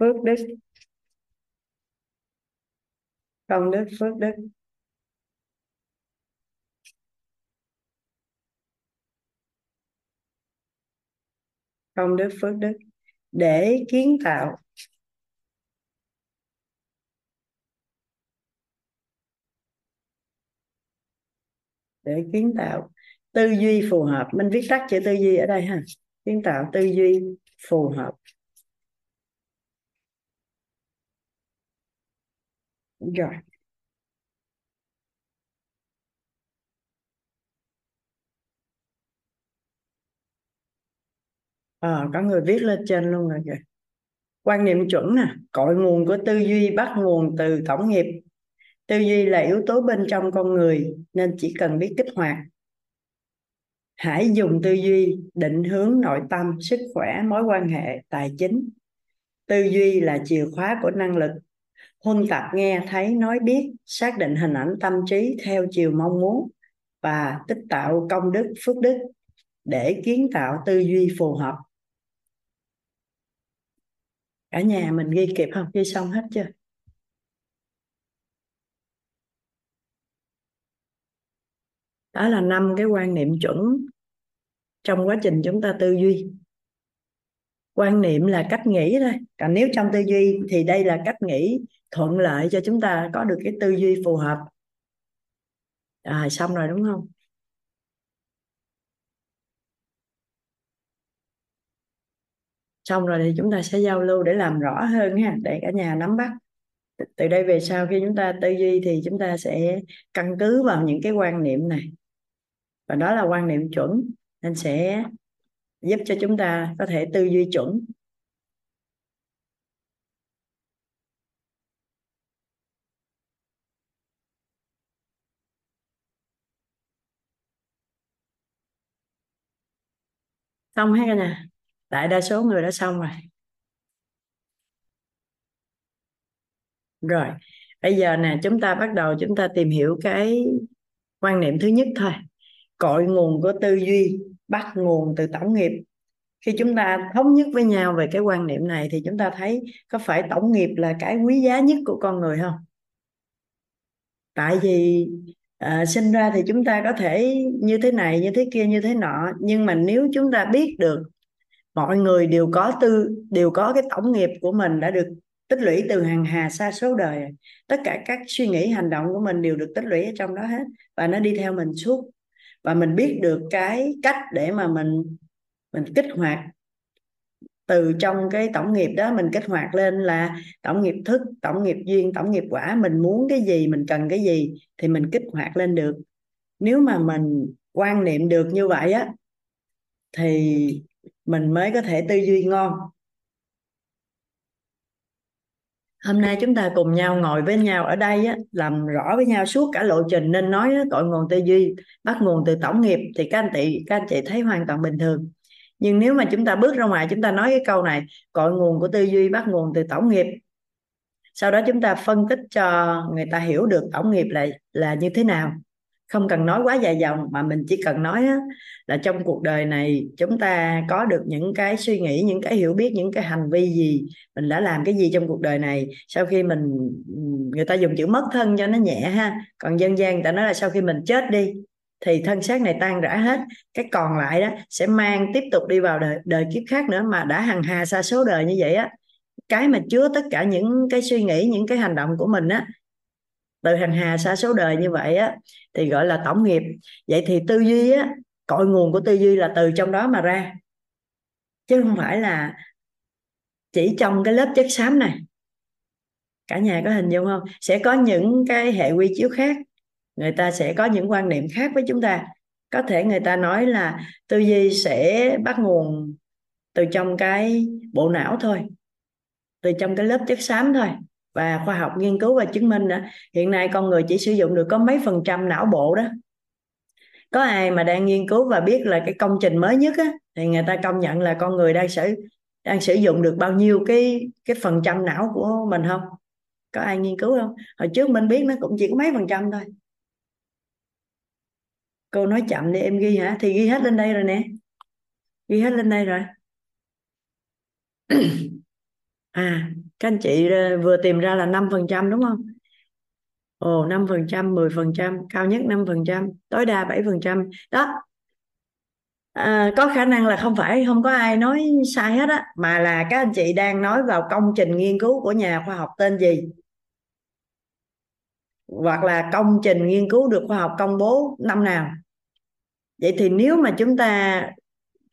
Phước đức. Công đức phước đức. Công đức phước đức. Để kiến tạo. Để kiến tạo. Tư duy phù hợp. Mình viết tắt chữ tư duy ở đây ha. Kiến tạo tư duy phù hợp. Rồi à, có người viết lên trên luôn rồi kìa. Quan niệm chuẩn nè cội nguồn của tư duy bắt nguồn từ tổng nghiệp. Tư duy là yếu tố bên trong con người nên chỉ cần biết kích hoạt. Hãy dùng tư duy định hướng nội tâm sức khỏe mối quan hệ tài chính. Tư duy là chìa khóa của năng lực huân tập nghe thấy nói biết, xác định hình ảnh tâm trí theo chiều mong muốn và tích tạo công đức, phước đức để kiến tạo tư duy phù hợp. Cả nhà mình ghi kịp không? Ghi xong hết chưa? Đó là năm cái quan niệm chuẩn trong quá trình chúng ta tư duy quan niệm là cách nghĩ thôi. Còn nếu trong tư duy thì đây là cách nghĩ thuận lợi cho chúng ta có được cái tư duy phù hợp. À, xong rồi đúng không? Xong rồi thì chúng ta sẽ giao lưu để làm rõ hơn ha để cả nhà nắm bắt. Từ đây về sau khi chúng ta tư duy thì chúng ta sẽ căn cứ vào những cái quan niệm này. Và đó là quan niệm chuẩn nên sẽ giúp cho chúng ta có thể tư duy chuẩn. Xong hết rồi nè. Đại đa số người đã xong rồi. Rồi, bây giờ nè, chúng ta bắt đầu chúng ta tìm hiểu cái quan niệm thứ nhất thôi. Cội nguồn của tư duy bắt nguồn từ tổng nghiệp. Khi chúng ta thống nhất với nhau về cái quan niệm này thì chúng ta thấy có phải tổng nghiệp là cái quý giá nhất của con người không? Tại vì à, sinh ra thì chúng ta có thể như thế này như thế kia như thế nọ nhưng mà nếu chúng ta biết được mọi người đều có tư đều có cái tổng nghiệp của mình đã được tích lũy từ hàng hà xa số đời tất cả các suy nghĩ hành động của mình đều được tích lũy ở trong đó hết và nó đi theo mình suốt và mình biết được cái cách để mà mình mình kích hoạt. Từ trong cái tổng nghiệp đó, mình kích hoạt lên là tổng nghiệp thức, tổng nghiệp duyên, tổng nghiệp quả. Mình muốn cái gì, mình cần cái gì thì mình kích hoạt lên được. Nếu mà mình quan niệm được như vậy á, thì mình mới có thể tư duy ngon hôm nay chúng ta cùng nhau ngồi với nhau ở đây á, làm rõ với nhau suốt cả lộ trình nên nói á, cội nguồn tư duy bắt nguồn từ tổng nghiệp thì các anh chị các anh chị thấy hoàn toàn bình thường. Nhưng nếu mà chúng ta bước ra ngoài chúng ta nói cái câu này cội nguồn của tư duy bắt nguồn từ tổng nghiệp. Sau đó chúng ta phân tích cho người ta hiểu được tổng nghiệp là là như thế nào không cần nói quá dài dòng mà mình chỉ cần nói á, là trong cuộc đời này chúng ta có được những cái suy nghĩ những cái hiểu biết những cái hành vi gì mình đã làm cái gì trong cuộc đời này. Sau khi mình người ta dùng chữ mất thân cho nó nhẹ ha còn dân gian người ta nói là sau khi mình chết đi thì thân xác này tan rã hết. Cái còn lại đó sẽ mang tiếp tục đi vào đời, đời kiếp khác nữa mà đã hằng hà xa số đời như vậy á. Cái mà chứa tất cả những cái suy nghĩ những cái hành động của mình á từ hằng hà xa số đời như vậy á thì gọi là tổng nghiệp. Vậy thì tư duy á, cội nguồn của tư duy là từ trong đó mà ra. Chứ không phải là chỉ trong cái lớp chất xám này. Cả nhà có hình dung không? Sẽ có những cái hệ quy chiếu khác. Người ta sẽ có những quan niệm khác với chúng ta. Có thể người ta nói là tư duy sẽ bắt nguồn từ trong cái bộ não thôi. Từ trong cái lớp chất xám thôi và khoa học nghiên cứu và chứng minh đó, hiện nay con người chỉ sử dụng được có mấy phần trăm não bộ đó. Có ai mà đang nghiên cứu và biết là cái công trình mới nhất á, thì người ta công nhận là con người đang sử đang sử dụng được bao nhiêu cái cái phần trăm não của mình không? Có ai nghiên cứu không? Hồi trước mình biết nó cũng chỉ có mấy phần trăm thôi. Cô nói chậm đi, em ghi hả? Thì ghi hết lên đây rồi nè. Ghi hết lên đây rồi. À các anh chị ờ, vừa tìm ra là 5% đúng không? Ồ 5% 10% cao nhất 5% tối đa 7% đó. À, có khả năng là không phải không có ai nói sai hết á mà là các anh chị đang nói vào công trình nghiên cứu của nhà khoa học tên gì? Hoặc là công trình nghiên cứu được khoa học công bố năm nào? Vậy thì nếu mà chúng ta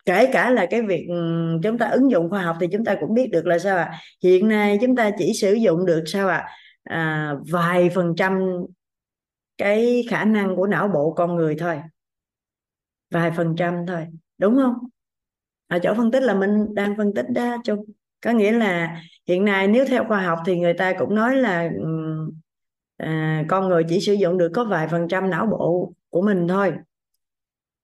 kể cả là cái việc ừ, chúng ta ứng dụng khoa học thì chúng ta cũng biết được là sao ạ? À? hiện nay chúng ta chỉ sử dụng được sao ạ? À? à, vài phần trăm cái khả năng của não bộ con người thôi. Vài phần trăm thôi đúng không? Ở chỗ phân tích là mình đang phân tích đó chung. Có nghĩa là hiện nay nếu theo khoa học thì người ta cũng nói là ừ, à, con người chỉ sử dụng được có vài phần trăm não bộ của mình thôi.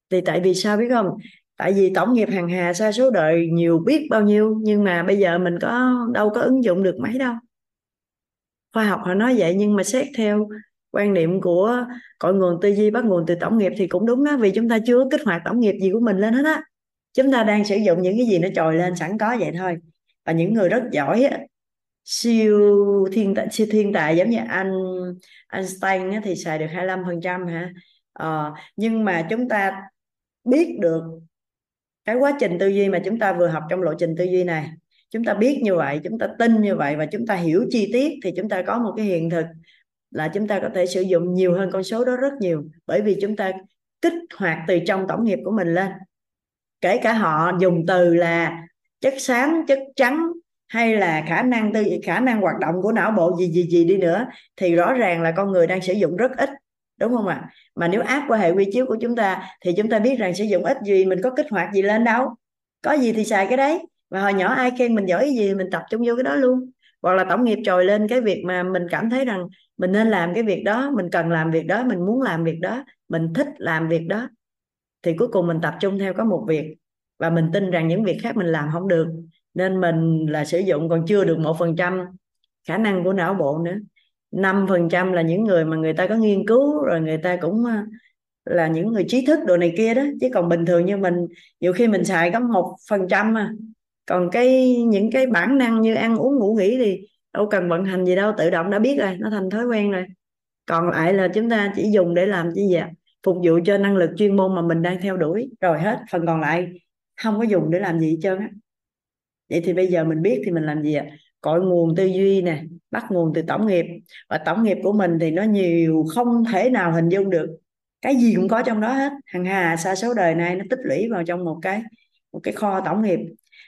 Thì tại vì sao biết không? Tại vì tổng nghiệp hàng hà xa số đời nhiều biết bao nhiêu nhưng mà bây giờ mình có đâu có ứng dụng được mấy đâu. Khoa học họ nói vậy nhưng mà xét theo quan niệm của cội nguồn tư duy bắt nguồn từ tổng nghiệp thì cũng đúng đó vì chúng ta chưa kích hoạt tổng nghiệp gì của mình lên hết á. Chúng ta đang sử dụng những cái gì nó trồi lên sẵn có vậy thôi. Và những người rất giỏi á, siêu thiên tài siêu thiên tài giống như anh Einstein á, thì xài được 25 phần trăm hả? Ờ, nhưng mà chúng ta biết được cái quá trình tư duy mà chúng ta vừa học trong lộ trình tư duy này, chúng ta biết như vậy, chúng ta tin như vậy và chúng ta hiểu chi tiết thì chúng ta có một cái hiện thực là chúng ta có thể sử dụng nhiều hơn con số đó rất nhiều bởi vì chúng ta kích hoạt từ trong tổng nghiệp của mình lên kể cả họ dùng từ là chất xám chất trắng hay là khả năng tư, khả năng hoạt động của não bộ gì gì gì đi nữa, thì rõ ràng là con người đang sử dụng rất ít, đúng không ạ à? Mà nếu áp qua hệ quy chiếu của chúng ta, thì chúng ta biết rằng sử dụng ít gì, mình có kích hoạt gì lên đâu. Có gì thì xài cái đấy. Và hồi nhỏ ai khen mình giỏi gì, mình tập trung vô cái đó luôn. Hoặc là tổng nghiệp trồi lên cái việc mà mình cảm thấy rằng mình nên làm cái việc đó, mình cần làm việc đó, mình muốn làm việc đó, mình thích làm việc đó. Thì cuối cùng mình tập trung theo có một việc. Và mình tin rằng những việc khác mình làm không được. Nên mình là sử dụng còn chưa được một phần trăm khả năng của não bộ nữa năm phần trăm là những người mà người ta có nghiên cứu, rồi người ta cũng ờ, là những người trí thức đồ này kia đó. Chứ còn bình thường như mình, nhiều khi mình xài có một phần trăm mà. Còn cái, những cái bản năng như ăn uống, ngủ nghỉ thì đâu cần vận hành gì đâu, tự động đã biết rồi, nó thành thói quen rồi. Còn lại là chúng ta chỉ dùng để làm gì vậy phục vụ cho năng lực chuyên môn mà mình đang theo đuổi, rồi hết. Phần còn lại không có dùng để làm gì hết trơn á. Vậy thì bây giờ mình biết thì mình làm gì ạ? Cội nguồn tư duy nè, bắt nguồn từ tổng nghiệp. Và tổng nghiệp của mình thì nó nhiều, không thể nào hình dung được. Cái gì cũng có trong đó hết. Hằng hà xa số đời nay nó tích lũy vào trong một cái một cái kho tổng nghiệp.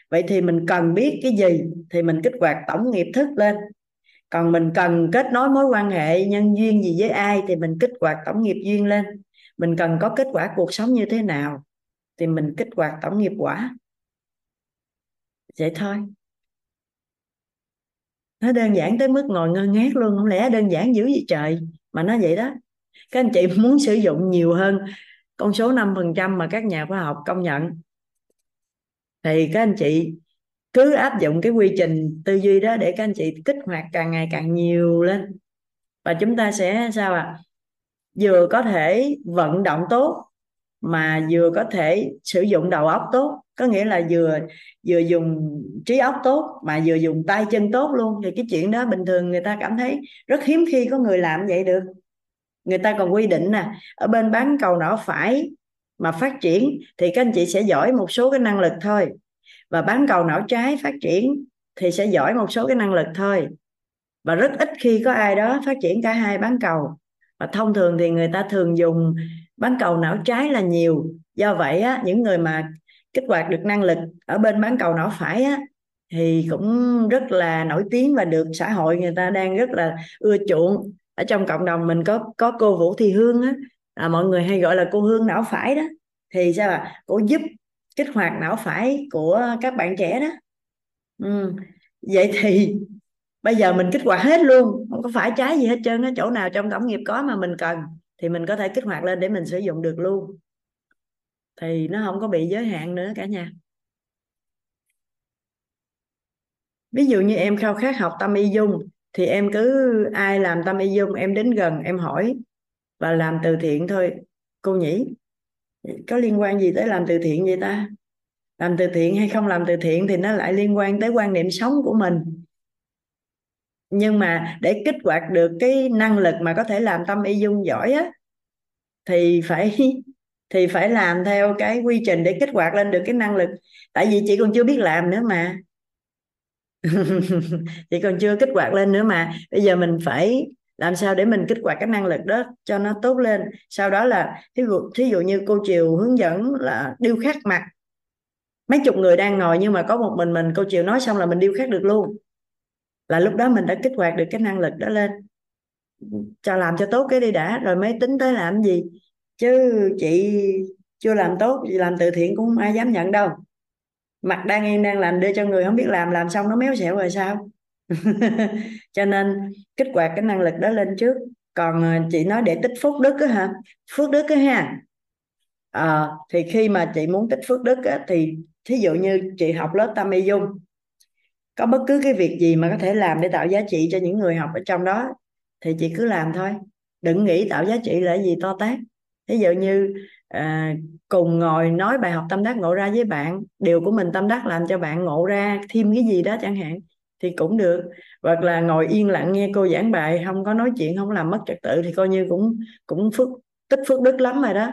Vậy thì mình cần biết cái gì thì mình kích hoạt tổng nghiệp thức lên. Còn mình cần kết nối mối quan hệ nhân duyên gì với ai thì mình kích hoạt tổng nghiệp duyên lên. Mình cần có kết quả cuộc sống như thế nào thì mình kích hoạt tổng nghiệp quả. Vậy thôi nó đơn giản tới mức ngồi ngơ ngác luôn, không lẽ đơn giản dữ vậy trời? Mà nó vậy đó. Các anh chị muốn sử dụng nhiều hơn con số 5% mà các nhà khoa học công nhận. Thì các anh chị cứ áp dụng cái quy trình tư duy đó để các anh chị kích hoạt càng ngày càng nhiều lên. Và chúng ta sẽ, sao ạ? À? vừa có thể vận động tốt mà vừa có thể sử dụng đầu óc tốt. Có nghĩa là vừa vừa dùng trí óc tốt mà vừa dùng tay chân tốt luôn. Thì cái chuyện đó bình thường người ta cảm thấy rất hiếm khi có người làm vậy được. Người ta còn quy định nè, ở bên bán cầu não phải mà phát triển thì các anh chị sẽ giỏi một số cái năng lực thôi. Và bán cầu não trái phát triển thì sẽ giỏi một số cái năng lực thôi. Và rất ít khi có ai đó phát triển cả hai bán cầu. Và thông thường thì người ta thường dùng bán cầu não trái là nhiều. Do vậy á, những người mà kích hoạt được năng lực ở bên bán cầu não phải á thì cũng rất là nổi tiếng và được xã hội người ta đang rất là ưa chuộng. Ở trong cộng đồng mình có có cô Vũ Thị Hương á à, mọi người hay gọi là cô Hương não phải đó. Thì sao ạ? Cô giúp kích hoạt não phải của các bạn trẻ đó. Ừ. vậy thì bây giờ mình kích hoạt hết luôn không có phải trái gì hết trơn á chỗ nào trong tổng nghiệp có mà mình cần thì mình có thể kích hoạt lên để mình sử dụng được luôn thì nó không có bị giới hạn nữa cả nhà. Ví dụ như em khao khát học tâm y dung, thì em cứ ai làm tâm y dung em đến gần em hỏi và làm từ thiện thôi. Cô nhỉ có liên quan gì tới làm từ thiện vậy ta? Làm từ thiện hay không làm từ thiện thì nó lại liên quan tới quan niệm sống của mình. Nhưng mà để kích hoạt được cái năng lực mà có thể làm tâm y dung giỏi á, thì phải thì phải làm theo cái quy trình để kích hoạt lên được cái năng lực. Tại vì chị còn chưa biết làm nữa mà. Chị còn chưa kích hoạt lên nữa mà. Bây giờ mình phải làm sao để mình kích hoạt cái năng lực đó cho nó tốt lên. Sau đó là, thí dụ thí dụ như cô chiều hướng dẫn là điêu khắc mặt. Mấy chục người đang ngồi nhưng mà có một mình mình, cô chiều nói xong là mình điêu khắc được luôn. Là lúc đó mình đã kích hoạt được cái năng lực đó lên. Cho làm cho tốt cái đi đã, rồi mới tính tới làm gì chứ chị chưa làm tốt chị làm từ thiện cũng không ai dám nhận đâu. Mặt đang yên đang lành đưa cho người không biết làm làm xong nó méo xẹo rồi sao? Cho nên kích hoạt cái năng lực đó lên trước. Còn ờ, chị nói để tích phước đức á hả? Phước đức á ha. À, thì khi mà chị muốn tích phước đức á, thì thí dụ như chị học lớp tâm y dung có bất cứ cái việc gì mà có thể làm để tạo giá trị cho những người học ở trong đó thì chị cứ làm thôi. Đừng nghĩ tạo giá trị là gì to tát ví dụ như à, cùng ngồi nói bài học tâm đắc ngộ ra với bạn điều của mình tâm đắc làm cho bạn ngộ ra thêm cái gì đó chẳng hạn thì cũng được. Hoặc là ngồi yên lặng nghe cô giảng bài không có nói chuyện không làm mất trật tự thì coi như cũng cũng phước tích phước đức lắm rồi đó.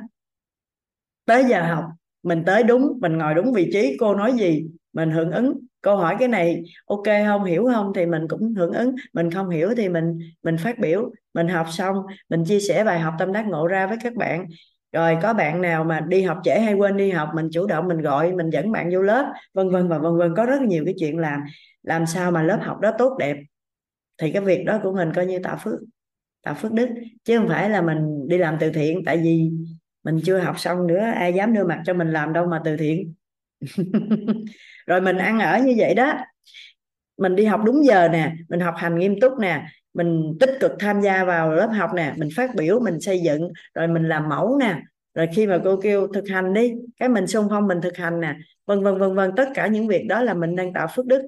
Tới giờ học mình tới đúng mình ngồi đúng vị trí cô nói gì mình hưởng ứng. Câu hỏi cái này, ok không? Hiểu không? Thì mình cũng hưởng ứng. Mình không hiểu thì mình mình phát biểu. Mình học xong, mình chia sẻ bài học tâm đắc ngộ ra với các bạn. Rồi có bạn nào mà đi học trễ hay quên đi học, mình chủ động mình gọi, mình dẫn bạn vô lớp, vân vân và vân vân. Có rất nhiều cái chuyện làm. Làm sao mà lớp học đó tốt đẹp? Thì cái việc đó của mình coi như tạo phước tạo phước đức. Chứ không phải là mình đi làm từ thiện, tại vì mình chưa học xong nữa, ai dám đưa mặt cho mình làm đâu mà từ thiện. rồi mình ăn ở như vậy đó. Mình đi học đúng giờ nè, mình học hành nghiêm túc nè, mình tích cực tham gia vào lớp học nè, mình phát biểu, mình xây dựng, rồi mình làm mẫu nè. Rồi khi mà cô kêu thực hành đi, cái mình xung phong mình thực hành nè, vân vân vân vân, tất cả những việc đó là mình đang tạo phước đức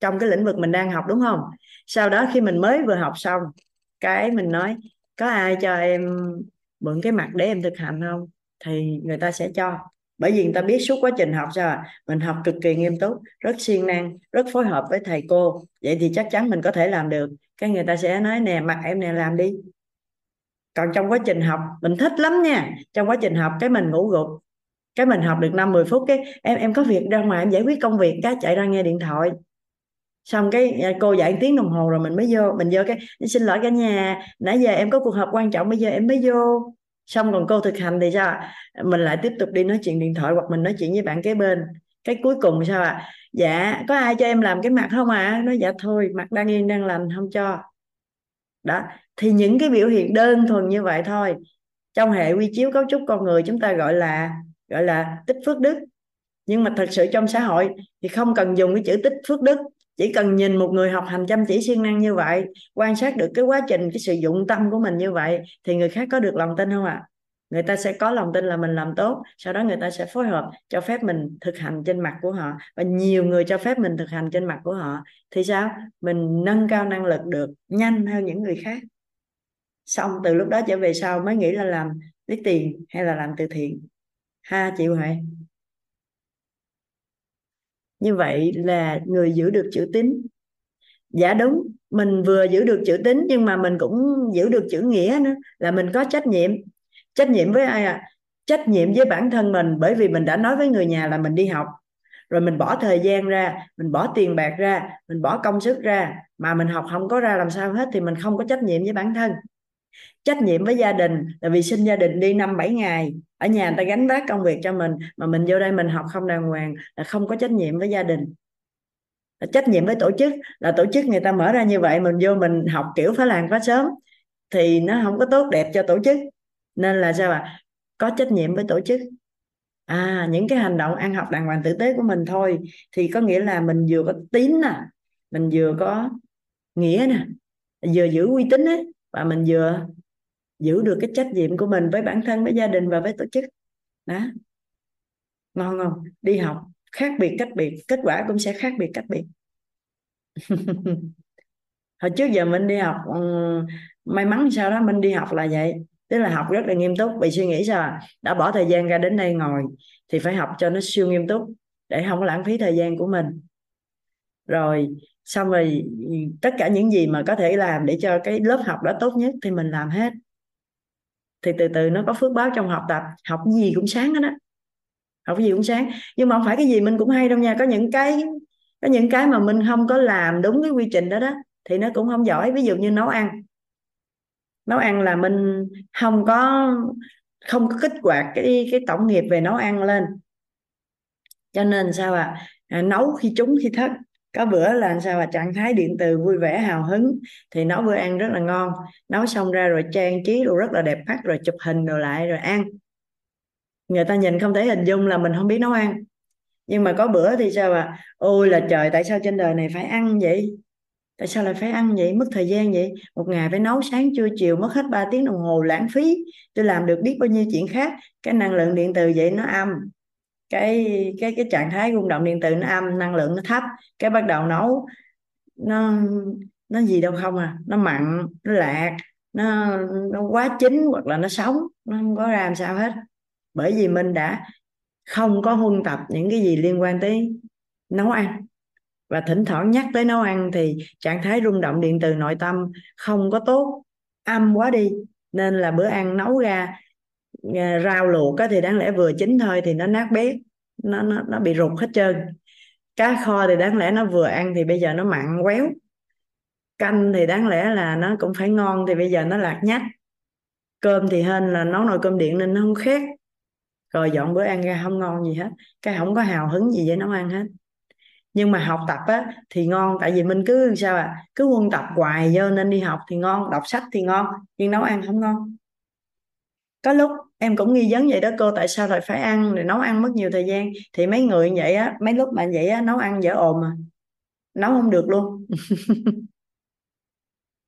trong cái lĩnh vực mình đang học, đúng không? Sau đó khi mình mới vừa học xong, cái mình nói, có ai cho em mượn cái mặt để em thực hành không? Thì người ta sẽ cho bởi vì người ta biết suốt quá trình học sao mình học cực kỳ nghiêm túc, rất siêng năng, rất phối hợp với thầy cô. Vậy thì chắc chắn mình có thể làm được. Cái người ta sẽ nói, nè mặc em nè, làm đi. Còn trong quá trình học, mình thích lắm nha. Trong quá trình học, cái mình ngủ gục. Cái mình học được năm 10 phút, cái em em có việc ra ngoài, em giải quyết công việc, cái chạy ra nghe điện thoại. Xong cái à, cô dạy tiếng đồng hồ rồi mình mới vô, mình vô cái, xin lỗi cả nhà, nãy giờ em có cuộc họp quan trọng, bây giờ em mới vô xong còn cô thực hành thì sao mình lại tiếp tục đi nói chuyện điện thoại hoặc mình nói chuyện với bạn kế bên. Cái cuối cùng sao ạ? À? dạ có ai cho em làm cái mặt không ạ? À? nói dạ thôi, mặt đang yên, đang lành, không cho. Đó, thì những cái biểu hiện đơn thuần như vậy thôi. Trong hệ quy chiếu cấu trúc con người chúng ta gọi là gọi là tích phước đức. Nhưng mà thật sự trong xã hội thì không cần dùng cái chữ tích phước đức chỉ cần nhìn một người học hành chăm chỉ siêng năng như vậy, quan sát được cái quá trình, cái sự dụng tâm của mình như vậy, thì người khác có được lòng tin không ạ? À? người ta sẽ có lòng tin là mình làm tốt, sau đó người ta sẽ phối hợp cho phép mình thực hành trên mặt của họ. Và nhiều người cho phép mình thực hành trên mặt của họ. Thì sao? Mình nâng cao năng lực được nhanh hơn những người khác. Xong từ lúc đó trở về sau mới nghĩ là làm lấy tiền hay là làm từ thiện. Ha, chị Huệ như vậy là người giữ được chữ tín. Dạ đúng, mình vừa giữ được chữ tín nhưng mà mình cũng giữ được chữ nghĩa nữa, là mình có trách nhiệm. Trách nhiệm với ai à trách nhiệm với bản thân mình, bởi vì mình đã nói với người nhà là mình đi học. Rồi mình bỏ thời gian ra, mình bỏ tiền bạc ra, mình bỏ công sức ra, mà mình học không có ra làm sao hết thì mình không có trách nhiệm với bản thân trách nhiệm với gia đình. Là vì sinh gia đình đi năm, bảy ngày, ở nhà người ta gánh vác công việc cho mình, mà mình vô đây mình học không đàng hoàng là không có trách nhiệm với gia đình. Là trách nhiệm với tổ chức, là tổ chức người ta mở ra như vậy, mình vô mình học kiểu phá làng phá sớm thì nó không có tốt đẹp cho tổ chức. Nên là sao ạ? Có trách nhiệm với tổ chức. À những cái hành động ăn học đàng hoàng tử tế của mình thôi thì có nghĩa là mình vừa có tín nè, mình vừa có nghĩa nè, vừa giữ uy tín ấy, và mình vừa giữ được cái trách nhiệm của mình với bản thân, với gia đình và với tổ chức. Đó. Ngon không? Đi học, khác biệt cách biệt, kết quả cũng sẽ khác biệt cách biệt. Hồi trước giờ mình đi học may mắn sau đó, mình đi học là vậy. Tức là học rất là nghiêm túc vì suy nghĩ sao à? đã bỏ thời gian ra đến đây ngồi thì phải học cho nó siêu nghiêm túc để không lãng phí thời gian của mình. Rồi, xong rồi, tất cả những gì mà có thể làm để cho cái lớp học đó tốt nhất thì mình làm hết thì từ từ nó có phước báo trong học tập. Học gì cũng sáng hết đó học gì cũng sáng. Nhưng mà không phải cái gì mình cũng hay đâu nha. Có những cái có những cái mà mình không có làm đúng cái quy trình đó đó thì nó cũng không giỏi. Ví dụ như nấu ăn. Nấu ăn là mình không có không có kích hoạt cái cái tổng nghiệp về nấu ăn lên. Cho nên sao à, à nấu khi trúng khi thất có bữa là sao mà trạng thái điện từ vui vẻ, hào hứng. Thì nấu bữa ăn rất là ngon. Nấu xong ra rồi trang trí đồ rất là đẹp mắt, rồi chụp hình đồ lại, rồi ăn. Người ta nhìn không thể hình dung là mình không biết nấu ăn. Nhưng mà có bữa thì sao mà ôi là trời, tại sao trên đời này phải ăn vậy? Tại sao lại phải ăn vậy? Mất thời gian vậy? Một ngày phải nấu sáng, trưa, chiều, mất hết 3 tiếng đồng hồ lãng phí. Tôi làm được biết bao nhiêu chuyện khác. Cái năng lượng điện từ vậy nó âm cái cái cái trạng thái rung động điện từ nó âm, năng lượng nó thấp, cái bắt đầu nấu, nó nó gì đâu không à nó mặn, nó lạc, nó nó quá chín hoặc là nó sống, nó không có ra làm sao hết. Bởi vì mình đã không có huân tập những cái gì liên quan tới nấu ăn. Và thỉnh thoảng nhắc tới nấu ăn thì trạng thái rung động điện từ nội tâm không có tốt, âm quá đi, nên là bữa ăn nấu ra Ờ, rau luộc thì đáng lẽ vừa chín thôi thì nó nát bét, nó nó nó bị rụt hết trơn. Cá kho thì đáng lẽ nó vừa ăn thì bây giờ nó mặn quéo. Canh thì đáng lẽ là nó cũng phải ngon thì bây giờ nó lạc nhách. Cơm thì hên là nấu nồi cơm điện nên nó không khét. Rồi dọn bữa ăn ra không ngon gì hết, cái không có hào hứng gì với nấu ăn hết. Nhưng mà học tập á thì ngon, tại vì mình cứ sao à cứ quân tập hoài vô nên đi học thì ngon, đọc sách thì ngon, nhưng nấu ăn không ngon có lúc em cũng nghi vấn vậy đó cô tại sao lại phải ăn rồi nấu ăn mất nhiều thời gian. Thì mấy người vậy á mấy lúc mà vậy á nấu ăn dở ồn mà. Nấu không được luôn.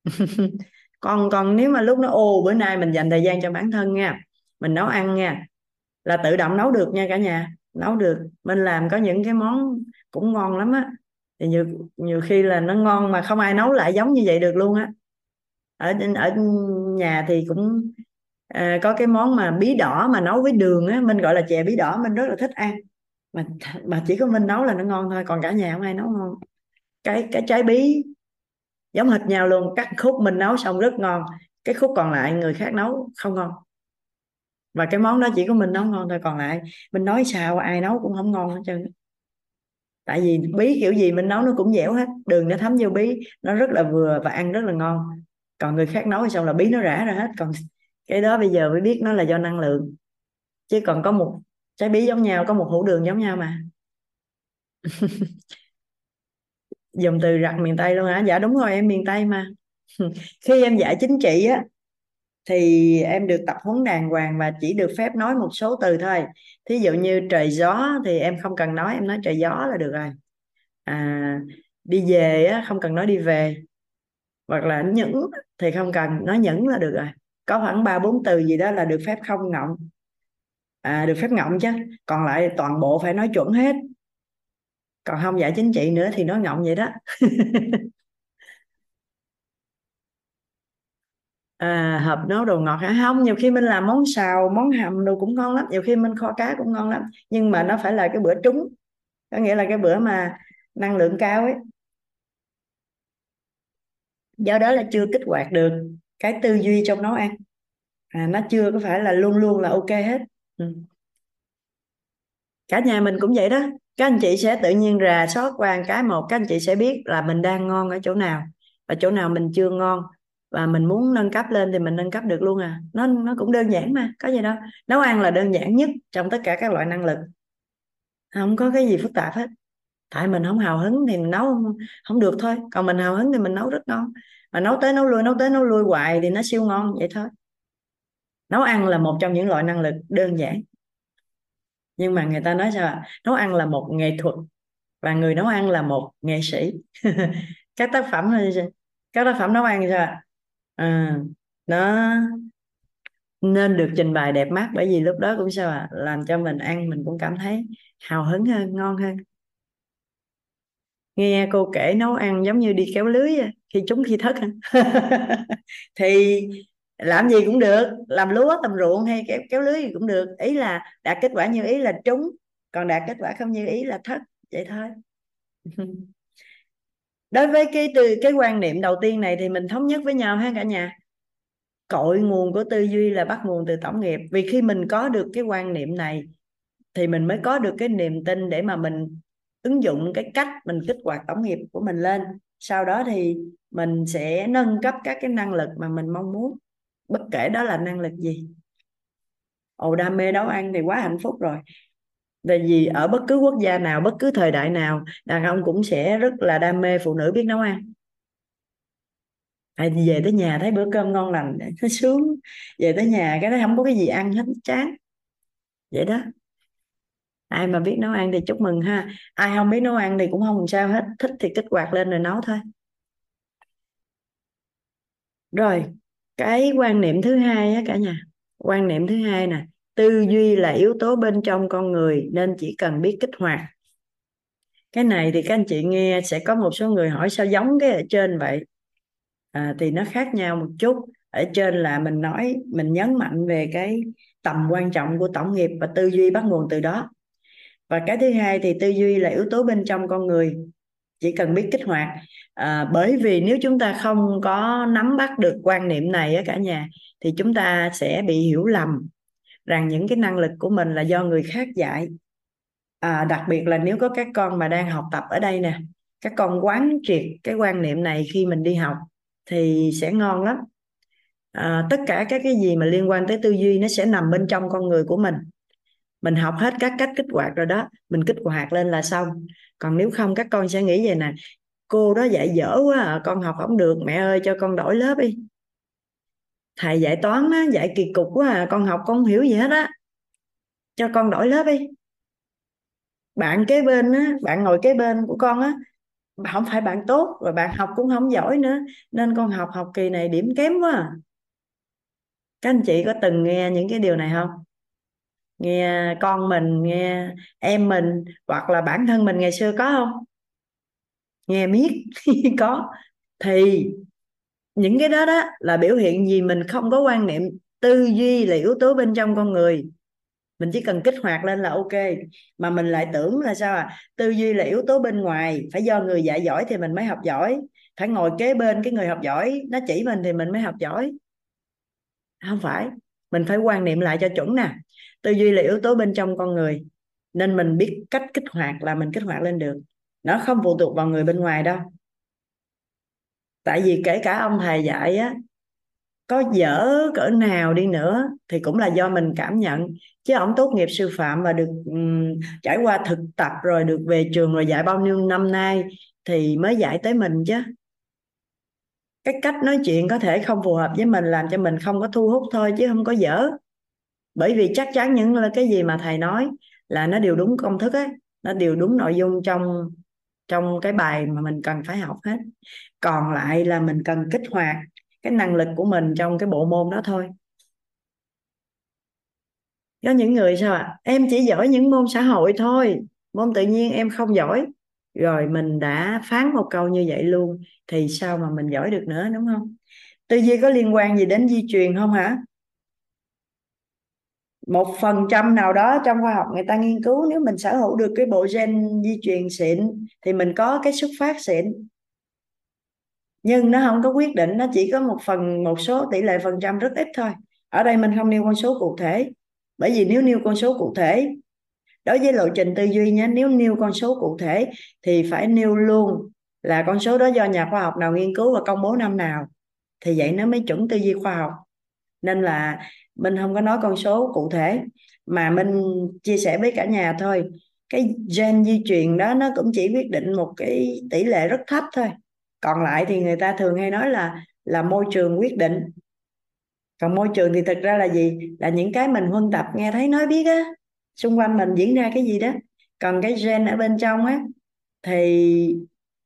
Còn còn nếu mà lúc nó ồ bữa nay mình dành thời gian cho bản thân nha mình nấu ăn nha là tự động nấu được nha cả nhà. Nấu được mình làm có những cái món cũng ngon lắm á. Thì nhiều nhiều khi là nó ngon mà không ai nấu lại giống như vậy được luôn á. Ở ở nhà thì cũng à, có cái món mà bí đỏ mà nấu với đường á mình gọi là chè bí đỏ mình rất là thích ăn. Mà mà chỉ có mình nấu là nó ngon thôi còn cả nhà không ai nấu ngon. Cái cái trái bí giống hệt nhau luôn. Cắt khúc mình nấu xong rất ngon cái khúc còn lại người khác nấu không ngon. Và cái món đó chỉ có mình nấu ngon thôi còn lại mình nói sao ai nấu cũng không ngon hết trơn tại vì bí kiểu gì mình nấu nó cũng dẻo hết đường nó thấm vô bí nó rất là vừa và ăn rất là ngon. Còn người khác nấu xong là bí nó rã ra hết còn cái đó bây giờ mới biết nó là do năng lượng. Chứ còn có một trái bí giống nhau có một hũ đường giống nhau mà. Dùng từ rặt miền tây luôn hả? Dạ đúng rồi em miền tây mà. Khi em dạy chính trị á thì em được tập huấn đàng hoàng và chỉ được phép nói một số từ thôi. Thí dụ như trời gió thì em không cần nói em nói trời gió là được rồi. À, đi về á, không cần nói đi về. Hoặc là những thì không cần nói những là được rồi có khoảng ba bốn từ gì đó là được phép không ngọng. À, được phép ngọng chứ. Còn lại toàn bộ phải nói chuẩn hết. Còn không giải chính trị nữa thì nói ngọng vậy đó. À, hợp nấu đồ ngọt hả? Không nhiều khi mình làm món xào món hầm đồ cũng ngon lắm. Nhiều khi mình kho cá cũng ngon lắm. Nhưng mà nó phải là cái bữa trúng. Có nghĩa là cái bữa mà năng lượng cao ấy. Do đó là chưa kích hoạt được cái tư duy trong nấu ăn. À, nó chưa có phải là luôn luôn là ok hết. Ừ. cả nhà mình cũng vậy đó. Các anh chị sẽ tự nhiên rà soát qua cái một các anh chị sẽ biết là mình đang ngon ở chỗ nào và chỗ nào mình chưa ngon. Và mình muốn nâng cấp lên thì mình nâng cấp được luôn à. Nó nó cũng đơn giản mà có gì đâu. Nấu ăn là đơn giản nhất trong tất cả các loại năng lực. Không có cái gì phức tạp hết. Tại mình không hào hứng thì mình nấu không, không được thôi. Còn mình hào hứng thì mình nấu rất ngon mà nấu tới nấu lui nấu tới nấu lui hoài thì nó siêu ngon vậy thôi. Nấu ăn là một trong những loại năng lực đơn giản. Nhưng mà người ta nói sao nấu ăn là một nghệ thuật và người nấu ăn là một nghệ sĩ. Các tác phẩm các tác phẩm nấu ăn sao à, nó nên được trình bày đẹp mắt bởi vì lúc đó cũng sao à làm cho mình ăn mình cũng cảm thấy hào hứng hơn ngon hơn nghe cô kể nấu ăn giống như đi kéo lưới khi trúng khi thất thì làm gì cũng được làm lúa tầm ruộng hay kéo, kéo lưới gì cũng được. Ý là đạt kết quả như ý là trúng còn đạt kết quả không như ý là thất vậy thôi. Đối với cái từ cái quan niệm đầu tiên này thì mình thống nhất với nhau ha cả nhà. Cội nguồn của tư duy là bắt nguồn từ tổng nghiệp. Vì khi mình có được cái quan niệm này thì mình mới có được cái niềm tin để mà mình ứng dụng cái cách mình kích hoạt tổng nghiệp của mình lên. Sau đó thì mình sẽ nâng cấp các cái năng lực mà mình mong muốn. Bất kể đó là năng lực gì. Ồ đam mê nấu ăn thì quá hạnh phúc rồi. Tại vì ở bất cứ quốc gia nào bất cứ thời đại nào đàn ông cũng sẽ rất là đam mê phụ nữ biết nấu ăn. À, về tới nhà thấy bữa cơm ngon lành nó sướng về tới nhà cái đó không có cái gì ăn hết chán. Vậy đó ai mà biết nấu ăn thì chúc mừng ha. Ai không biết nấu ăn thì cũng không sao hết. Thích thì kích hoạt lên rồi nấu thôi. Rồi cái quan niệm thứ hai á cả nhà. Quan niệm thứ hai nè. Tư duy là yếu tố bên trong con người nên chỉ cần biết kích hoạt. Cái này thì các anh chị nghe sẽ có một số người hỏi sao giống cái ở trên vậy? À, thì nó khác nhau một chút. Ở trên là mình nói mình nhấn mạnh về cái tầm quan trọng của tổng nghiệp và tư duy bắt nguồn từ đó và cái thứ hai thì tư duy là yếu tố bên trong con người. Chỉ cần biết kích hoạt. À, bởi vì nếu chúng ta không có nắm bắt được quan niệm này ở cả nhà thì chúng ta sẽ bị hiểu lầm rằng những cái năng lực của mình là do người khác dạy. À, đặc biệt là nếu có các con mà đang học tập ở đây nè các con quán triệt cái quan niệm này khi mình đi học thì sẽ ngon lắm. À, tất cả các cái gì mà liên quan tới tư duy nó sẽ nằm bên trong con người của mình mình học hết các cách kích hoạt rồi đó mình kích hoạt lên là xong. Còn nếu không các con sẽ nghĩ vậy nè cô đó dạy dở quá à, con học không được mẹ ơi cho con đổi lớp đi. Thầy dạy toán á, dạy kỳ cục quá à, con học con không hiểu gì hết á. Cho con đổi lớp đi. Bạn kế bên á bạn ngồi kế bên của con á không phải bạn tốt và bạn học cũng không giỏi nữa nên con học học kỳ này điểm kém quá à. các anh chị có từng nghe những cái điều này không? Nghe con mình, nghe em mình, hoặc là bản thân mình ngày xưa có không? Nghe miết có. Thì những cái đó đó là biểu hiện gì mình không có quan niệm tư duy là yếu tố bên trong con người. Mình chỉ cần kích hoạt lên là ok. Mà mình lại tưởng là sao à? Tư duy là yếu tố bên ngoài. Phải do người dạy giỏi thì mình mới học giỏi. Phải ngồi kế bên cái người học giỏi. Nó chỉ mình thì mình mới học giỏi. Không phải. Mình phải quan niệm lại cho chuẩn nè tư duy là yếu tố bên trong con người nên mình biết cách kích hoạt là mình kích hoạt lên được. Nó không phụ thuộc vào người bên ngoài đâu. Tại vì kể cả ông thầy dạy á có dở cỡ nào đi nữa thì cũng là do mình cảm nhận. Chứ ông tốt nghiệp sư phạm và được um, trải qua thực tập rồi được về trường rồi dạy bao nhiêu năm nay thì mới dạy tới mình chứ. Cái cách nói chuyện có thể không phù hợp với mình làm cho mình không có thu hút thôi chứ không có dở bởi vì chắc chắn những cái gì mà thầy nói là nó đều đúng công thức ấy nó đều đúng nội dung trong trong cái bài mà mình cần phải học hết. Còn lại là mình cần kích hoạt cái năng lực của mình trong cái bộ môn đó thôi. Có những người sao ạ? À? em chỉ giỏi những môn xã hội thôi, môn tự nhiên em không giỏi. Rồi mình đã phán một câu như vậy luôn, thì sao mà mình giỏi được nữa, đúng không? Tư duy có liên quan gì đến di truyền không hả? Một phần trăm nào đó trong khoa học người ta nghiên cứu. Nếu mình sở hữu được cái bộ gen di truyền xịn thì mình có cái xuất phát xịn. Nhưng nó không có quyết định, nó chỉ có một phần, một số tỷ lệ phần trăm rất ít thôi. Ở đây mình không nêu con số cụ thể. Bởi vì nếu nêu con số cụ thể, đối với lộ trình tư duy nhé, nếu nêu con số cụ thể thì phải nêu luôn là con số đó do nhà khoa học nào nghiên cứu và công bố năm nào. Thì vậy nó mới chuẩn tư duy khoa học. Nên là mình không có nói con số cụ thể, mà mình chia sẻ với cả nhà thôi. Cái gen di truyền đó, nó cũng chỉ quyết định một cái tỷ lệ rất thấp thôi. Còn lại thì người ta thường hay nói là là môi trường quyết định. Còn môi trường thì thực ra là gì? Là những cái mình huân tập nghe thấy nói biết á, xung quanh mình diễn ra cái gì đó. Còn cái gen ở bên trong á, thì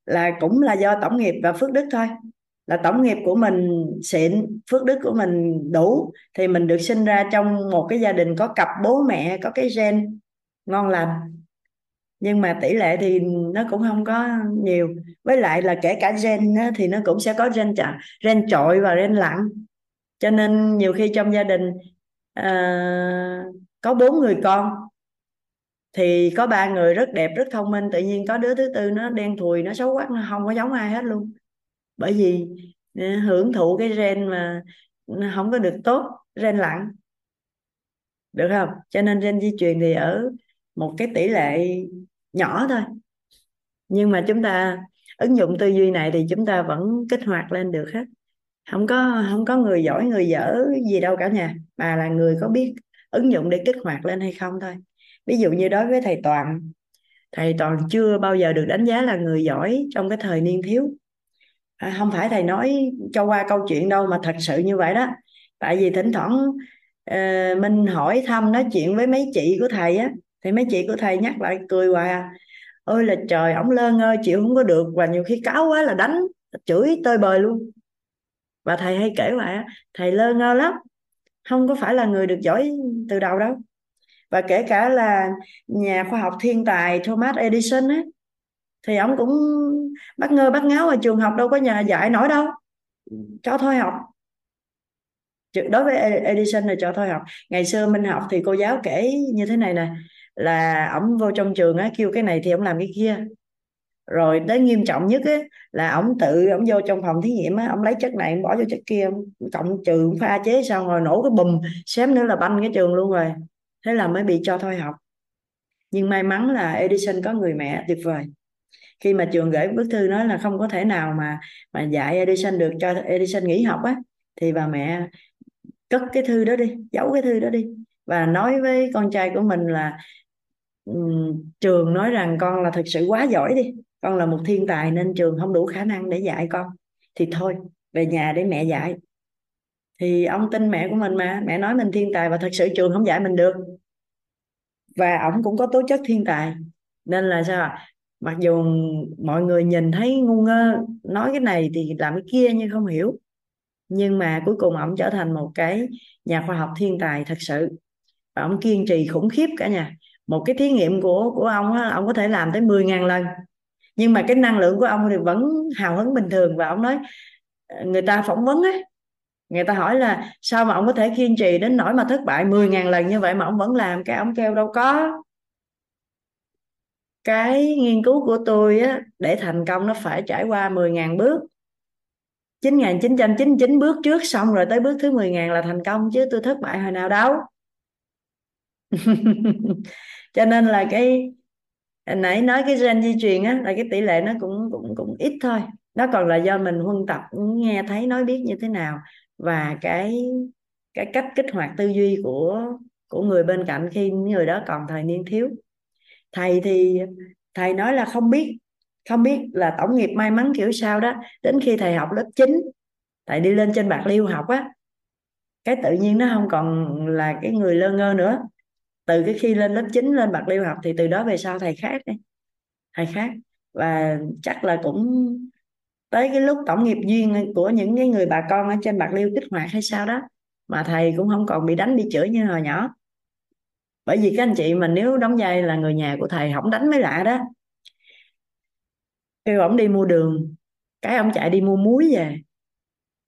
là cũng là do tổng nghiệp và phước đức thôi là tổng nghiệp của mình xịn phước đức của mình đủ thì mình được sinh ra trong một cái gia đình có cặp bố mẹ có cái gen ngon lành. Nhưng mà tỷ lệ thì nó cũng không có nhiều. Với lại là kể cả gen á, thì nó cũng sẽ có gen chạ, gen trội và gen lặng cho nên nhiều khi trong gia đình uh, có bốn người con thì có ba người rất đẹp rất thông minh. Tự nhiên có đứa thứ tư nó đen thùi nó xấu quá nó không có giống ai hết luôn bởi vì ờ, hưởng thụ cái gen mà không có được tốt, gen lặng được không? Cho nên gen di truyền thì ở một cái tỷ lệ nhỏ thôi. Nhưng mà chúng ta ứng dụng tư duy này thì chúng ta vẫn kích hoạt lên được hết. Không có không có người giỏi, người dở gì đâu cả nhà, mà là người có biết ứng dụng để kích hoạt lên hay không thôi. Ví dụ như đối với thầy toàn thầy toàn chưa bao giờ được đánh giá là người giỏi trong cái thời niên thiếu à, không phải thầy nói cho qua câu chuyện đâu mà thật sự như vậy đó. Tại vì thỉnh thoảng uh, mình hỏi thăm nói chuyện với mấy chị của thầy á thì mấy chị của thầy nhắc lại cười hoài à. Ôi là trời ổng lơn ơi, chịu không có được và nhiều khi cáo quá là đánh chửi tơi bời luôn. Và thầy hay kể lại thầy lơ ngơ lắm không có phải là người được giỏi từ đầu đâu. Và kể cả là nhà khoa học thiên tài Thomas Edison ấy thì ông cũng bắt ngơ bắt ngáo ở trường học đâu có nhà dạy nổi đâu. Cho thôi học. Đối với Edison là cho thôi học. Ngày xưa Minh học thì cô giáo kể như thế này nè là ổng vô trong trường á kêu cái này thì ổng làm cái kia. Rồi đến nghiêm trọng nhất á là ổng tự ổng vô trong phòng thí nghiệm á ổng lấy chất này ổng bỏ vô chất kia cộng trừ pha chế xong rồi nổ cái bùm xém nữa là banh cái trường luôn rồi. Thế là mới bị cho thôi học. Nhưng may mắn là Edison có người mẹ tuyệt vời khi mà trường gửi bức thư nói là không có thể nào mà mà dạy Edison được cho Edison nghỉ học á thì bà mẹ cất cái thư đó đi giấu cái thư đó đi. Và nói với con trai của mình là um, trường nói rằng con là thực sự quá giỏi đi con là một thiên tài nên trường không đủ khả năng để dạy con. Thì thôi về nhà để mẹ dạy. Thì ông tin mẹ của mình mà mẹ nói mình thiên tài và thật sự trường không dạy mình được. Và ổng cũng có tố chất thiên tài. Nên là sao mặc dù mọi người nhìn thấy ngu ngơ nói cái này thì làm cái kia nhưng không hiểu. Nhưng mà cuối cùng ông trở thành một cái nhà khoa học thiên tài thật sự. Và ông kiên trì khủng khiếp cả nhà. Một cái thí nghiệm của của ông á, ông có thể làm tới 10.000 lần. Nhưng mà cái năng lượng của ông thì vẫn hào hứng bình thường và ông nói ờ, người ta phỏng vấn á. Người ta hỏi là sao mà ông có thể kiên trì đến nỗi mà thất bại 10.000 lần như vậy mà ông vẫn làm? Cái ông kêu đâu có cái nghiên cứu của tôi á, để thành công nó phải trải qua 10.000 bước. 9.999 bước trước xong rồi tới bước thứ 10.000 là thành công, chứ tôi thất bại hồi nào đâu. Cho nên là cái, nãy nói cái gen di truyền á, là cái tỷ lệ nó cũng cũng cũng ít thôi. Nó còn là do mình huân tập, nghe thấy, nói biết như thế nào. Và cái cái cách kích hoạt tư duy của của người bên cạnh khi người đó còn thời niên thiếu thầy thì, thầy nói là không biết không biết là tổng nghiệp may mắn kiểu sao đó. Đến khi thầy học lớp 9 thầy đi lên trên bạc liêu học á, cái tự nhiên nó không còn là cái người lơ ngơ nữa. Từ cái khi lên lớp 9 lên bạc liêu học thì từ đó về sau thầy khác đi, thầy khác. Và chắc là cũng tới cái lúc tổng nghiệp duyên của những cái người bà con ở trên bạc liêu kích hoạt hay sao đó, mà thầy cũng không còn bị đánh, bị chửi như hồi nhỏ bởi vì các anh chị mà nếu đóng vai là người nhà của thầy không đánh mới lạ đó. Kêu ổng đi mua đường cái ông chạy đi mua muối về.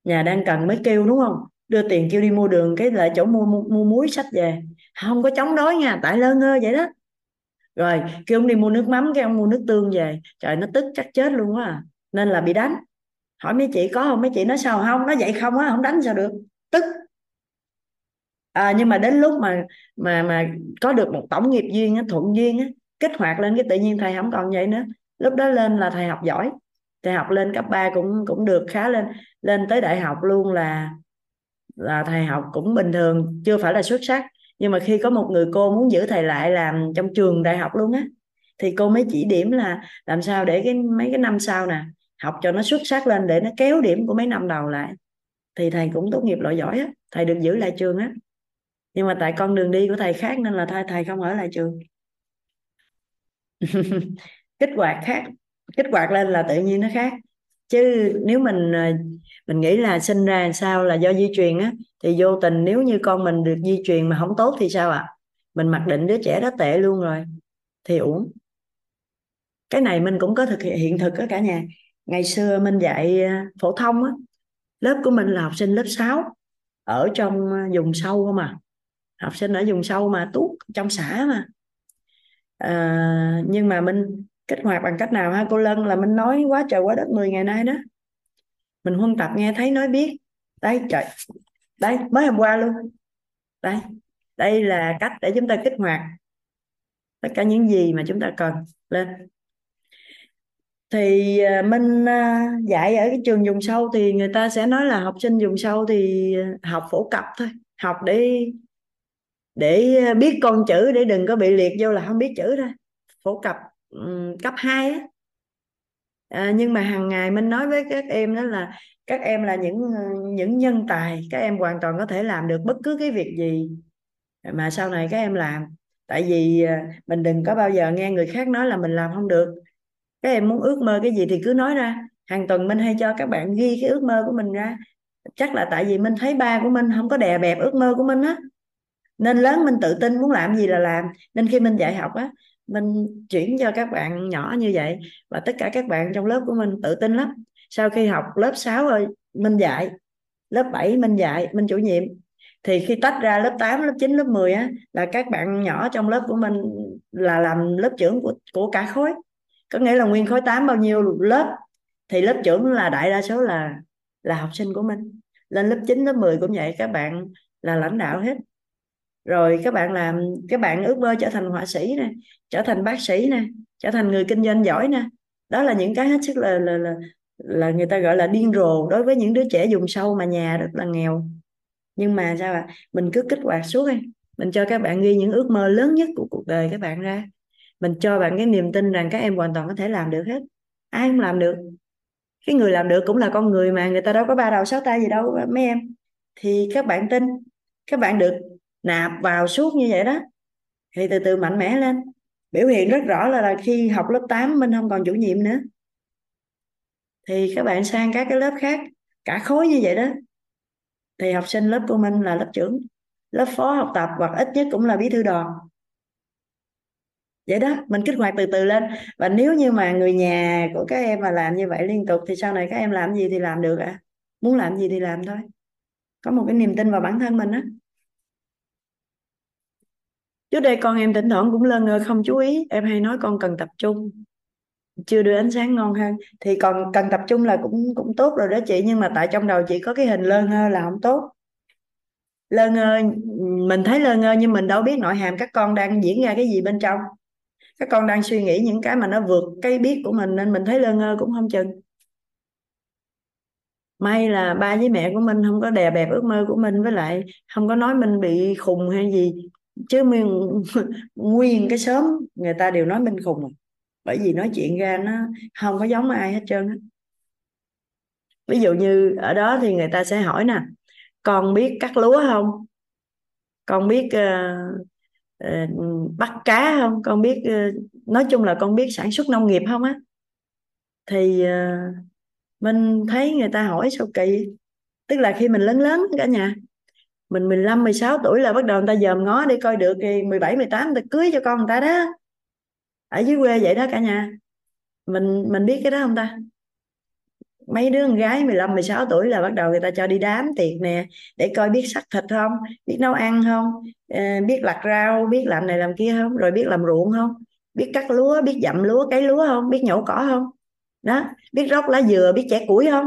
Nhà đang cần mới kêu đúng không? Đưa tiền kêu đi mua đường cái lại chỗ mua mua, mua muối sách về. Không có chống đối nha tại lơ ngơ vậy đó. Rồi kêu ông đi mua nước mắm cái ông mua nước tương về. Trời nó tức chắc chết luôn á à. nên là bị đánh. Hỏi mấy chị có không? Mấy chị nói sao không? Nó vậy không á không đánh sao được. Tức à, nhưng mà đến lúc mà mà mà có được một tổng nghiệp duyên á, thuận duyên á, kích hoạt lên cái tự nhiên thầy không còn vậy nữa. Lúc đó lên là thầy học giỏi thầy học lên cấp 3 cũng cũng được khá lên lên tới đại học luôn là là thầy học cũng bình thường chưa phải là xuất sắc. Nhưng mà khi có một người cô muốn giữ thầy lại làm trong trường đại học luôn á thì cô mới chỉ điểm là làm sao để cái mấy cái năm sau nè học cho nó xuất sắc lên để nó kéo điểm của mấy năm đầu lại. Thì thầy cũng tốt nghiệp loại giỏi á thầy được giữ lại trường á nhưng mà tại con đường đi của thầy khác nên là thầy thầy không ở lại trường. Kích hoạt khác, kích hoạt lên là tự nhiên nó khác. Chứ nếu mình ờ, mình nghĩ là sinh ra sao là do di truyền á, thì vô tình nếu như con mình được di truyền mà không tốt thì sao ạ? À? mình mặc định đứa trẻ đó tệ luôn rồi, thì uổng. Cái này mình cũng có thực hiện hiện thực á cả nhà. Ngày xưa mình dạy ờ, phổ thông á, lớp của mình là học sinh lớp 6 ở trong ờ, vùng sâu mà học sinh ở vùng sâu mà tuốt trong xã mà. À, nhưng mà mình kích hoạt bằng cách nào ha? Cô Lân là mình nói quá trời quá đất 10 ngày nay đó. Mình huân tập nghe thấy nói biết. Đấy trời. Đấy mới hôm qua luôn. Đây đây là cách để chúng ta kích hoạt tất cả những gì mà chúng ta cần lên. Thì ờ, mình ờ, dạy ở cái trường vùng sâu thì người ta sẽ nói là học sinh vùng sâu thì học phổ cập thôi. Học để để ờ, biết con chữ để đừng có bị liệt vô là không biết chữ thôi phổ cập cấp 2 á. À, nhưng mà hàng ngày mình nói với các em đó là các em là những ờ, những nhân tài các em hoàn toàn có thể làm được bất cứ cái việc gì mà sau này các em làm. Tại vì ờ, mình đừng có bao giờ nghe người khác nói là mình làm không được. Các em muốn ước mơ cái gì thì cứ nói ra. Hàng tuần mình hay cho các bạn ghi cái ước mơ của mình ra. Chắc là tại vì mình thấy ba của mình không có đè bẹp ước mơ của mình á nên lớn mình tự tin muốn làm gì là làm. Nên khi mình dạy học á, mình chuyển cho các bạn nhỏ như vậy và tất cả các bạn trong lớp của mình tự tin lắm. Sau khi học lớp 6 rồi, mình dạy, lớp 7 mình dạy, mình chủ nhiệm. Thì khi tách ra lớp 8 lớp 9 lớp 10 á, là các bạn nhỏ trong lớp của mình là làm lớp trưởng của của cả khối. Có nghĩa là nguyên khối 8 bao nhiêu lớp? Thì lớp trưởng là đại đa số là là học sinh của mình. Lên lớp 9 lớp 10 cũng vậy, các bạn là lãnh đạo hết rồi các bạn làm các bạn ước mơ trở thành họa sĩ nè trở thành bác sĩ nè trở thành người kinh doanh giỏi nè. Đó là những cái hết sức là là là, là người ta gọi là điên rồ đối với những đứa trẻ dùng sâu mà nhà rất là nghèo. Nhưng mà sao ạ? À? mình cứ kích hoạt suốt đi. Mình cho các bạn ghi những ước mơ lớn nhất của cuộc đời các bạn ra. Mình cho bạn cái niềm tin rằng các em hoàn toàn có thể làm được hết. Ai không làm được? Cái người làm được cũng là con người mà người ta đâu có ba đầu sáu tay gì đâu mấy em. Thì các bạn tin các bạn được nạp vào suốt như vậy đó. Thì từ từ mạnh mẽ lên. Biểu hiện rất rõ là, là khi học lớp 8 mình không còn chủ nhiệm nữa. Thì các bạn sang các cái lớp khác cả khối như vậy đó. Thì học sinh lớp của mình là lớp trưởng lớp phó học tập hoặc ít nhất cũng là bí thư đoàn. Vậy đó mình kích hoạt từ từ lên. Và nếu như mà người nhà của các em mà làm như vậy liên tục thì sau này các em làm gì thì làm được ạ. À? muốn làm gì thì làm thôi. Có một cái niềm tin vào bản thân mình á trước đây con em thỉnh thoảng cũng lơ ngơ không chú ý, em hay nói con cần tập trung. Chưa đưa ánh sáng ngon hơn, thì còn cần tập trung là cũng cũng tốt rồi đó chị, nhưng mà tại trong đầu chị có cái hình lơ ngơ là không tốt. Lơ ngơ, mình thấy lơ ngơ nhưng mình đâu biết nội hàm các con đang diễn ra cái gì bên trong. Các con đang suy nghĩ những cái mà nó vượt cái biết của mình nên mình thấy lơ ngơ cũng không chừng. May là ba với mẹ của mình không có đè bẹp ước mơ của mình, với lại không có nói mình bị khùng hay gì chứ mình, nguyên cái sớm người ta đều nói mình khùng à. bởi vì nói chuyện ra nó không có giống ai hết trơn á. Ví dụ như ở đó thì người ta sẽ hỏi nè con biết cắt lúa không? Con biết uh, uh, bắt cá không? Con biết uh, nói chung là con biết sản xuất nông nghiệp không á? Thì uh, mình thấy người ta hỏi sao kỳ? Tức là khi mình lớn lớn cả nhà mình 15 16 tuổi là bắt đầu người ta dòm ngó để coi được thì 17 18 người ta cưới cho con người ta đó. Ở dưới quê vậy đó cả nhà. Mình mình biết cái đó không ta? Mấy đứa con gái 15 16 tuổi là bắt đầu người ta cho đi đám tiệc nè, để coi biết sắc thịt không, biết nấu ăn không ờ, biết lặt rau, biết làm này làm kia không, rồi biết làm ruộng không, biết cắt lúa, biết dặm lúa, cấy lúa không, biết nhổ cỏ không. Đó, biết róc lá dừa, biết chẻ củi không?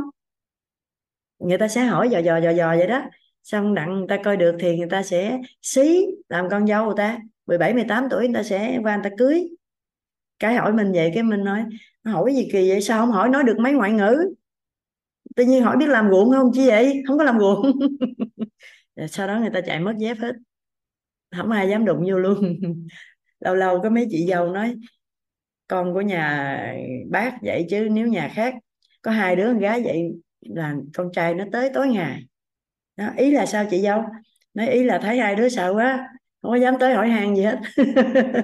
Người ta sẽ hỏi dò dò dò dò vậy đó xong đặng người ta coi được thì người ta sẽ xí làm con dâu người ta. 17 18 tuổi người ta sẽ qua người ta cưới. Cái hỏi mình vậy, cái mình nói, hỏi gì kỳ vậy? Sao không hỏi? Nói được mấy ngoại ngữ. Tự nhiên hỏi biết làm ruộng không? Chứ vậy? Không có làm ruộng. Sau đó người ta chạy mất dép hết. Không ai dám đụng vô luôn. Lâu lâu có mấy chị dâu nói, con của nhà bác vậy chứ, nếu nhà khác có hai đứa con gái vậy là con trai nó tới tối ngày đó, ý là sao chị dâu? Nói ý là thấy hai đứa sợ quá không có dám tới hỏi hàng gì hết.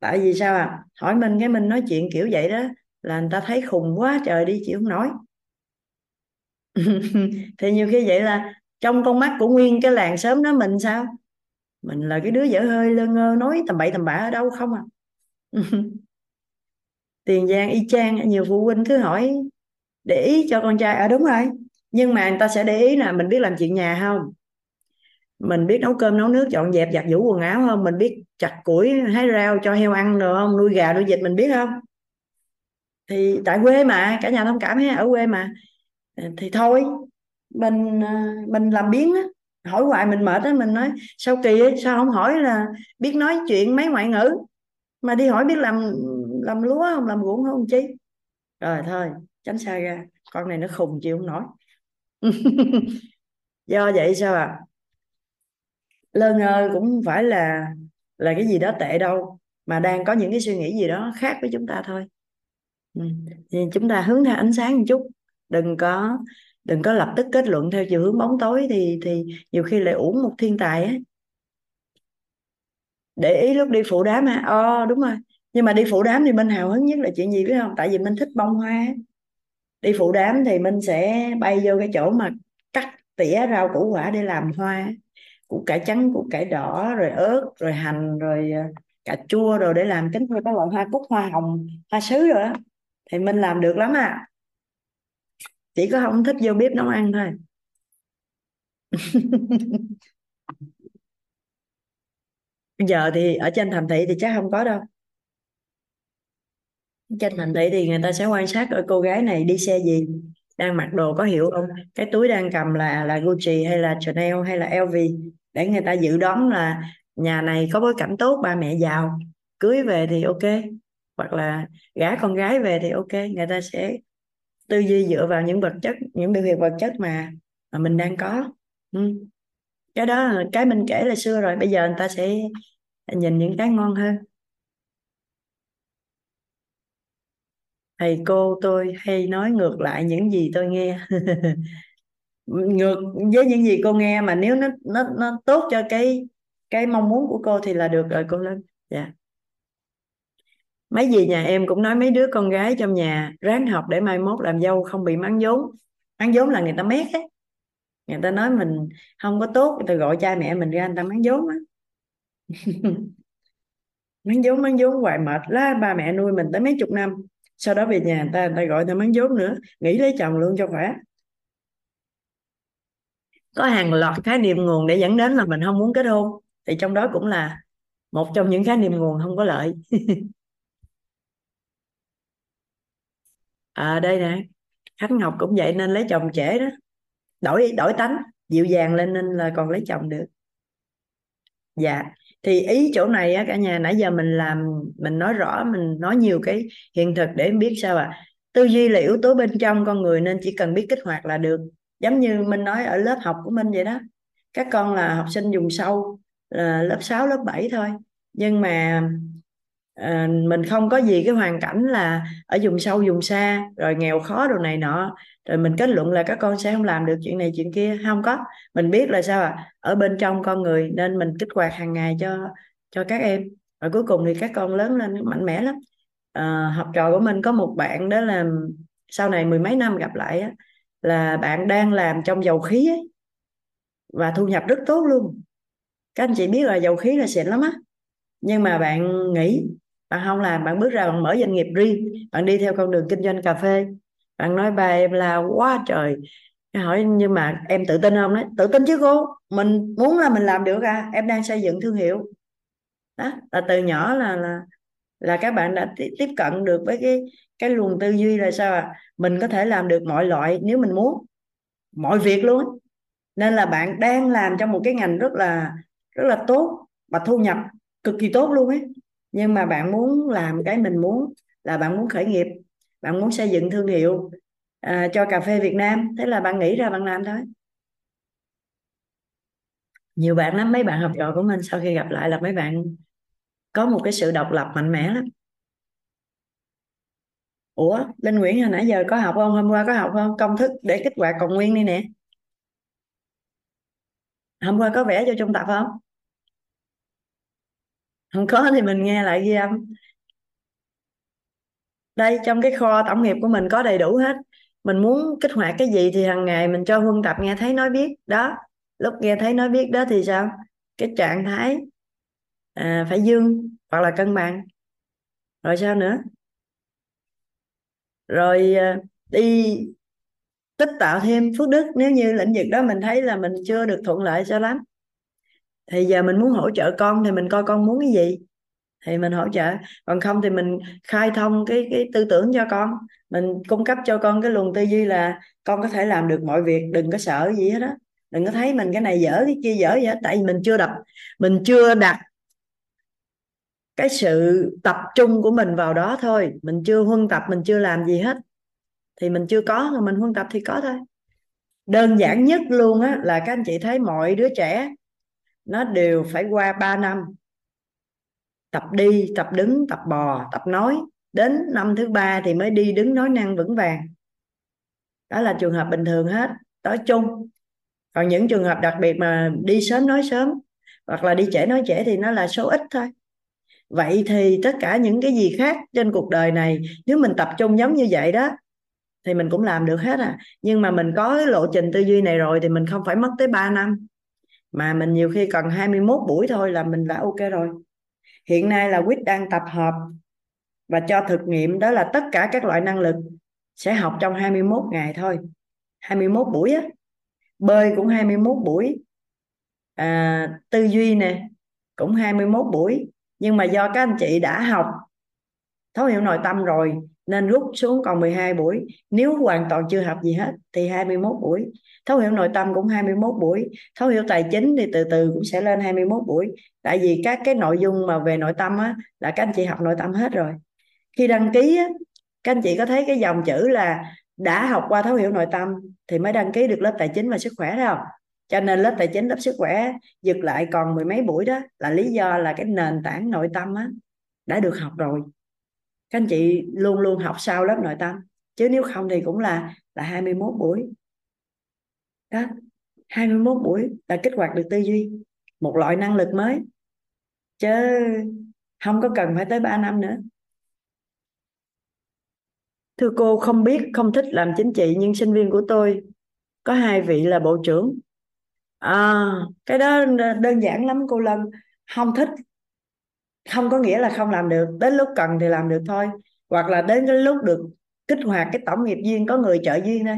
Tại vì sao à? Hỏi mình cái mình nói chuyện kiểu vậy đó là người ta thấy khùng quá trời đi chị không nói thì nhiều khi vậy là trong con mắt của nguyên cái làng sớm đó mình sao? Mình là cái đứa dở hơi lơ ngơ nói tầm bậy tầm bạ ở đâu không à? Tiền giang y chang nhiều phụ huynh cứ hỏi để ý cho con trai. À đúng rồi nhưng mà người ta sẽ để ý là mình biết làm chuyện nhà không? Mình biết nấu cơm nấu nước dọn dẹp giặt giũ quần áo không? Mình biết chặt củi hái rau cho heo ăn được không? Nuôi gà nuôi vịt mình biết không? Thì tại quê mà cả nhà thông cảm ha ở quê mà. Ờ, thì thôi mình ờ, mình làm biến á hỏi hoài mình mệt á mình nói sao kỳ ấy, sao không hỏi là biết nói chuyện mấy ngoại ngữ? Mà đi hỏi biết làm làm lúa không làm ruộng không chi? Rồi thôi tránh xa ra con này nó khùng chịu không nổi. do vậy sao à lơ ngơ cũng không phải là là cái gì đó tệ đâu, mà đang có những cái suy nghĩ gì đó khác với chúng ta thôi. Ừ, thì chúng ta hướng theo ánh sáng một chút. Đừng có đừng có lập tức kết luận theo chiều hướng bóng tối thì thì nhiều khi lại uổng một thiên tài ấy. để ý lúc đi phụ đám ha. Ồ đúng rồi. Nhưng mà đi phụ đám thì minh hào hứng nhất là chuyện gì biết không? Tại vì Minh thích bông hoa đi phụ đám thì mình sẽ bay vô cái chỗ mà cắt tỉa rau củ quả để làm hoa. Củ cải trắng, củ cải đỏ, rồi ớt, rồi hành, rồi ờ, cà chua rồi để làm cánh hoa, các loại hoa cúc, hoa hồng, hoa sứ rồi đó. Thì mình làm được lắm à. Chỉ có không thích vô bếp nấu ăn thôi. Giờ thì ở trên thành thị thì chắc không có đâu trên thành thị thì người ta sẽ quan sát ở cô gái này đi xe gì, đang mặc đồ có hiệu không? Cái túi đang cầm là là Gucci hay là Chanel hay là LV để người ta dự đoán là nhà này có bối cảnh tốt, ba mẹ giàu, cưới về thì ok. Hoặc là gả con gái về thì ok. Người ta sẽ tư duy dựa vào những vật chất, những biểu hiện vật chất mà mà mình đang có. Ừ. cái đó cái mình kể là xưa rồi. Bây giờ người ta sẽ nhìn những cái ngon hơn. Thầy cô tôi hay nói ngược lại những gì tôi nghe. Ngược với những gì cô nghe mà nếu nó nó nó tốt cho cái cái mong muốn của cô thì là được rồi cô lên dạ. Mấy gì nhà em cũng nói mấy đứa con gái trong nhà ráng học để mai mốt làm dâu không bị mắng vốn. Mắng vốn là người ta mét ấy người ta nói mình không có tốt người ta gọi cha mẹ mình ra người ta mắng vốn á. Mắng vốn mắng vốn hoài mệt lá ba mẹ nuôi mình tới mấy chục năm sau đó về nhà người ta người ta gọi người ta mắng vốn nữa nghĩ lấy chồng luôn cho khỏe. Có hàng loạt khái niệm nguồn để dẫn đến là mình không muốn kết hôn. Thì trong đó cũng là một trong những khái niệm nguồn không có lợi. À đây nè. Khánh Ngọc cũng vậy, nên lấy chồng trễ đó. Đổi đổi tánh, dịu dàng lên nên là còn lấy chồng được. Dạ thì ý chỗ này á cả nhà nãy giờ mình làm mình nói rõ mình nói nhiều cái hiện thực để biết sao à tư duy là yếu tố bên trong con người nên chỉ cần biết kích hoạt là được. Giống như mình nói ở lớp học của mình vậy đó các con là học sinh dùng sâu là lớp 6, lớp 7 thôi. Nhưng mà à, mình không có gì cái hoàn cảnh là ở vùng sâu vùng xa rồi nghèo khó đồ này nọ. Rồi mình kết luận là các con sẽ không làm được chuyện này chuyện kia. Không có. Mình biết là sao à ở bên trong con người nên mình kích hoạt hàng ngày cho cho các em. Và cuối cùng thì các con lớn lên mạnh mẽ lắm. À, học trò của mình có một bạn đó là sau này mười mấy năm gặp lại á, là bạn đang làm trong dầu khí ấy, và thu nhập rất tốt luôn. Các anh chị biết là dầu khí là xịn lắm á nhưng mà bạn nghĩ bạn không làm, bạn bước ra bạn mở doanh nghiệp riêng, bạn đi theo con đường kinh doanh cà phê. Bạn nói ba em là, quá trời. Hỏi, nhưng mà em tự tin không? Đấy tự tin chứ cô, mình muốn là mình làm được à em đang xây dựng thương hiệu. Đó, là từ nhỏ là là là các bạn đã tiếp cận được với cái cái luồng tư duy là sao à mình có thể làm được mọi loại nếu mình muốn, mọi việc luôn. Nên là bạn đang làm trong một cái ngành rất là rất là tốt và thu nhập cực kỳ tốt luôn ấy nhưng mà bạn muốn làm cái mình muốn là bạn muốn khởi nghiệp bạn muốn xây dựng thương hiệu à, cho cà phê Việt Nam. Thế là bạn nghĩ ra bạn làm thôi. Nhiều bạn lắm mấy bạn học trò của mình sau khi gặp lại là mấy bạn có một cái sự độc lập mạnh mẽ lắm. Ủa Linh Nguyễn hồi nãy giờ có học không? Hôm qua có học không? Công thức để kích hoạt còn nguyên đi nè. Hôm qua có vẽ cho trung tập không? Không có thì mình nghe lại ghi âm. Đây trong cái kho tổng nghiệp của mình có đầy đủ hết. Mình muốn kích hoạt cái gì thì hàng ngày mình cho huân tập nghe thấy nói biết đó lúc nghe thấy nói biết đó thì sao? Cái trạng thái à, phải dương hoặc là cân bằng. Rồi sao nữa? Rồi à, đi tích tạo thêm phước đức. Nếu như lĩnh vực đó mình thấy là mình chưa được thuận lợi cho lắm thì giờ mình muốn hỗ trợ con thì mình coi con muốn cái gì. Thì mình hỗ trợ. Còn không thì mình khai thông cái cái tư tưởng cho con. Mình cung cấp cho con cái luồng tư duy là con có thể làm được mọi việc, đừng có sợ gì hết đó đừng có thấy mình cái này dở, cái kia dở vậy tại vì mình chưa đập mình chưa đặt cái sự tập trung của mình vào đó thôi. Mình chưa huân tập, mình chưa làm gì hết. Thì mình chưa có, mà mình huân tập thì có thôi. Đơn giản nhất luôn á là các anh chị thấy mọi đứa trẻ nó đều phải qua 3 năm. Tập đi, tập đứng, tập bò, tập nói. Đến năm thứ ba thì mới đi đứng nói năng vững vàng. Đó là trường hợp bình thường hết. Nói chung. Còn những trường hợp đặc biệt mà đi sớm nói sớm, hoặc là đi trễ nói trễ thì nó là số ít thôi. Vậy thì tất cả những cái gì khác trên cuộc đời này, nếu mình tập trung giống như vậy đó, thì mình cũng làm được hết à. Nhưng mà mình có cái lộ trình tư duy này rồi thì mình không phải mất tới 3 năm mà mình nhiều khi cần 21 buổi thôi là mình đã ok rồi. Hiện nay là quýt đang tập hợp và cho thực nghiệm đó là tất cả các loại năng lực sẽ học trong 21 ngày thôi. 21 buổi á. Bơi cũng 21 buổi. À, tư duy nè cũng 21 buổi. Nhưng mà do các anh chị đã học thấu hiểu nội tâm rồi nên rút xuống còn 12 buổi. Nếu hoàn toàn chưa học gì hết thì 21 buổi thấu hiểu nội tâm cũng 21 buổi, thấu hiểu tài chính thì từ từ cũng sẽ lên 21 buổi. Tại vì các cái nội dung mà về nội tâm á, là các anh chị học nội tâm hết rồi. Khi đăng ký á, các anh chị có thấy cái dòng chữ là đã học qua thấu hiểu nội tâm thì mới đăng ký được lớp tài chính và sức khỏe đó không? Cho nên lớp tài chính, lớp sức khỏe dừng lại còn mười mấy buổi đó là lý do là cái nền tảng nội tâm á đã được học rồi. Các anh chị luôn luôn học sau lớp nội tâm, chứ nếu không thì cũng là là 21 buổi đó 21 buổi là kích hoạt được tư duy một loại năng lực mới. Chứ không có cần phải tới 3 năm nữa. Thưa cô không biết không thích làm chính trị nhưng sinh viên của tôi có hai vị là bộ trưởng. À, cái đó đơn giản lắm cô lâm. Không thích không có nghĩa là không làm được. Đến lúc cần thì làm được thôi. Hoặc là đến cái lúc được kích hoạt cái tổng nghiệp duyên có người trợ duyên đây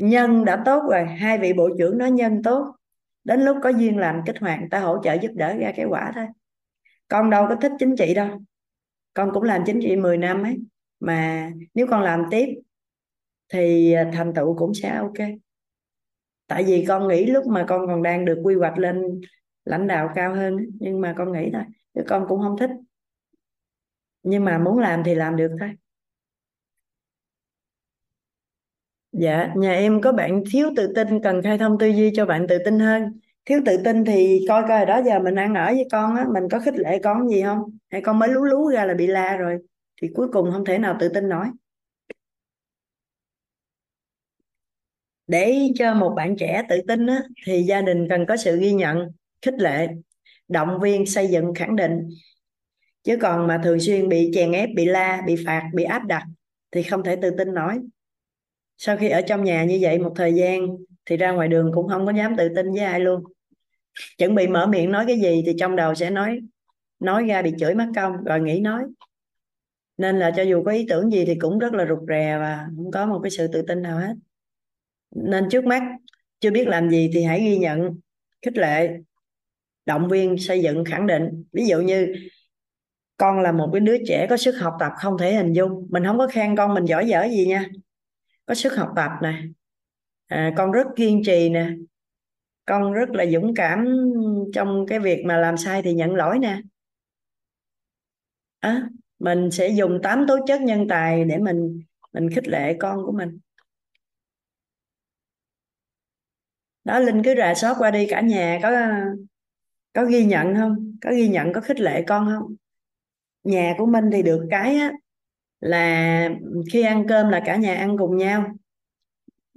nhân đã tốt rồi, hai vị bộ trưởng nói nhân tốt. Đến lúc có duyên làm kích hoạt, ta hỗ trợ giúp đỡ ra cái quả thôi. Con đâu có thích chính trị đâu. Con cũng làm chính trị 10 năm ấy. Mà nếu con làm tiếp, thì à, thành tựu cũng sẽ ok. Tại vì con nghĩ lúc mà con còn đang được quy hoạch lên lãnh đạo cao hơn nhưng mà con nghĩ thôi chứ con cũng không thích. Nhưng mà muốn làm thì làm được thôi. Dạ nhà em có bạn thiếu tự tin cần khai thông tư duy cho bạn tự tin hơn. Thiếu tự tin thì coi coi đó giờ mình ăn ở với con á mình có khích lệ con gì không? Hay con mới lú lú ra là bị la rồi thì cuối cùng không thể nào tự tin nổi. Để cho một bạn trẻ tự tin á, thì gia đình cần có sự ghi nhận khích lệ động viên xây dựng khẳng định. Chứ còn mà thường xuyên bị chèn ép bị la bị phạt bị áp đặt thì không thể tự tin nổi sau khi ở trong nhà như vậy một thời gian, thì ra ngoài đường cũng không có dám tự tin với ai luôn. Chuẩn bị mở miệng nói cái gì thì trong đầu sẽ nói nói ra bị chửi mất công, rồi nghĩ nói. Nên là cho dù có ý tưởng gì thì cũng rất là rụt rè và không có một cái sự tự tin nào hết. Nên trước mắt, chưa biết làm gì thì hãy ghi nhận, khích lệ, động viên, xây dựng, khẳng định. Ví dụ như, con là một cái đứa trẻ có sức học tập không thể hình dung. Mình không có khen con, mình giỏi dở gì nha có sức học tập nè. À, con rất kiên trì nè. Con rất là dũng cảm trong cái việc mà làm sai thì nhận lỗi nè. À, mình sẽ dùng tám tố chất nhân tài để mình mình khích lệ con của mình. Đó linh cứ rà soát qua đi cả nhà có có ghi nhận không? Có ghi nhận có khích lệ con không? Nhà của minh thì được cái á, là khi ăn cơm là cả nhà ăn cùng nhau.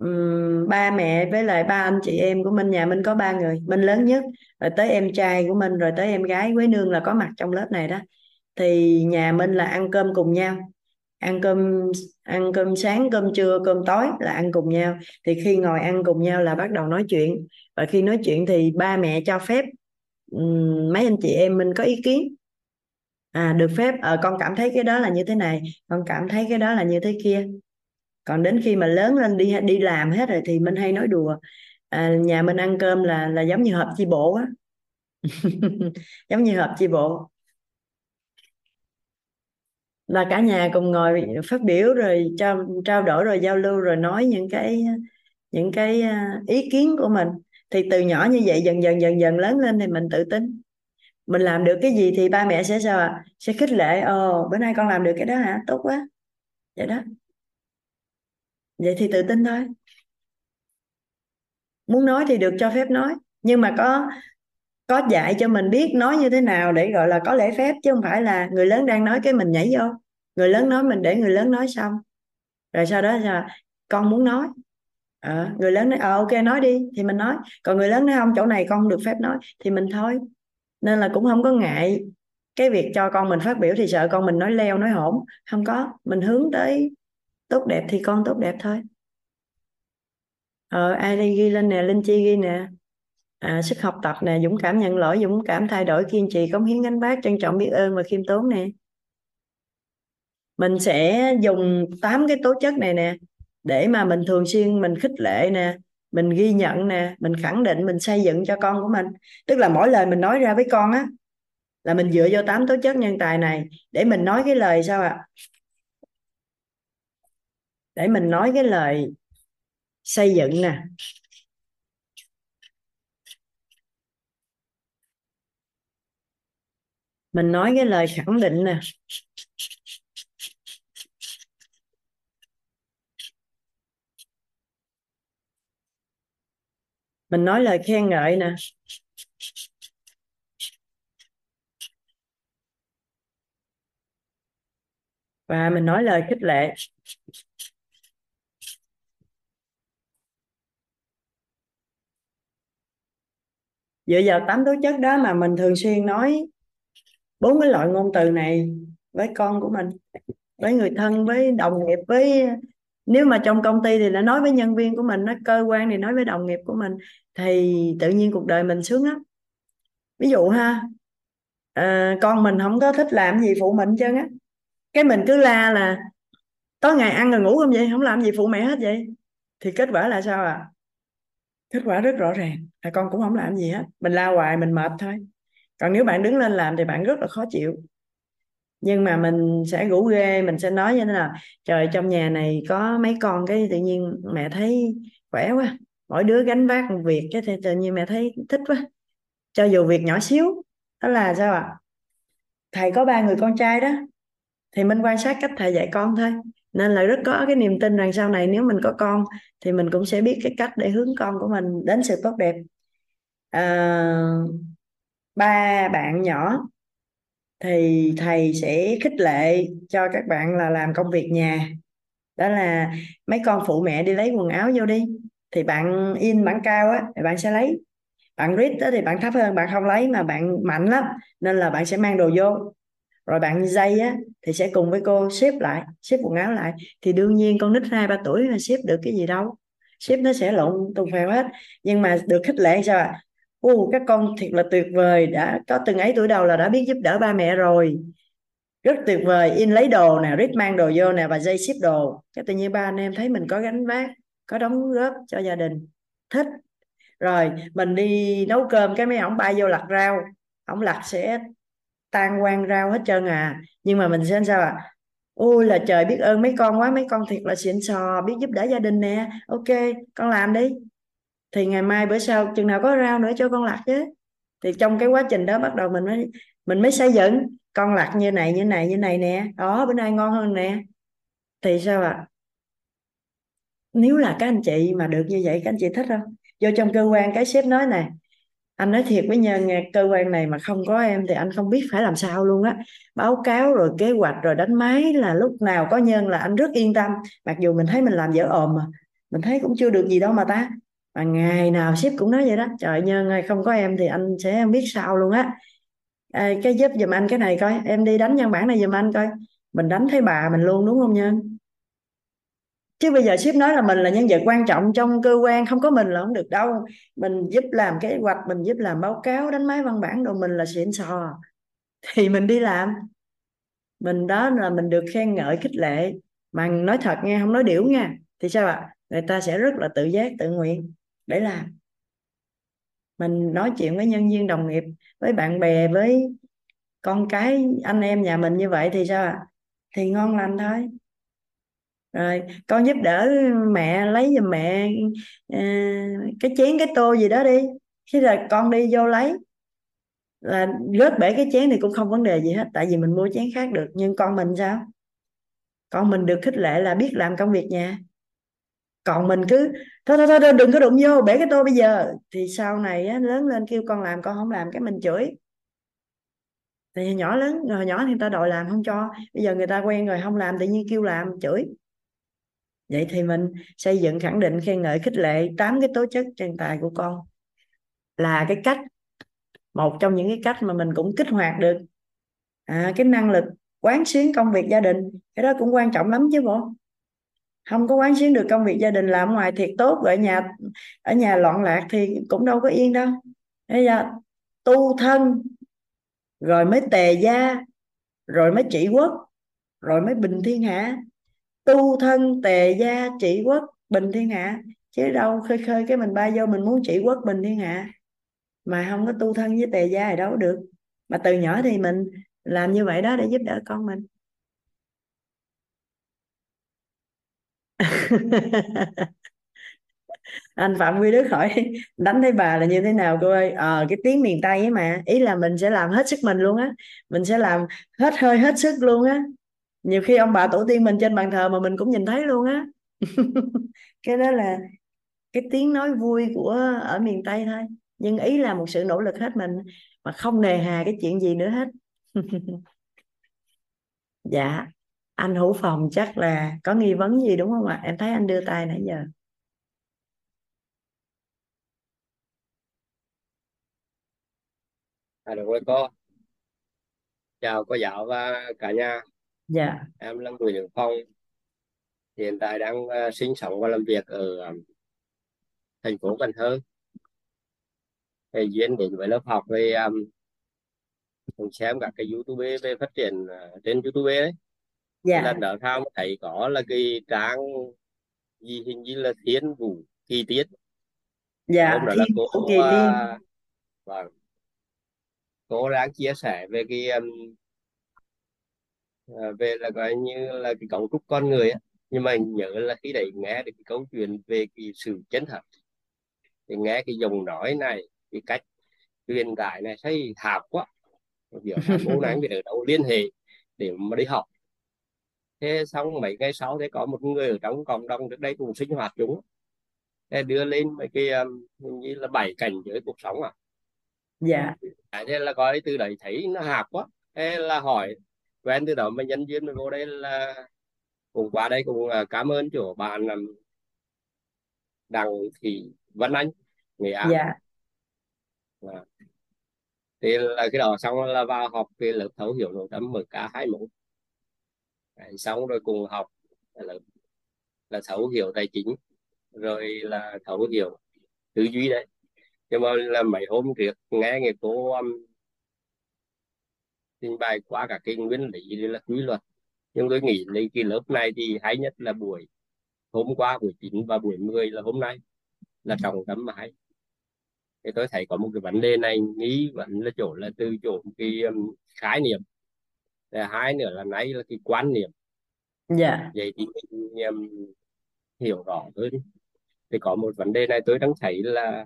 Uhm, ba mẹ với lại ba anh chị em của minh nhà minh có ba người minh lớn nhất rồi tới em trai của minh rồi tới em gái quế nương là có mặt trong lớp này đó. Thì nhà minh là ăn cơm cùng nhau ăn cơm ăn cơm sáng cơm trưa cơm tối là ăn cùng nhau. Thì khi ngồi ăn cùng nhau là bắt đầu nói chuyện và khi nói chuyện thì ba mẹ cho phép um, mấy anh chị em mình có ý kiến à được phép. À, con cảm thấy cái đó là như thế này con cảm thấy cái đó là như thế kia. Còn đến khi mà lớn lên đi đi làm hết rồi thì mình hay nói đùa à, nhà mình ăn cơm là là giống như họp chi bộ á. Giống như họp chi bộ. Là cả nhà cùng ngồi phát biểu rồi trao trao đổi rồi giao lưu rồi nói những cái những cái à, ý kiến của mình. Thì từ nhỏ như vậy dần dần dần dần lớn lên thì mình tự tin mình làm được cái gì thì ba mẹ sẽ sao ạ? Sẽ khích lệ ồ bữa nay con làm được cái đó hả? Tốt quá. Vậy đó. Vậy thì tự tin thôi. Muốn nói thì được cho phép nói nhưng mà có có dạy cho mình biết nói như thế nào để gọi là có lễ phép chứ không phải là người lớn đang nói cái mình nhảy vô. Người lớn nói mình để người lớn nói xong. Rồi sau đó là con muốn nói. À, người lớn nói ờ ok nói đi. Thì mình nói. Còn người lớn nói không chỗ này con không được phép nói. Thì mình thôi nên là cũng không có ngại cái việc cho con mình phát biểu thì sợ con mình nói leo nói hỗn không có mình hướng tới tốt đẹp thì con tốt đẹp thôi. Ờ ai đây ghi lên nè linh chi ghi nè. À, sức học tập nè dũng cảm nhận lỗi dũng cảm thay đổi kiên trì cống hiến gánh vác trân trọng biết ơn và khiêm tốn nè. Mình sẽ dùng tám cái tố chất này nè để mà mình thường xuyên mình khích lệ nè mình ghi nhận nè, mình khẳng định, mình xây dựng cho con của mình. Tức là mỗi lời mình nói ra với con á, là mình dựa vô tám tố chất nhân tài này để mình nói cái lời sao ạ? À? để mình nói cái lời xây dựng nè. Mình nói cái lời khẳng định nè. Mình nói lời khen ngợi nè. Và mình nói lời khích lệ. Dựa vào tám tố chất đó mà mình thường xuyên nói bốn cái loại ngôn từ này với con của mình, với người thân, với đồng nghiệp, với nếu mà trong công ty thì nó nói với nhân viên của mình nó cơ quan thì nói với đồng nghiệp của mình thì tự nhiên cuộc đời mình sướng lắm. Ví dụ ha à, con mình không có thích làm gì phụ mình chân á. Cái mình cứ la là tối ngày ăn rồi ngủ không vậy? Không làm gì phụ mẹ hết vậy? Thì kết quả là sao à? Kết quả rất rõ ràng là con cũng không làm gì hết. Mình la hoài mình mệt thôi. Còn nếu bạn đứng lên làm thì bạn rất là khó chịu nhưng mà mình sẽ rủ ghê mình sẽ nói như thế nào? Trời trong nhà này có mấy con cái tự nhiên mẹ thấy khỏe quá. Mỗi đứa gánh vác một việc cái thì tự nhiên mẹ thấy thích quá. Cho dù việc nhỏ xíu đó là sao ạ? Thầy có ba người con trai đó thì mình quan sát cách thầy dạy con thôi. Nên là rất có cái niềm tin rằng sau này nếu mình có con thì mình cũng sẽ biết cái cách để hướng con của mình đến sự tốt đẹp. À, ba bạn nhỏ thì thầy sẽ khích lệ cho các bạn là làm công việc nhà. Đó là mấy con phụ mẹ đi lấy quần áo vô đi, thì bạn in bản cao á, thì bạn sẽ lấy. Bạn read đó thì bạn thấp hơn, bạn không lấy mà bạn mạnh lắm, nên là bạn sẽ mang đồ vô. Rồi bạn dây á, thì sẽ cùng với cô xếp lại xếp quần áo lại. Thì đương nhiên con nít hai, ba tuổi là xếp được cái gì đâu. Xếp nó sẽ lộn tùng phèo hết. Nhưng mà được khích lệ sao ạ? à? Ồ, các con thiệt là tuyệt vời. Đã có từng ấy tuổi đầu là đã biết giúp đỡ ba mẹ rồi. Rất tuyệt vời. In lấy đồ nè rít mang đồ vô nè và dây ship đồ. Cái tự nhiên ba anh em thấy mình có gánh vác có đóng góp cho gia đình. Thích. Rồi mình đi nấu cơm cái mấy ổng bay vô lặt rau. Ổng lặt sẽ tan quan rau hết trơn à. Nhưng mà mình sẽ sao à ôi là trời biết ơn mấy con quá. Mấy con thiệt là xịn sò biết giúp đỡ gia đình nè. Ok con làm đi thì ngày mai bữa sau, chừng nào có rau nữa cho con lạc chứ. Thì trong cái quá trình đó bắt đầu mình mới mình mới xây dựng. Con lạc như này như này như này nè. Đó, bữa nay ngon hơn nè. Thì sao ạ? À? nếu là các anh chị mà được như vậy, các anh chị thích không? Vô trong cơ quan cái sếp nói nè. Anh nói thiệt với nhân nghe, cơ quan này mà không có em thì anh không biết phải làm sao luôn á. Báo cáo rồi kế hoạch rồi đánh máy là lúc nào có nhân là anh rất yên tâm. Mặc dù mình thấy mình làm dở ồm mà. Mình thấy cũng chưa được gì đâu mà ta mà ngày nào ship cũng nói vậy đó. Trời nhân ơi không có em thì anh sẽ không biết sao luôn á. À, cái giúp giùm anh cái này coi. Em đi đánh nhân bản này giùm anh coi. Mình đánh thấy bà mình luôn đúng không nhân chứ bây giờ ship nói là mình là nhân vật quan trọng trong cơ quan không có mình là không được đâu. Mình giúp làm kế hoạch mình giúp làm báo cáo đánh máy văn bản đồ mình là xịn sò. Thì mình đi làm. Mình đó là mình được khen ngợi khích lệ. Mà nói thật nghe không nói điểu nha. Thì sao ạ? Người ta sẽ rất là tự giác tự nguyện để làm. Mình nói chuyện với nhân viên đồng nghiệp với bạn bè với con cái anh em nhà mình như vậy thì sao ạ? Thì ngon lành thôi. Rồi con giúp đỡ mẹ lấy giùm mẹ uh, cái chén cái tô gì đó đi. Khi là con đi vô lấy. Là rớt bể cái chén thì cũng không vấn đề gì hết tại vì mình mua chén khác được. Nhưng con mình sao? Con mình được khích lệ là biết làm công việc nhà còn mình cứ thôi thôi thôi đừng có đụng vô bể cái tô bây giờ. Thì sau này á, lớn lên kêu con làm con không làm cái mình chửi. Thì nhỏ lớn rồi nhỏ thì người ta đòi làm không cho. Bây giờ người ta quen rồi không làm tự nhiên kêu làm chửi. Vậy thì mình xây dựng khẳng định khen ngợi khích lệ tám cái tố chất chân tài của con. Là cái cách một trong những cái cách mà mình cũng kích hoạt được. À, cái năng lực quán xuyến công việc gia đình cái đó cũng quan trọng lắm chứ bộ không có quán xuyến được công việc gia đình, làm ngoài thiệt tốt, ở nhà ở nhà loạn lạc thì cũng đâu có yên đâu. Bây giờ tu thân, rồi mới tề gia, rồi mới trị quốc, rồi mới bình thiên hạ. Tu thân, tề gia, trị quốc, bình thiên hạ. Chứ đâu khơi khơi cái mình bay vô mình muốn trị quốc, bình thiên hạ. Mà không có tu thân với tề gia thì đâu được. Mà từ nhỏ thì mình làm như vậy đó để giúp đỡ con mình. anh phạm quy đức hỏi, đánh thấy bà là như thế nào cô ơi? Ờ cái tiếng miền tây ấy mà, ý là mình sẽ làm hết sức mình luôn á. Mình sẽ làm hết hơi hết sức luôn á. Nhiều khi ông bà tổ tiên mình trên bàn thờ mà mình cũng nhìn thấy luôn á. Cái đó là cái tiếng nói vui của ở miền tây thôi. Nhưng ý là một sự nỗ lực hết mình mà không nề hà cái chuyện gì nữa hết. Dạ anh hữu phòng chắc là có nghi vấn gì đúng không ạ em thấy anh đưa tay nãy giờ À, được rồi cô. Chào cô giáo và cả nhà. dạ Em là Nguyễn Phong. hiện tại đang uh, sinh sống và làm việc ở um, thành phố Cần Thơ thầy duyên đến với lớp học về um, xem các cái YouTube về phát triển uh, trên YouTube đấy dạ. lần đó thao thấy có là cái trang gì hình như là Thiên Vũ Kỳ Tiết. Dạ hôm đó là Thiên cô Vũ Kỳ Tiên uh, vâng. Cô đang chia sẻ về cái um, uh, về là coi như là cái cấu trúc con người á. Nhưng mà nhớ là khi đấy nghe được cái câu chuyện về cái sự chân thật thì nghe cái giọng nói này cái cách truyền tải này thấy thạo quá. Biểu là cô này biết ở đâu liên hệ để mà đi học thế xong mấy ngày sau thế có một người ở trong cộng đồng trước đây cùng sinh hoạt chúng thế đưa lên mấy cái um, hình như là bảy cảnh giới cuộc sống à? Dạ. À, thế là coi từ đấy thấy nó hạp quá. Thế là hỏi quen từ đó mà nhân duyên mới vô đây là cùng qua đây cùng à, cảm ơn chỗ bạn um, Đặng Thị Vân Anh Nghệ An. Dạ. À. thì là cái đó xong là vào học cái lớp thấu hiểu nội tâm MK21 Đấy, xong rồi cùng học là, là thấu hiểu tài chính rồi là thấu hiểu tư duy đấy. Nhưng mà là mấy hôm trước nghe người cô um, trình bày qua cả cái nguyên lý là quy luật. Nhưng tôi nghĩ lấy cái lớp này thì hay nhất là buổi hôm qua buổi 9 và buổi 10 là hôm nay là trọng tâm mà hay. Thì tôi thấy có một cái vấn đề này nghĩ vẫn là chỗ là từ chỗ cái um, khái niệm hai nữa là nãy là cái quan niệm. Dạ. Vậy thì mình um, hiểu rõ hơn. Thì có một vấn đề này tôi đang thấy là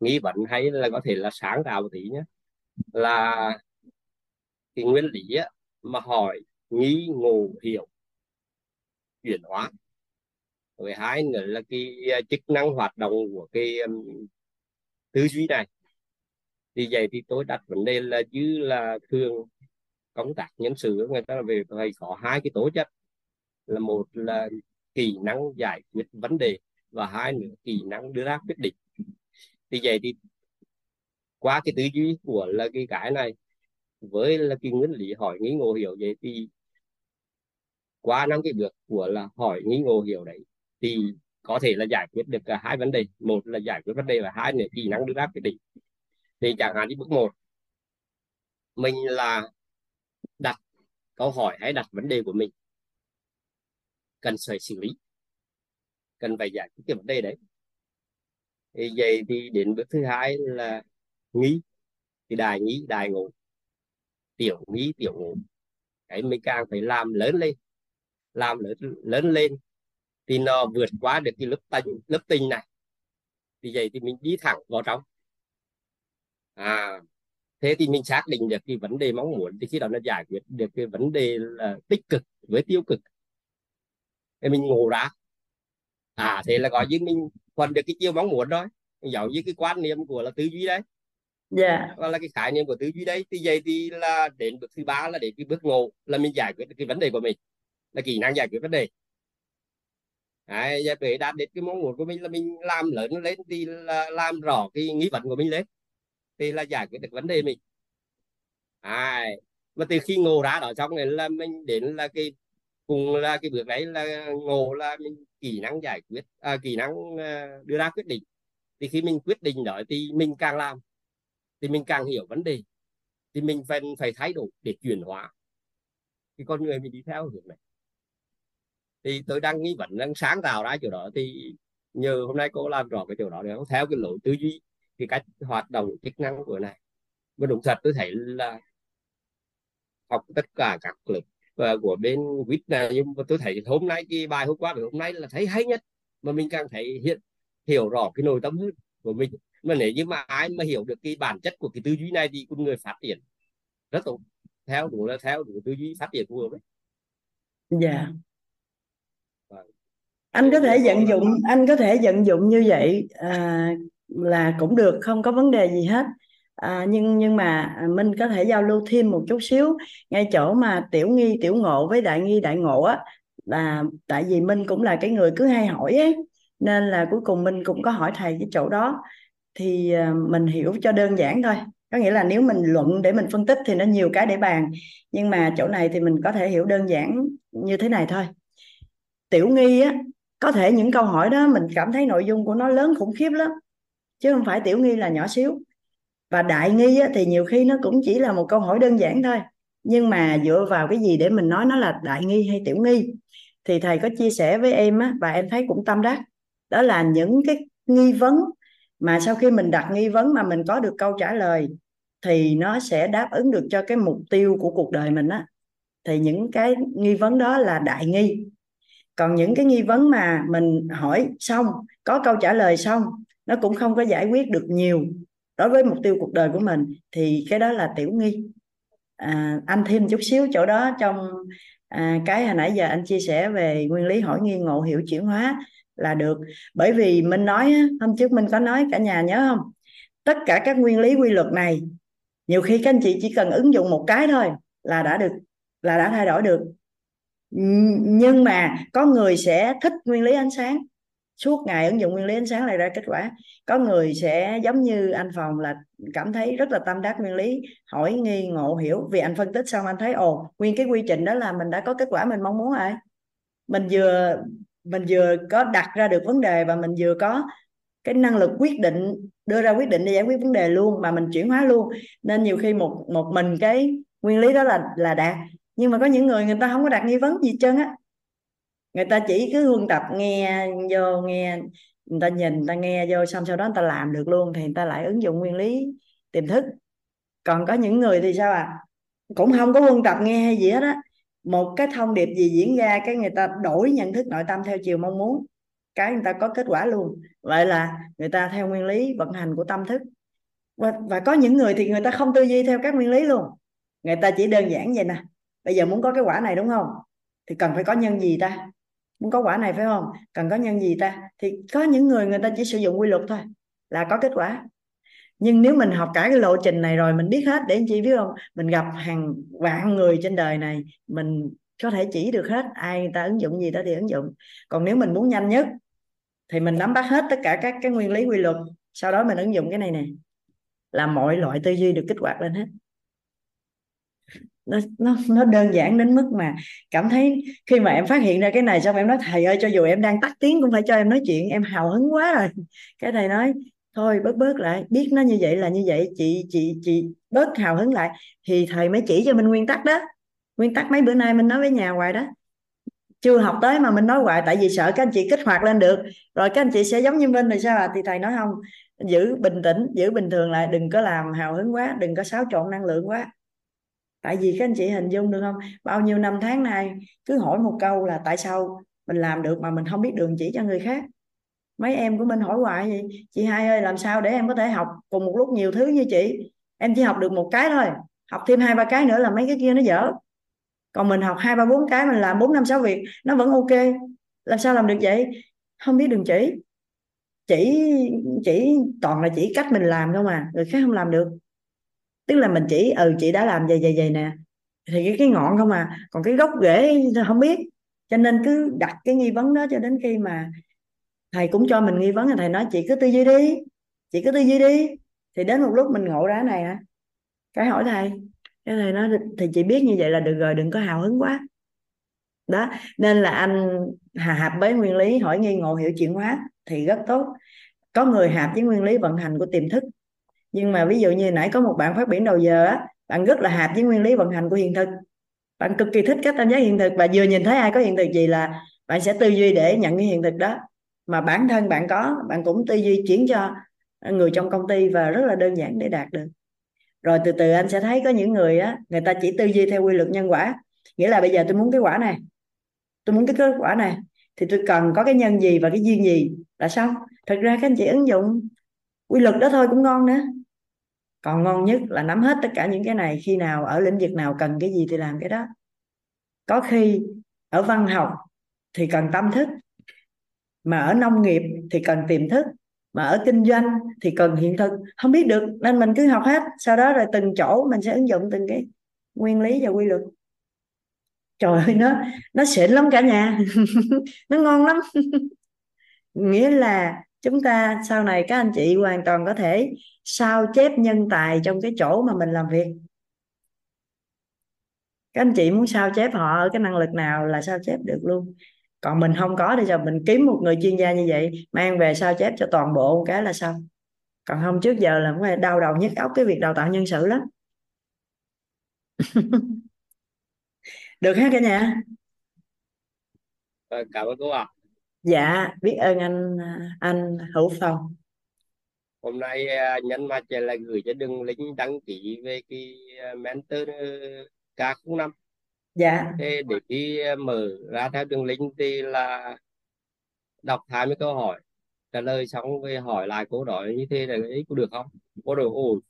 nghi vấn hay là có thể là sáng tạo một tí nhé là cái nguyên lý á, mà hỏi nghi ngộ hiểu chuyển hóa. Rồi hai nữa là cái à, chức năng hoạt động của cái um, tư duy này. Thì vậy thì tôi đặt vấn đề là như là thường công tác nhân sự, người ta là về thầy có hai cái tố chất. Là một là kỹ năng giải quyết vấn đề và hai nữa kỹ năng đưa ra quyết định. Thì vậy thì qua cái tư duy của là cái cái này, với là cái nguyên lý hỏi nghĩ ngộ hiểu vậy thì qua năm cái bước của là hỏi nghĩ ngộ hiểu đấy, thì có thể là giải quyết được cả hai vấn đề. Một là giải quyết vấn đề và hai là kỹ năng đưa ra quyết định. Thì chẳng hạn như bước một, mình là câu hỏi hay đặt vấn đề của mình. Cần phải xử lý. Cần phải giải quyết cái vấn đề đấy. Thì vậy thì đến bước thứ hai là nghĩ thì đài nghĩ đài ngủ tiểu nghĩ tiểu ngủ cái mình càng phải làm lớn lên. Làm lớn lớn lên thì nó vượt qua được cái lớp tinh lớp tinh này. Thì vậy thì mình đi thẳng vào trong. À thế thì mình xác định được cái vấn đề mong muốn thì khi đó nó giải quyết được cái vấn đề là tích cực với tiêu cực. Thì mình ngộ ra. À thế là gọi như mình hoàn được cái chiều mong muốn rồi giống như cái quan niệm của là tư duy đấy. Dạ. Và là cái khái niệm của tư duy đấy. Thì vậy thì là đến bước thứ ba là đến cái bước ngộ là mình giải quyết được cái vấn đề của mình. Là kỹ năng giải quyết vấn đề. Đấy, để đạt đến cái mong muốn của mình là mình làm lớn lên thì là làm rõ cái nghi vấn của mình lên thì là giải quyết được vấn đề mình. À, mà từ khi ngộ ra đó xong này là mình đến là cái cùng là cái bước đấy là ngộ là mình kỹ năng giải quyết à, kỹ năng à, đưa ra quyết định. Thì khi mình quyết định đó thì mình càng làm thì mình càng hiểu vấn đề thì mình phải phải thay đổi để chuyển hóa. Thì con người mình đi theo hướng này. Thì tôi đang nghĩ vẫn đang sáng tạo ra chỗ đó thì nhờ hôm nay cô làm rõ cái chỗ đó để theo cái lối tư duy cái cách hoạt động chức năng của này. Và đúng thật tôi thấy là học tất cả các lớp và của bên quýt này nhưng mà tôi thấy hôm nay cái bài hôm qua và hôm nay là thấy hay nhất. Mà mình càng thấy hiện hiểu rõ cái nội tâm hơn của mình. Mà nếu như mà ai mà hiểu được cái bản chất của cái tư duy này thì con người phát triển rất tốt theo đúng là theo đúng tư duy phát triển phù hợp đấy dạ Vâng. anh có thể vận dụng anh có thể vận dụng như vậy à, là cũng được không có vấn đề gì hết. À, nhưng nhưng mà minh có thể giao lưu thêm một chút xíu. Ngay chỗ mà tiểu nghi tiểu ngộ với đại nghi đại ngộ á là tại vì Minh cũng là cái người cứ hay hỏi ấy nên là cuối cùng Minh cũng có hỏi thầy cái chỗ đó. Thì à, mình hiểu cho đơn giản thôi. Có nghĩa là nếu mình luận để mình phân tích thì nó nhiều cái để bàn. Nhưng mà chỗ này thì mình có thể hiểu đơn giản như thế này thôi. Tiểu nghi á có thể những câu hỏi đó mình cảm thấy nội dung của nó lớn khủng khiếp lắm chứ không phải tiểu nghi là nhỏ xíu. Và đại nghi á, thì nhiều khi nó cũng chỉ là một câu hỏi đơn giản thôi. Nhưng mà dựa vào cái gì để mình nói nó là đại nghi hay tiểu nghi? Thì thầy có chia sẻ với em á và em thấy cũng tâm đắc. Đó là những cái nghi vấn mà sau khi mình đặt nghi vấn mà mình có được câu trả lời thì nó sẽ đáp ứng được cho cái mục tiêu của cuộc đời mình á. Thì những cái nghi vấn đó là đại nghi. Còn những cái nghi vấn mà mình hỏi xong có câu trả lời xong nó cũng không có giải quyết được nhiều đối với mục tiêu cuộc đời của mình thì cái đó là tiểu nghi. À, anh thêm chút xíu chỗ đó trong à, cái hồi nãy giờ anh chia sẻ về nguyên lý hỏi nghi ngộ hiểu chuyển hóa là được. Bởi vì mình nói hôm trước mình có nói cả nhà nhớ không? Tất cả các nguyên lý quy luật này nhiều khi các anh chị chỉ cần ứng dụng một cái thôi là đã được là đã thay đổi được. Nhưng mà có người sẽ thích nguyên lý ánh sáng suốt ngày ứng dụng nguyên lý ánh sáng này ra kết quả. Có người sẽ giống như anh phòng là cảm thấy rất là tâm đắc nguyên lý, hỏi nghi ngộ hiểu. Vì anh phân tích xong anh thấy, ồ, nguyên cái quy trình đó là mình đã có kết quả mình mong muốn rồi. Mình vừa mình vừa có đặt ra được vấn đề và mình vừa có cái năng lực quyết định, đưa ra quyết định để giải quyết vấn đề luôn mà mình chuyển hóa luôn. Nên nhiều khi một một mình cái nguyên lý đó là là đạt. Nhưng mà có những người người ta không có đặt nghi vấn gì trơn á người ta chỉ cứ huân tập nghe vô nghe người ta nhìn người ta nghe vô xong sau đó người ta làm được luôn thì người ta lại ứng dụng nguyên lý tiềm thức. Còn có những người thì sao à cũng không có huân tập nghe hay gì hết á. Một cái thông điệp gì diễn ra cái người ta đổi nhận thức nội tâm theo chiều mong muốn cái người ta có kết quả luôn. Vậy là người ta theo nguyên lý vận hành của tâm thức. Và, và có những người thì người ta không tư duy theo các nguyên lý luôn. Người ta chỉ đơn giản vậy nè. Bây giờ muốn có cái quả này đúng không? Thì cần phải có nhân gì ta? Muốn có quả này phải không? Cần có nhân gì ta? Thì có những người người ta chỉ sử dụng quy luật thôi, là có kết quả. Nhưng nếu mình học cả cái lộ trình này rồi, mình biết hết, để anh chị biết không? Mình gặp hàng vạn người trên đời này, mình có thể chỉ được hết. Ai người ta ứng dụng gì đó thì ứng dụng. Còn nếu mình muốn nhanh nhất, thì mình nắm bắt hết tất cả các cái nguyên lý quy luật, sau đó mình ứng dụng cái này nè, là mọi loại tư duy được kích hoạt lên hết nó nó nó đơn giản đến mức mà cảm thấy khi mà em phát hiện ra cái này xong em nói, thầy ơi, cho dù em đang tắt tiếng cũng phải cho em nói chuyện. Em hào hứng quá rồi. Cái thầy nói, thôi, bớt bớt lại, biết nó như vậy là như vậy, chị chị chị bớt hào hứng lại. Thì thầy mới chỉ cho mình nguyên tắc đó. Nguyên tắc mấy bữa nay mình nói với nhà hoài đó. Chưa học tới mà mình nói hoài, tại vì sợ các anh chị kích hoạt lên được. Rồi các anh chị sẽ giống như mình thì sao à thì thầy nói, không, giữ bình tĩnh, giữ bình thường lại, đừng có làm hào hứng quá, đừng có xáo trộn năng lượng quá tại vì các anh chị hình dung được không? Bao nhiêu năm tháng nay, cứ hỏi một câu là tại sao mình làm được mà mình không biết đường chỉ cho người khác? Mấy em của mình hỏi hoài gì chị hai ơi, làm sao để em có thể học cùng một lúc nhiều thứ như chị? Em chỉ học được một cái thôi, học thêm hai ba cái nữa là mấy cái kia nó dở. Còn mình học hai ba bốn cái, mình làm bốn năm sáu việc, nó vẫn ok. Làm sao làm được vậy? Không biết đường chỉ. Chỉ chỉ toàn là chỉ cách mình làm thôi mà người khác không làm được tức là mình chỉ ừ chị đã làm vậy vậy vậy nè. Thì cái, cái ngọn không à. Còn cái gốc rễ không biết. Cho nên cứ đặt cái nghi vấn đó cho đến khi mà thầy cũng cho mình nghi vấn là thầy nói chị cứ tư duy đi. Chị cứ tư duy đi. Thì đến một lúc mình ngộ ra này à cái hỏi thầy. Cái thầy nói thì chị biết như vậy là được rồi đừng có hào hứng quá. Đó. Nên là anh hà hạp với nguyên lý hỏi nghi ngộ hiểu chuyển hóa thì rất tốt. Có người hạp với nguyên lý vận hành của tiềm thức nhưng mà ví dụ như nãy có một bạn phát biểu đầu giờ á, bạn rất là hạp với nguyên lý vận hành của hiện thực. Bạn cực kỳ thích các tam giác hiện thực và vừa nhìn thấy ai có hiện thực gì là bạn sẽ tư duy để nhận cái hiện thực đó. Mà bản thân bạn có, bạn cũng tư duy chuyển cho người trong công ty và rất là đơn giản để đạt được. Rồi từ từ anh sẽ thấy có những người á, người ta chỉ tư duy theo quy luật nhân quả. Nghĩa là bây giờ tôi muốn cái quả này, tôi muốn cái kết quả này, thì tôi cần có cái nhân gì và cái duyên gì là xong. Thật ra các anh chị ứng dụng quy luật đó thôi cũng ngon nữa còn ngon nhất là nắm hết tất cả những cái này, khi nào, ở lĩnh vực nào cần cái gì thì làm cái đó. Có khi ở văn học thì cần tâm thức, mà ở nông nghiệp thì cần tiềm thức, mà ở kinh doanh thì cần hiện thực. Không biết được, nên mình cứ học hết, sau đó rồi từng chỗ mình sẽ ứng dụng từng cái nguyên lý và quy luật. Trời ơi, nó nó xịn lắm cả nhà. Nó ngon lắm. Nghĩa là chúng ta sau này các anh chị hoàn toàn có thể sao chép nhân tài trong cái chỗ mà mình làm việc. Các anh chị muốn sao chép họ ở cái năng lực nào là sao chép được luôn. Còn mình không có thì giờ mình kiếm một người chuyên gia như vậy mang về sao chép cho toàn bộ một cái là xong. Còn không trước giờ là phải đau đầu nhức óc cái việc đào tạo nhân sự lắm. Được ha cả nhà? Ờ, cảm ơn cô ạ dạ biết ơn anh anh Hữu Phong. Hôm nay à, nhân mặt là gửi cho đường link đăng ký về cái à, mentor K05 dạ. Thế để khi à, mở ra theo đường link thì là đọc 20 câu hỏi trả lời xong về hỏi lại cô đó như thế là ấy có được không? Cô được ồ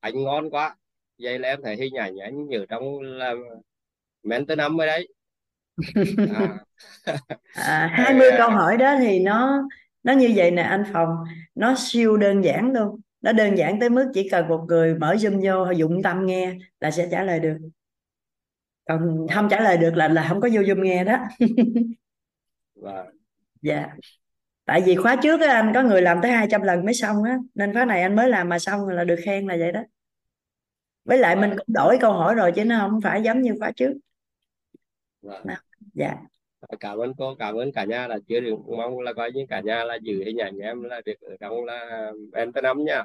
anh ngon quá. Vậy là em thấy hình ảnh anh nhớ trong là mentor năm rồi đấy à. à, 20 câu hỏi đó thì nó nó như vậy nè anh Phòng. Nó siêu đơn giản luôn. Nó đơn giản tới mức chỉ cần một người mở zoom vô dụng tâm nghe là sẽ trả lời được. Còn không trả lời được là là không có vô zoom nghe đó. Vâng. dạ. Tại vì khóa trước á, anh có người làm tới 200 lần mới xong á. Nên khóa này anh mới làm mà xong là được khen là vậy đó. Với lại mình Vâng. cũng đổi câu hỏi rồi chứ nó không phải giống như khóa trước. Vâng. Dạ. Cảm ơn cô cảm ơn cả nhà là chưa được mong là coi như cả nhà là giữ hình ảnh em là được ở trong là em tới năm nha.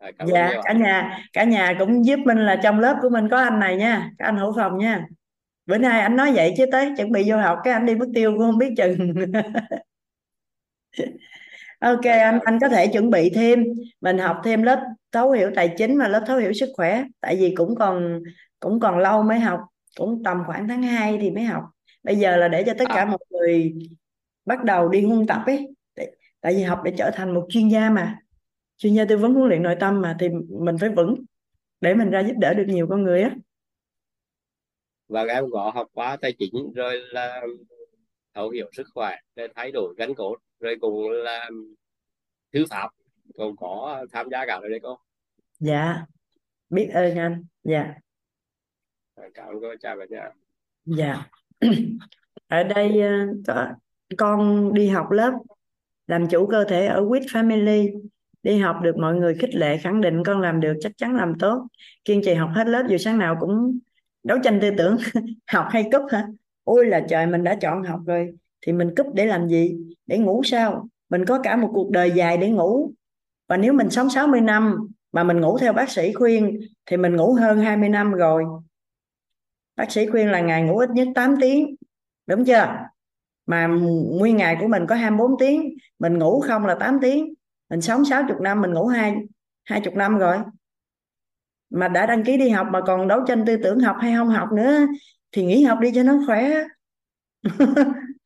Cảm ơn dạ cả nhà cả nhà cũng giúp mình là trong lớp của mình có anh này nha cái anh hữu phòng nha. Bữa nay anh nói vậy chứ tới chuẩn bị vô học cái anh đi mất tiêu cũng không biết chừng. Ok Dạ, anh cảm anh có thể chuẩn bị thêm mình học thêm lớp thấu hiểu tài chính và lớp thấu hiểu sức khỏe. Tại vì cũng còn cũng còn lâu mới học cũng tầm khoảng tháng 2 thì mới học bây giờ là để cho tất cả à, mọi người bắt đầu đi huân tập ấy. Tại, vì học để trở thành một chuyên gia mà. Chuyên gia tư vấn huấn luyện nội tâm mà thì mình phải vững để mình ra giúp đỡ được nhiều con người á. Và em có học khóa tài chính rồi là thấu hiểu sức khỏe rồi thay đổi gân cốt rồi cũng là thư pháp. Cũng có tham gia cả rồi đấy cô? Dạ. Biết ơn anh. Dạ. Cảm ơn cô chào cả nhà. Dạ ở đây ờ, có, con đi học lớp, làm chủ cơ thể ở With Family. Đi học được mọi người khích lệ, khẳng định con làm được chắc chắn làm tốt. Kiên trì học hết lớp, dù sáng nào cũng đấu tranh tư tưởng, học hay cúp hả? Ôi là trời, mình đã chọn học rồi. Thì mình cúp để làm gì? Để ngủ sao? Mình có cả một cuộc đời dài để ngủ. Và nếu mình sống 60 năm mà mình ngủ theo bác sĩ khuyên, thì mình ngủ hơn 20 năm rồi bác sĩ khuyên là ngày ngủ ít nhất 8 tiếng. Đúng chưa? Mà nguyên ngày của mình có 24 tiếng. Mình ngủ không là 8 tiếng. Mình sống 60 năm, mình ngủ hai 20 năm rồi. Mà đã đăng ký đi học mà còn đấu tranh tư tưởng học hay không học nữa, thì nghỉ học đi cho nó khỏe.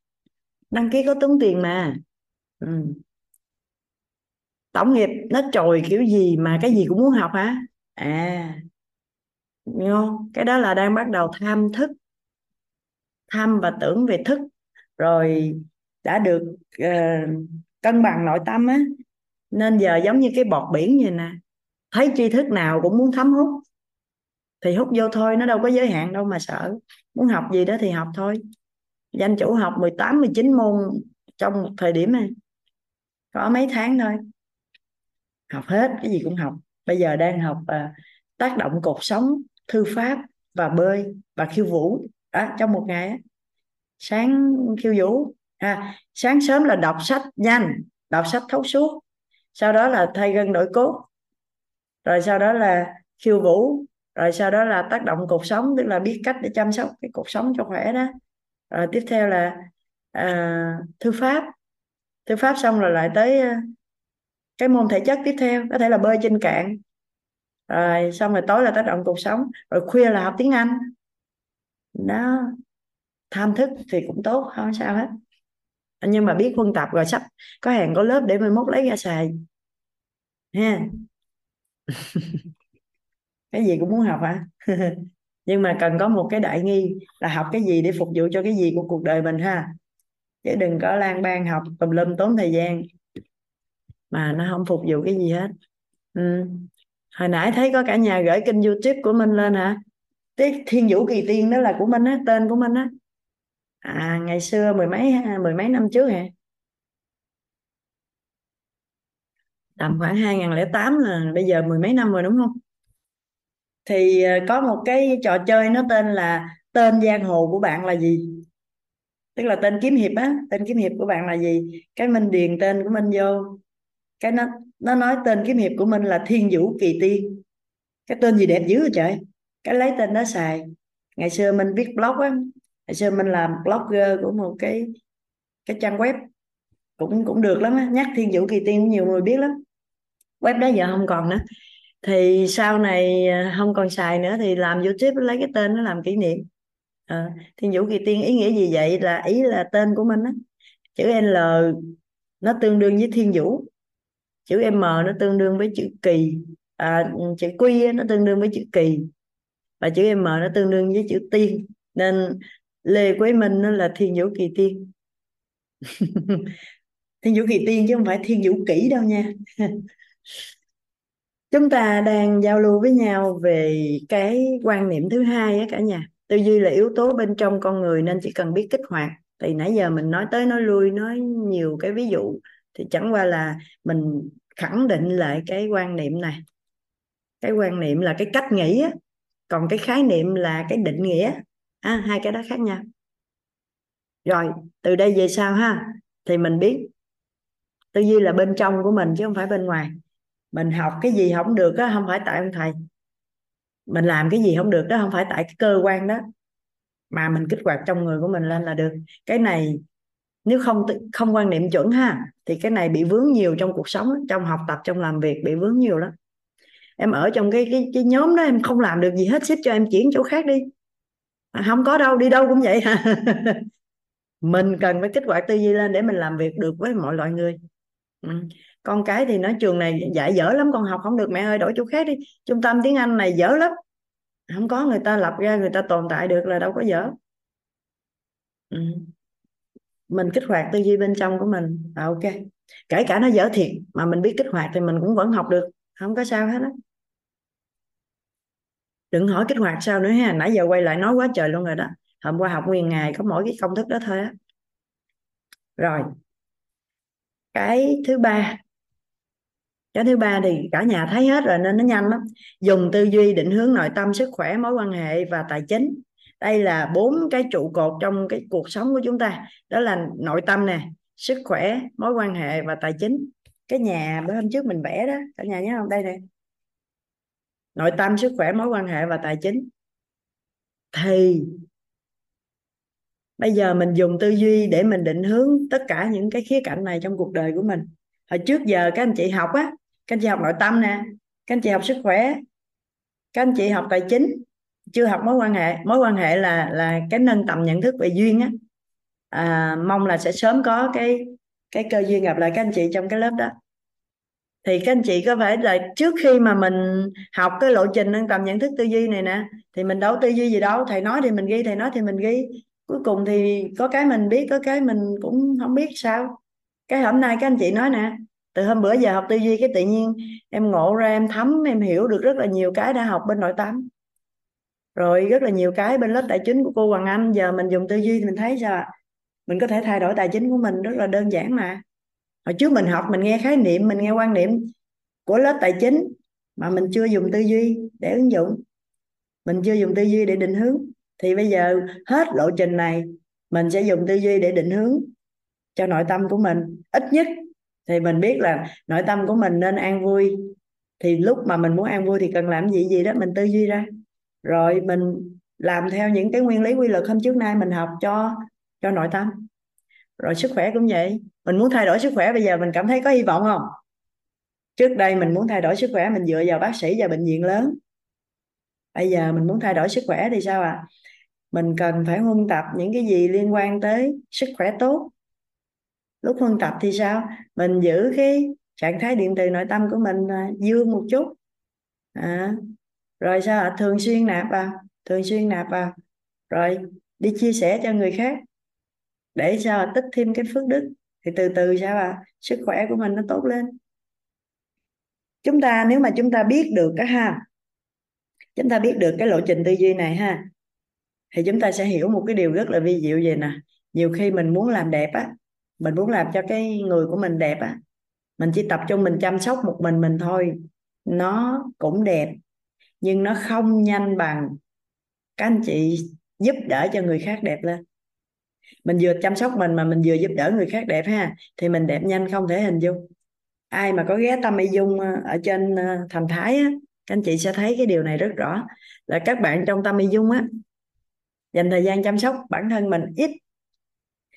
Đăng ký có tốn tiền mà. Ừ. tổng nghiệp nó trồi kiểu gì mà cái gì cũng muốn học hả? À. Hiểu không? cái đó là đang bắt đầu tham thức tham và tưởng về thức. Rồi đã được uh, cân bằng nội tâm á. Nên giờ giống như cái bọt biển vậy nè. Thấy tri thức nào cũng muốn thấm hút thì hút vô thôi. Nó đâu có giới hạn đâu mà sợ. Muốn học gì đó thì học thôi. Danh chủ học 18 19 môn trong một thời điểm này. Có mấy tháng thôi. Học hết cái gì cũng học. Bây giờ đang học uh, tác động cột sống thư pháp và bơi và khiêu vũ. Đó, trong một ngày sáng khiêu vũ. À, sáng sớm là đọc sách nhanh đọc sách thấu suốt. Sau đó là thay gân đổi cốt. Rồi sau đó là khiêu vũ. Rồi sau đó là tác động cuộc sống tức là biết cách để chăm sóc cái cuộc sống cho khỏe đó. Rồi tiếp theo là à, thư pháp. Thư pháp xong rồi lại tới à, cái môn thể chất tiếp theo có thể là bơi trên cạn rồi xong rồi tối là tác động cuộc sống. Rồi khuya là học tiếng Anh. Đó. Tham thức thì cũng tốt, không sao hết. Nhưng mà biết quân tập rồi sắp có hàng có lớp để mai mốt lấy ra xài. Ha. Cái gì cũng muốn học hả? Nhưng mà cần có một cái đại nghi là học cái gì để phục vụ cho cái gì của cuộc đời mình ha? Chứ đừng có lan bang học tùm lum tốn thời gian. Mà nó không phục vụ cái gì hết. Ừ hồi nãy thấy có cả nhà gửi kênh youtube của mình lên hả? Cái thiên vũ kỳ tiên đó là của mình á, tên của mình á. À ngày xưa mười mấy mười mấy năm trước hả? Tầm khoảng 2008 là bây giờ mười mấy năm rồi đúng không? Thì ờ, có một cái trò chơi nó tên là tên giang hồ của bạn là gì? Tức là tên kiếm hiệp á, tên kiếm hiệp của bạn là gì? Cái minh điền tên của minh vô cái nó nó nói tên kiếm hiệp của mình là thiên vũ kỳ tiên cái tên gì đẹp dữ vậy trời. Cái lấy tên đó xài. Ngày xưa mình viết blog á ngày xưa mình làm blogger của một cái cái trang web. Cũng cũng được lắm á nhắc thiên vũ kỳ tiên nhiều người biết lắm. Web đó giờ không còn nữa. Thì sau này à, không còn xài nữa thì làm youtube lấy cái tên nó làm kỷ niệm. À, thiên vũ kỳ tiên ý nghĩa gì vậy là ý là tên của mình á. Chữ l nó tương đương với thiên vũ chữ m nó tương đương với chữ kỳ. À, chữ quy nó tương đương với chữ kỳ. Và chữ m nó tương đương với chữ tiên. Nên lê quế minh nó là thiên vũ kỳ tiên. Thiên vũ kỳ tiên chứ không phải thiên vũ kỷ đâu nha. Chúng ta đang giao lưu với nhau về cái quan niệm thứ hai á cả nhà. Tư duy là yếu tố bên trong con người nên chỉ cần biết kích hoạt. Thì nãy giờ mình nói tới nói lui nói nhiều cái ví dụ thì chẳng qua là mình khẳng định lại cái quan niệm này. Cái quan niệm là cái cách nghĩ á. Còn cái khái niệm là cái định nghĩa. À, hai cái đó khác nhau. Rồi từ đây về sau ha thì mình biết tư duy là bên trong của mình chứ không phải bên ngoài. Mình học cái gì không được đó không phải tại ông thầy. Mình làm cái gì không được đó không phải tại cái cơ quan đó. Mà mình kích hoạt trong người của mình lên là được. Cái này nếu không không quan niệm chuẩn ha thì cái này bị vướng nhiều trong cuộc sống trong học tập trong làm việc bị vướng nhiều lắm em ở trong cái cái, cái nhóm đó em không làm được gì hết xếp cho em chuyển chỗ khác đi. À, không có đâu đi đâu cũng vậy. Ha mình cần phải kích hoạt tư duy lên để mình làm việc được với mọi loại người. Ừ. con cái thì nói trường này dạy dở lắm con học không được mẹ ơi đổi chỗ khác đi. Trung tâm tiếng Anh này dở lắm. Không có người ta lập ra người ta tồn tại được là đâu có dở. Ừ mình kích hoạt tư duy bên trong của mình. À, ok. Kể cả nó dở thiệt mà mình biết kích hoạt thì mình cũng vẫn học được. Không có sao hết á. Đừng hỏi kích hoạt sao nữa ha. Nãy giờ quay lại nói quá trời luôn rồi đó. Hôm qua học nguyên ngày có mỗi cái công thức đó thôi á. Rồi. Cái thứ ba. Cái thứ ba thì cả nhà thấy hết rồi nên nó nhanh lắm. Dùng tư duy định hướng nội tâm sức khỏe mối quan hệ và tài chính đây là bốn cái trụ cột trong cái cuộc sống của chúng ta. Đó là nội tâm nè, sức khỏe, mối quan hệ và tài chính. Cái nhà bữa hôm trước mình vẽ đó, cả nhà nhớ không? Đây nè. Nội tâm, sức khỏe, mối quan hệ và tài chính. Thì bây giờ mình dùng tư duy để mình định hướng tất cả những cái khía cạnh này trong cuộc đời của mình. Hồi trước giờ các anh chị học á, các anh chị học nội tâm nè, các anh chị học sức khỏe, các anh chị học tài chính chưa học mối quan hệ. Mối quan hệ là là cái nâng tầm nhận thức về duyên á. À, mong là sẽ sớm có cái cái cơ duyên gặp lại các anh chị trong cái lớp đó. Thì các anh chị có phải là trước khi mà mình học cái lộ trình nâng tầm nhận thức tư duy này nè thì mình đâu tư duy gì đâu. Thầy nói thì mình ghi thầy nói thì mình ghi. Cuối cùng thì có cái mình biết có cái mình cũng không biết sao. Cái hôm nay các anh chị nói nè từ hôm bữa giờ học tư duy cái tự nhiên em ngộ ra em thấm em hiểu được rất là nhiều cái đã học bên nội tâm rồi rất là nhiều cái bên lớp tài chính của cô Hoàng Anh, giờ mình dùng tư duy thì mình thấy sao mình có thể thay đổi tài chính của mình rất là đơn giản mà. Hồi trước mình học, mình nghe khái niệm, mình nghe quan niệm của lớp tài chính mà mình chưa dùng tư duy để ứng dụng. Mình chưa dùng tư duy để định hướng. Thì bây giờ hết lộ trình này, mình sẽ dùng tư duy để định hướng cho nội tâm của mình. Ít nhất thì mình biết là nội tâm của mình nên an vui. Thì lúc mà mình muốn an vui thì cần làm gì gì đó mình tư duy ra rồi mình làm theo những cái nguyên lý quy luật hôm trước nay mình học cho cho nội tâm. Rồi sức khỏe cũng vậy. Mình muốn thay đổi sức khỏe bây giờ mình cảm thấy có hy vọng không? Trước đây mình muốn thay đổi sức khỏe mình dựa vào bác sĩ và bệnh viện lớn. Bây giờ mình muốn thay đổi sức khỏe thì sao ạ? À? mình cần phải huân tập những cái gì liên quan tới sức khỏe tốt. Lúc huân tập thì sao? Mình giữ cái trạng thái điện từ nội tâm của mình à, dương một chút. À, rồi sao ạ? Thường xuyên nạp vào, thường xuyên nạp vào. Rồi đi chia sẻ cho người khác. Để sao tích thêm cái phước đức. Thì từ từ sao ạ? Sức khỏe của mình nó tốt lên. Chúng ta, nếu mà chúng ta biết được cái ha, chúng ta biết được cái lộ trình tư duy này ha, thì chúng ta sẽ hiểu một cái điều rất là vi diệu về nè. Nhiều khi mình muốn làm đẹp á, mình muốn làm cho cái người của mình đẹp á, mình chỉ tập trung mình chăm sóc một mình mình thôi, nó cũng đẹp nhưng nó không nhanh bằng. Các anh chị giúp đỡ cho người khác đẹp lên. Mình vừa chăm sóc mình mà mình vừa giúp đỡ người khác đẹp ha, thì mình đẹp nhanh không thể hình dung. Ai mà có ghé tâm y dung ờ, ở trên ờ, thành thái á, các anh chị sẽ thấy cái điều này rất rõ. Là các bạn trong tâm y dung á, dành thời gian chăm sóc bản thân mình ít.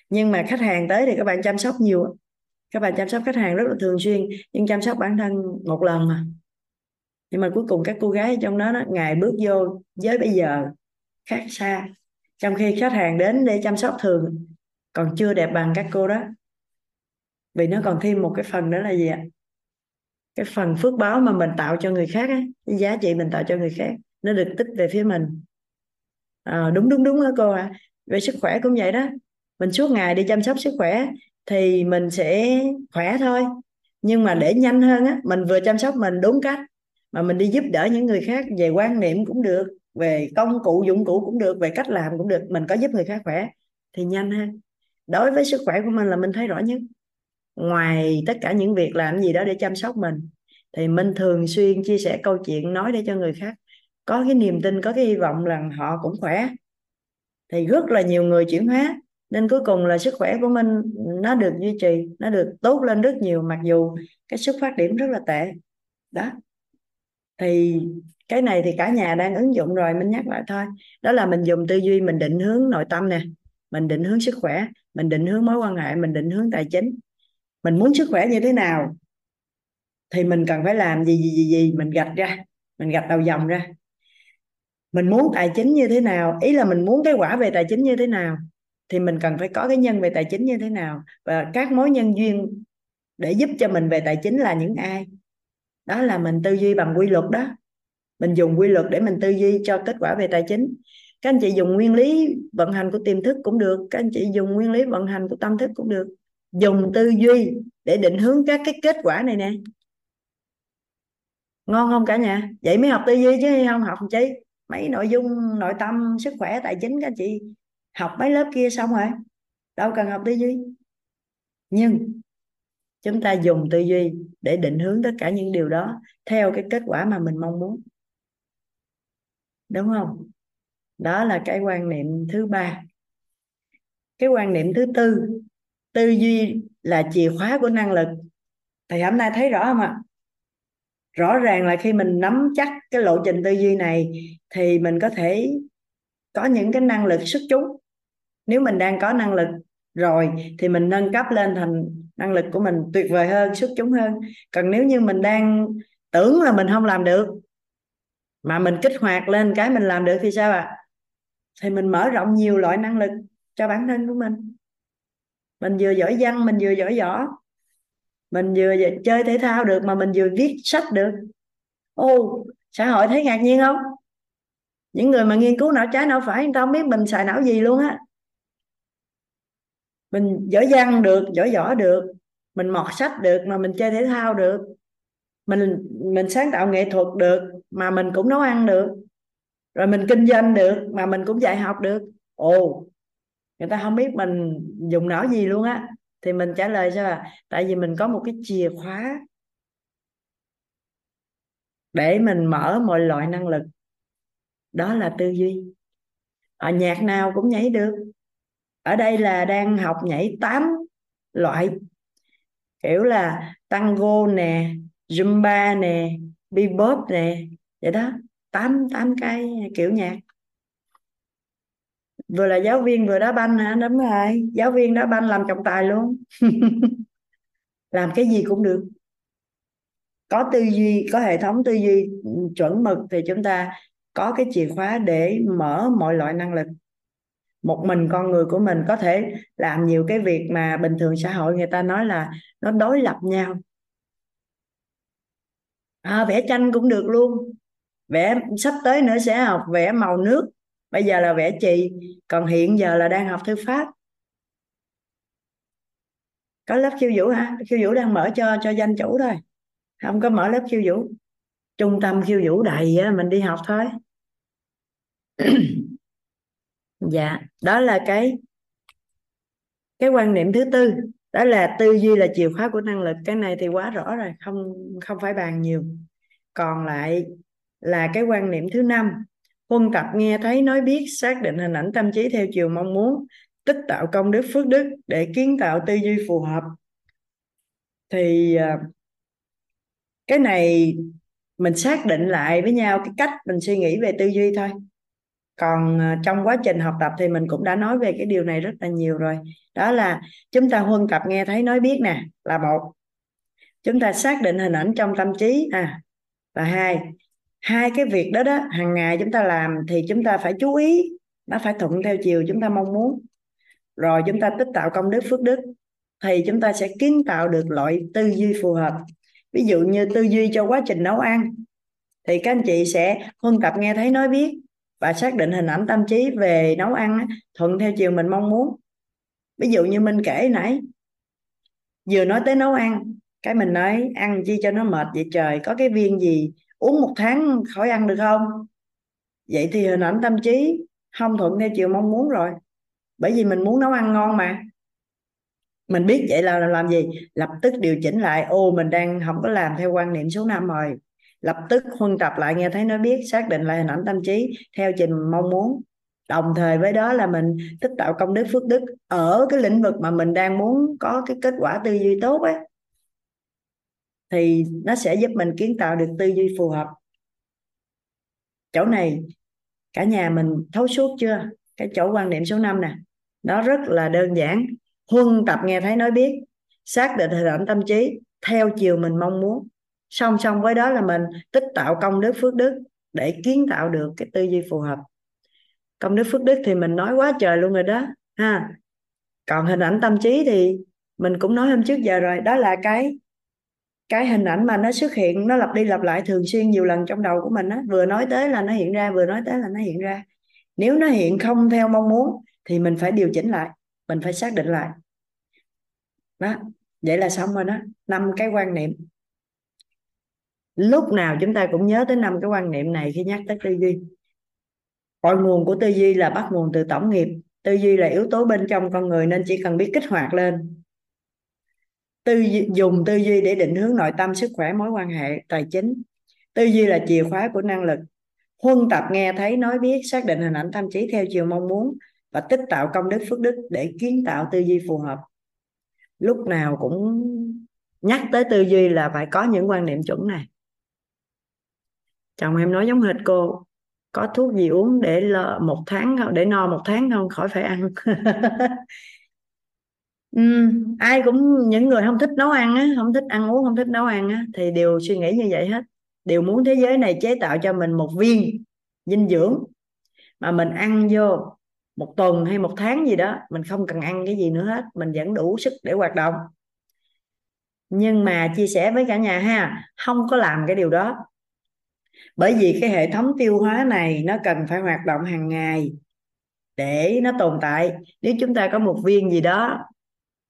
Nhưng mà khách hàng tới thì các bạn chăm sóc nhiều các bạn chăm sóc khách hàng rất là thường xuyên, nhưng chăm sóc bản thân một lần mà nhưng mà cuối cùng các cô gái trong đó, đó ngày bước vô với bây giờ khác xa. Trong khi khách hàng đến để chăm sóc thường còn chưa đẹp bằng các cô đó. Vì nó còn thêm một cái phần nữa là gì ạ? Cái phần phước báo mà mình tạo cho người khác ấy, cái giá trị mình tạo cho người khác nó được tích về phía mình. À, đúng đúng đúng đó cô ạ. À. về sức khỏe cũng vậy đó. Mình suốt ngày đi chăm sóc sức khỏe thì mình sẽ khỏe thôi. Nhưng mà để nhanh hơn á mình vừa chăm sóc mình đúng cách mà mình đi giúp đỡ những người khác về quan niệm cũng được, về công cụ, dụng cụ cũng được, về cách làm cũng được. Mình có giúp người khác khỏe thì nhanh hơn đối với sức khỏe của mình là mình thấy rõ nhất. Ngoài tất cả những việc làm gì đó để chăm sóc mình, thì mình thường xuyên chia sẻ câu chuyện nói để cho người khác có cái niềm tin, có cái hy vọng rằng họ cũng khỏe. Thì rất là nhiều người chuyển hóa, nên cuối cùng là sức khỏe của mình nó được duy trì, nó được tốt lên rất nhiều, mặc dù cái xuất phát điểm rất là tệ. Đó thì cái này thì cả nhà đang ứng dụng rồi, mình nhắc lại thôi. Đó là mình dùng tư duy, mình định hướng nội tâm nè. Mình định hướng sức khỏe, mình định hướng mối quan hệ, mình định hướng tài chính. Mình muốn sức khỏe như thế nào thì mình cần phải làm gì gì gì gì? Mình gạch ra, mình gạch đầu dòng ra. Mình muốn tài chính như thế nào? Ý là mình muốn cái quả về tài chính như thế nào thì mình cần phải có cái nhân về tài chính như thế nào. Và các mối nhân duyên để giúp cho mình về tài chính là những ai? Đó là mình tư duy bằng quy luật đó. Mình dùng quy luật để mình tư duy cho kết quả về tài chính. Các anh chị dùng nguyên lý vận hành của tiềm thức cũng được, các anh chị dùng nguyên lý vận hành của tâm thức cũng được. Dùng tư duy để định hướng các cái kết quả này nè. Ngon không cả nhà? Vậy mới học tư duy chứ không học chứ mấy nội dung, nội tâm, sức khỏe, tài chính các anh chị học mấy lớp kia xong rồi. Đâu cần học tư duy. Nhưng chúng ta dùng tư duy để định hướng tất cả những điều đó theo cái kết quả mà mình mong muốn. Đúng không? Đó là cái quan niệm thứ ba. Cái quan niệm thứ tư tư duy là chìa khóa của năng lực. Thì hôm nay thấy rõ không ạ? Rõ ràng là khi mình nắm chắc cái lộ trình tư duy này thì mình có thể có những cái năng lực xuất chúng. Nếu mình đang có năng lực rồi thì mình nâng cấp lên thành năng lực của mình tuyệt vời hơn, xuất chúng hơn. Còn nếu như mình đang tưởng là mình không làm được, mà mình kích hoạt lên cái mình làm được thì sao ạ? À? thì mình mở rộng nhiều loại năng lực cho bản thân của mình. Mình vừa giỏi văn, mình vừa giỏi võ. Mình vừa chơi thể thao được mà mình vừa viết sách được. Ô, xã hội thấy ngạc nhiên không? Những người mà nghiên cứu não trái não phải người ta không biết mình xài não gì luôn á mình giỏi văn được giỏi võ được, mình mọt sách được mà mình chơi thể thao được, mình mình sáng tạo nghệ thuật được mà mình cũng nấu ăn được, rồi mình kinh doanh được mà mình cũng dạy học được. Ồ, người ta không biết mình dùng não gì luôn á. Thì mình trả lời sao là tại vì mình có một cái chìa khóa để mình mở mọi loại năng lực. Đó là tư duy. Ở nhạc nào cũng nhảy được ở đây là đang học nhảy 8 loại, kiểu là tango nè, zumba nè, bebop nè, vậy đó, tám tám cái kiểu nhạc. Vừa là giáo viên vừa đá banh hả? Đúng rồi, giáo viên đá banh làm trọng tài luôn. Làm cái gì cũng được. Có tư duy, có hệ thống tư duy chuẩn mực thì chúng ta có cái chìa khóa để mở mọi loại năng lực một mình con người của mình có thể làm nhiều cái việc mà bình thường xã hội người ta nói là nó đối lập nhau. À, vẽ tranh cũng được luôn. Vẽ sắp tới nữa sẽ học vẽ màu nước. Bây giờ là vẽ chì còn hiện giờ là đang học thư pháp. Có lớp khiêu vũ hả? Khiêu vũ đang mở cho cho danh chủ thôi. Không có mở lớp khiêu vũ. Trung tâm khiêu vũ đầy á mình đi học thôi. dạ đó là cái cái quan niệm thứ tư. Đó là tư duy là chìa khóa của năng lực. Cái này thì quá rõ rồi, không không phải bàn nhiều. Còn lại là cái quan niệm thứ năm. Huân tập nghe thấy nói biết, xác định hình ảnh tâm trí theo chiều mong muốn, tích tạo công đức phước đức để kiến tạo tư duy phù hợp. Thì ờ, cái này mình xác định lại với nhau cái cách mình suy nghĩ về tư duy thôi còn ờ, trong quá trình học tập thì mình cũng đã nói về cái điều này rất là nhiều rồi. Đó là chúng ta huân tập nghe thấy nói biết nè, là một. Chúng ta xác định hình ảnh trong tâm trí à và hai. Hai cái việc đó đó, hàng ngày chúng ta làm thì chúng ta phải chú ý, nó phải thuận theo chiều chúng ta mong muốn. Rồi chúng ta tích tạo công đức, phước đức, thì chúng ta sẽ kiến tạo được loại tư duy phù hợp. Ví dụ như tư duy cho quá trình nấu ăn, thì các anh chị sẽ huân tập nghe thấy nói biết và xác định hình ảnh tâm trí về nấu ăn thuận theo chiều mình mong muốn. Ví dụ như mình kể nãy, vừa nói tới nấu ăn, cái mình nói, ăn chi cho nó mệt vậy trời, có cái viên gì uống một tháng khỏi ăn được không? Vậy thì hình ảnh tâm trí không thuận theo chiều mong muốn rồi, bởi vì mình muốn nấu ăn ngon mà. Mình biết vậy là làm gì? Lập tức điều chỉnh lại, ô, mình đang không có làm theo quan niệm số 5 rồi lập tức huân tập lại nghe thấy nó biết, xác định lại hình ảnh tâm trí theo trình mong muốn. Đồng thời với đó là mình tích tạo công đức phước đức ở cái lĩnh vực mà mình đang muốn có cái kết quả tư duy tốt ấy. Thì nó sẽ giúp mình kiến tạo được tư duy phù hợp. Chỗ này, cả nhà mình thấu suốt chưa? Cái chỗ quan niệm số 5 nè. Nó rất là đơn giản. Huân tập nghe thấy nói biết, xác định hình ảnh tâm trí theo chiều mình mong muốn song song với đó là mình tích tạo công đức phước đức để kiến tạo được cái tư duy phù hợp. Công đức phước đức thì mình nói quá trời luôn rồi đó, ha. Còn hình ảnh tâm trí thì mình cũng nói hôm trước giờ rồi, đó là cái cái hình ảnh mà nó xuất hiện, nó lặp đi lặp lại thường xuyên nhiều lần trong đầu của mình á. Vừa nói tới là nó hiện ra, vừa nói tới là nó hiện ra. Nếu nó hiện không theo mong muốn thì mình phải điều chỉnh lại, mình phải xác định lại. Đó, vậy là xong rồi đó. Năm cái quan niệm lúc nào chúng ta cũng nhớ tới năm cái quan niệm này khi nhắc tới tư duy. Cội nguồn của tư duy là bắt nguồn từ tổng nghiệp. Tư duy là yếu tố bên trong con người nên chỉ cần biết kích hoạt lên. Tư duy, dùng tư duy để định hướng nội tâm sức khỏe mối quan hệ tài chính. Tư duy là chìa khóa của năng lực. Huân tập nghe thấy nói biết xác định hình ảnh tâm trí theo chiều mong muốn và tích tạo công đức phước đức để kiến tạo tư duy phù hợp. Lúc nào cũng nhắc tới tư duy là phải có những quan niệm chuẩn này chồng em nói giống hệt cô có thuốc gì uống để lợ một tháng không? Để no một tháng không? Khỏi phải ăn. Ừ, ai cũng những người không thích nấu ăn á không thích ăn uống không thích nấu ăn á thì đều suy nghĩ như vậy hết. Đều muốn thế giới này chế tạo cho mình một viên dinh dưỡng mà mình ăn vô một tuần hay một tháng gì đó mình không cần ăn cái gì nữa hết mình vẫn đủ sức để hoạt động. Nhưng mà chia sẻ với cả nhà ha không có làm cái điều đó bởi vì cái hệ thống tiêu hóa này nó cần phải hoạt động hàng ngày để nó tồn tại. Nếu chúng ta có một viên gì đó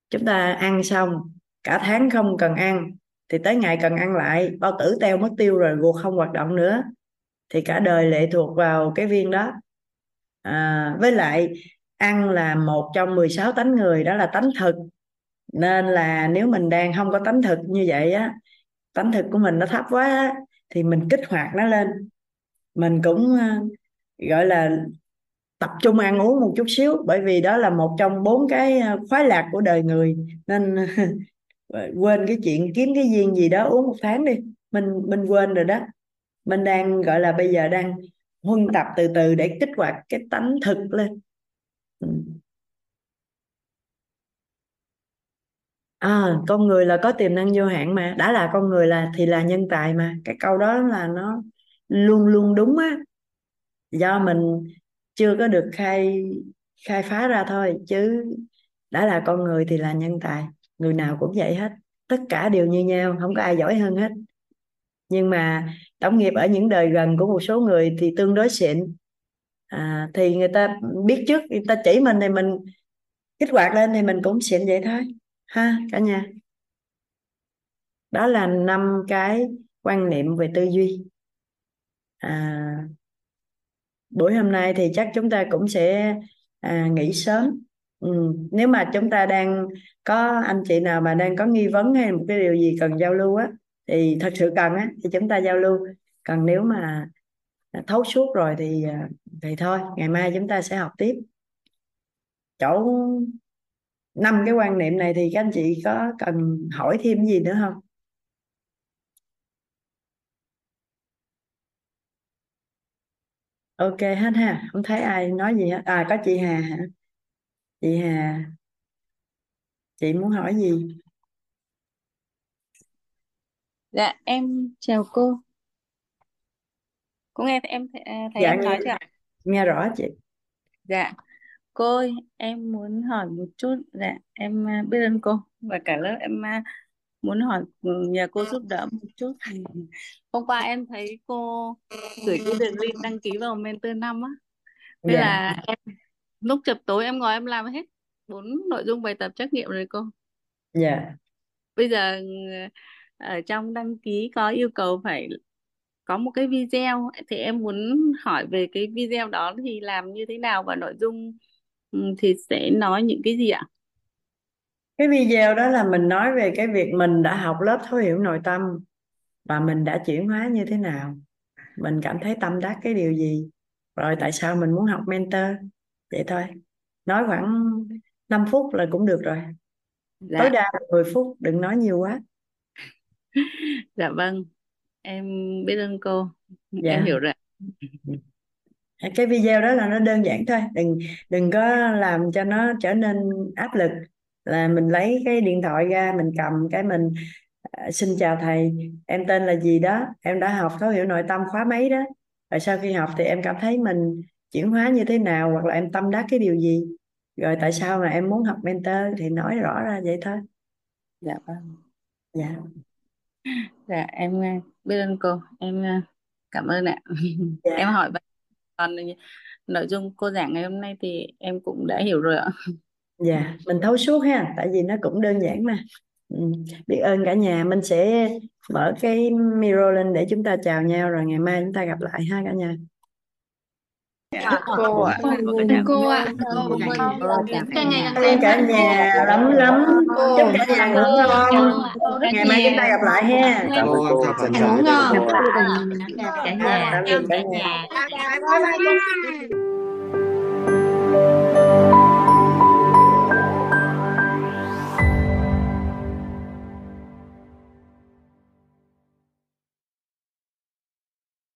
chúng ta ăn xong cả tháng không cần ăn thì tới ngày cần ăn lại bao tử teo mất tiêu rồi ruột không hoạt động nữa thì cả đời lệ thuộc vào cái viên đó. À, với lại ăn là một trong 16 tánh người đó là tánh thực. Nên là nếu mình đang không có tánh thực như vậy á tánh thực của mình nó thấp quá á, thì mình kích hoạt nó lên. Mình cũng ờ, gọi là tập trung ăn uống một chút xíu, bởi vì đó là một trong bốn cái ờ, khoái lạc của đời người. Nên ờ, quên cái chuyện kiếm cái viên gì đó uống một tháng đi. Mình mình quên rồi đó. Mình đang, gọi là bây giờ đang huân tập từ từ để kích hoạt cái tánh thực lên. Ừ. à, con người là có tiềm năng vô hạn mà đã là con người là thì là nhân tài mà. Cái câu đó là nó luôn luôn đúng á. Do mình chưa có được khai khai phá ra thôi chứ đã là con người thì là nhân tài. Người nào cũng vậy hết tất cả đều như nhau không có ai giỏi hơn hết. Nhưng mà tổng nghiệp ở những đời gần của một số người thì tương đối xịn. À, thì người ta biết trước người ta chỉ mình thì mình kích hoạt lên thì mình cũng xịn vậy thôi ha cả nhà. Đó là năm cái quan niệm về tư duy. À, buổi hôm nay thì chắc chúng ta cũng sẽ à, nghỉ sớm. Ừ. nếu mà chúng ta đang có anh chị nào mà đang có nghi vấn hay một cái điều gì cần giao lưu á thì thật sự cần á thì chúng ta giao lưu. Còn nếu mà thấu suốt rồi thì à, thì thôi ngày mai chúng ta sẽ học tiếp. Chỗ năm cái quan niệm này thì các anh chị có cần hỏi thêm gì nữa không ok hết ha không thấy ai nói gì hết à có chị Hà hả chị Hà chị muốn hỏi gì Dạ em chào cô. Cô nghe thấy em thấy, thấy dạ em nói nghe chưa ạ? nghe rõ chị Dạ. Cô ơi, em muốn hỏi một chút. Dạ, em à, biết ơn cô và cả lớp em à, muốn hỏi ừ, nhờ cô giúp đỡ một chút. Hôm qua em thấy cô gửi cái đường link đăng ký vào mentor năm á. Thế dạ là em lúc chập tối em ngồi em làm hết bốn nội dung bài tập trắc nghiệm rồi cô. dạ Bây giờ ừ, ở trong đăng ký có yêu cầu phải có một cái video thì em muốn hỏi về cái video đó thì làm như thế nào và nội dung ừ, thì sẽ nói những cái gì ạ? cái video đó là mình nói về cái việc mình đã học lớp thấu hiểu nội tâm và mình đã chuyển hóa như thế nào mình cảm thấy tâm đắc cái điều gì rồi tại sao mình muốn học mentor vậy thôi nói khoảng 5 phút là cũng được rồi tối Dạ, đa là 10 phút đừng nói nhiều quá dạ vâng. Em biết ơn cô. Em dạ hiểu rồi. cái video đó là nó đơn giản thôi đừng đừng có làm cho nó trở nên áp lực là mình lấy cái điện thoại ra mình cầm cái mình à, xin chào thầy em tên là gì đó em đã học thấu hiểu nội tâm khóa mấy đó rồi sau khi học thì em cảm thấy mình chuyển hóa như thế nào hoặc là em tâm đắc cái điều gì rồi tại sao mà em muốn học mentor thì nói rõ ra vậy thôi Dạ vâng. dạ Dạ em à, biết ơn cô. Em à, cảm ơn ạ. Em dạ hỏi vậy còn nội dung cô giảng ngày hôm nay thì em cũng đã hiểu rồi ạ. dạ mình thấu suốt ha, tại vì nó cũng đơn giản mà ừ. biết ơn cả nhà mình sẽ mở cái mirror lên để chúng ta chào nhau, rồi ngày mai chúng ta gặp lại ha cả nhà Dạ, cô ạ. Cảm cô ạ. Cô ơn. ơn. Chúc cả ơn cả nhà lắm lắm chúc cả nhà ngủ ngon rất ngày mai chúng ta gặp lại ha cảm ơn cô ngủ ngon. cả nhà tạm biệt cả nhà nhà Bye bye.